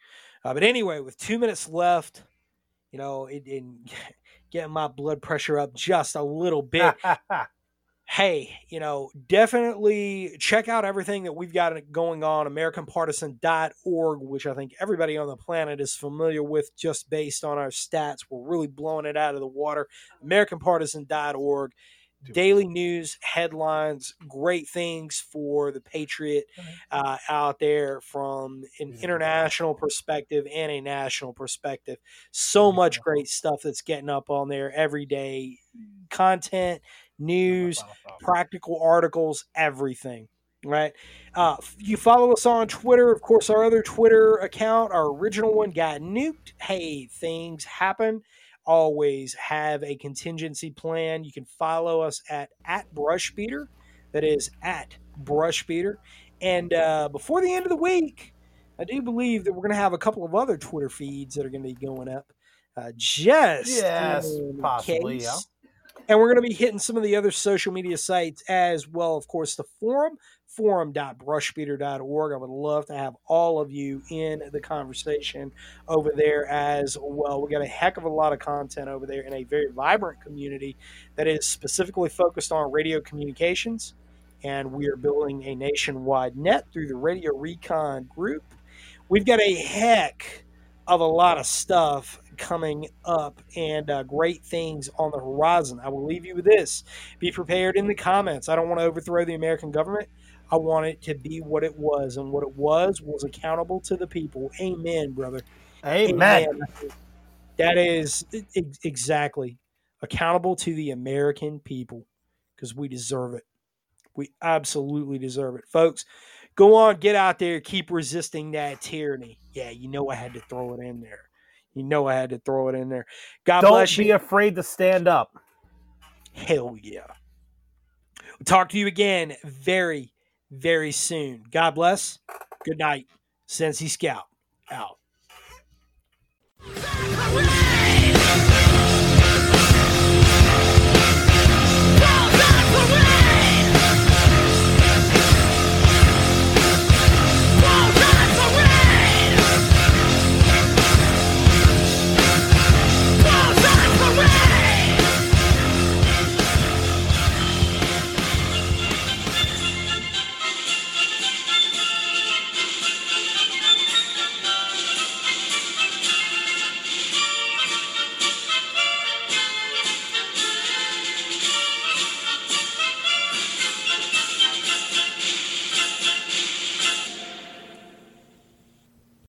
S1: Uh, but anyway, with two minutes left, you know, in (laughs) getting my blood pressure up just a little bit. (laughs) hey, you know, definitely check out everything that we've got going on, AmericanPartisan.org, which I think everybody on the planet is familiar with just based on our stats. We're really blowing it out of the water. AmericanPartisan.org. Daily news, headlines, great things for the Patriot uh, out there from an international perspective and a national perspective. So much great stuff that's getting up on there every day. Content, news, practical articles, everything. Right. Uh, you follow us on Twitter. Of course, our other Twitter account, our original one, got nuked. Hey, things happen. Always have a contingency plan. You can follow us at at Brushbeater. That is at Brushbeater. And uh, before the end of the week, I do believe that we're going to have a couple of other Twitter feeds that are going to be going up. Uh, just
S3: yes, possibly,
S1: case.
S3: yeah.
S1: And we're going to be hitting some of the other social media sites as well. Of course, the forum, forum.brushbeater.org. I would love to have all of you in the conversation over there as well. We got a heck of a lot of content over there in a very vibrant community that is specifically focused on radio communications. And we are building a nationwide net through the Radio Recon group. We've got a heck of a lot of stuff coming up and uh, great things on the horizon. I will leave you with this be prepared in the comments. I don't want to overthrow the American government. I want it to be what it was, and what it was was accountable to the people. Amen, brother.
S3: Amen.
S1: Amen. That is exactly accountable to the American people because we deserve it. We absolutely deserve it. Folks, go on, get out there, keep resisting that tyranny. Yeah, you know I had to throw it in there. You know I had to throw it in there. God
S3: Don't
S1: bless
S3: be afraid to stand up.
S1: Hell yeah. We'll talk to you again very, very soon. God bless. Good night. NC Scout out.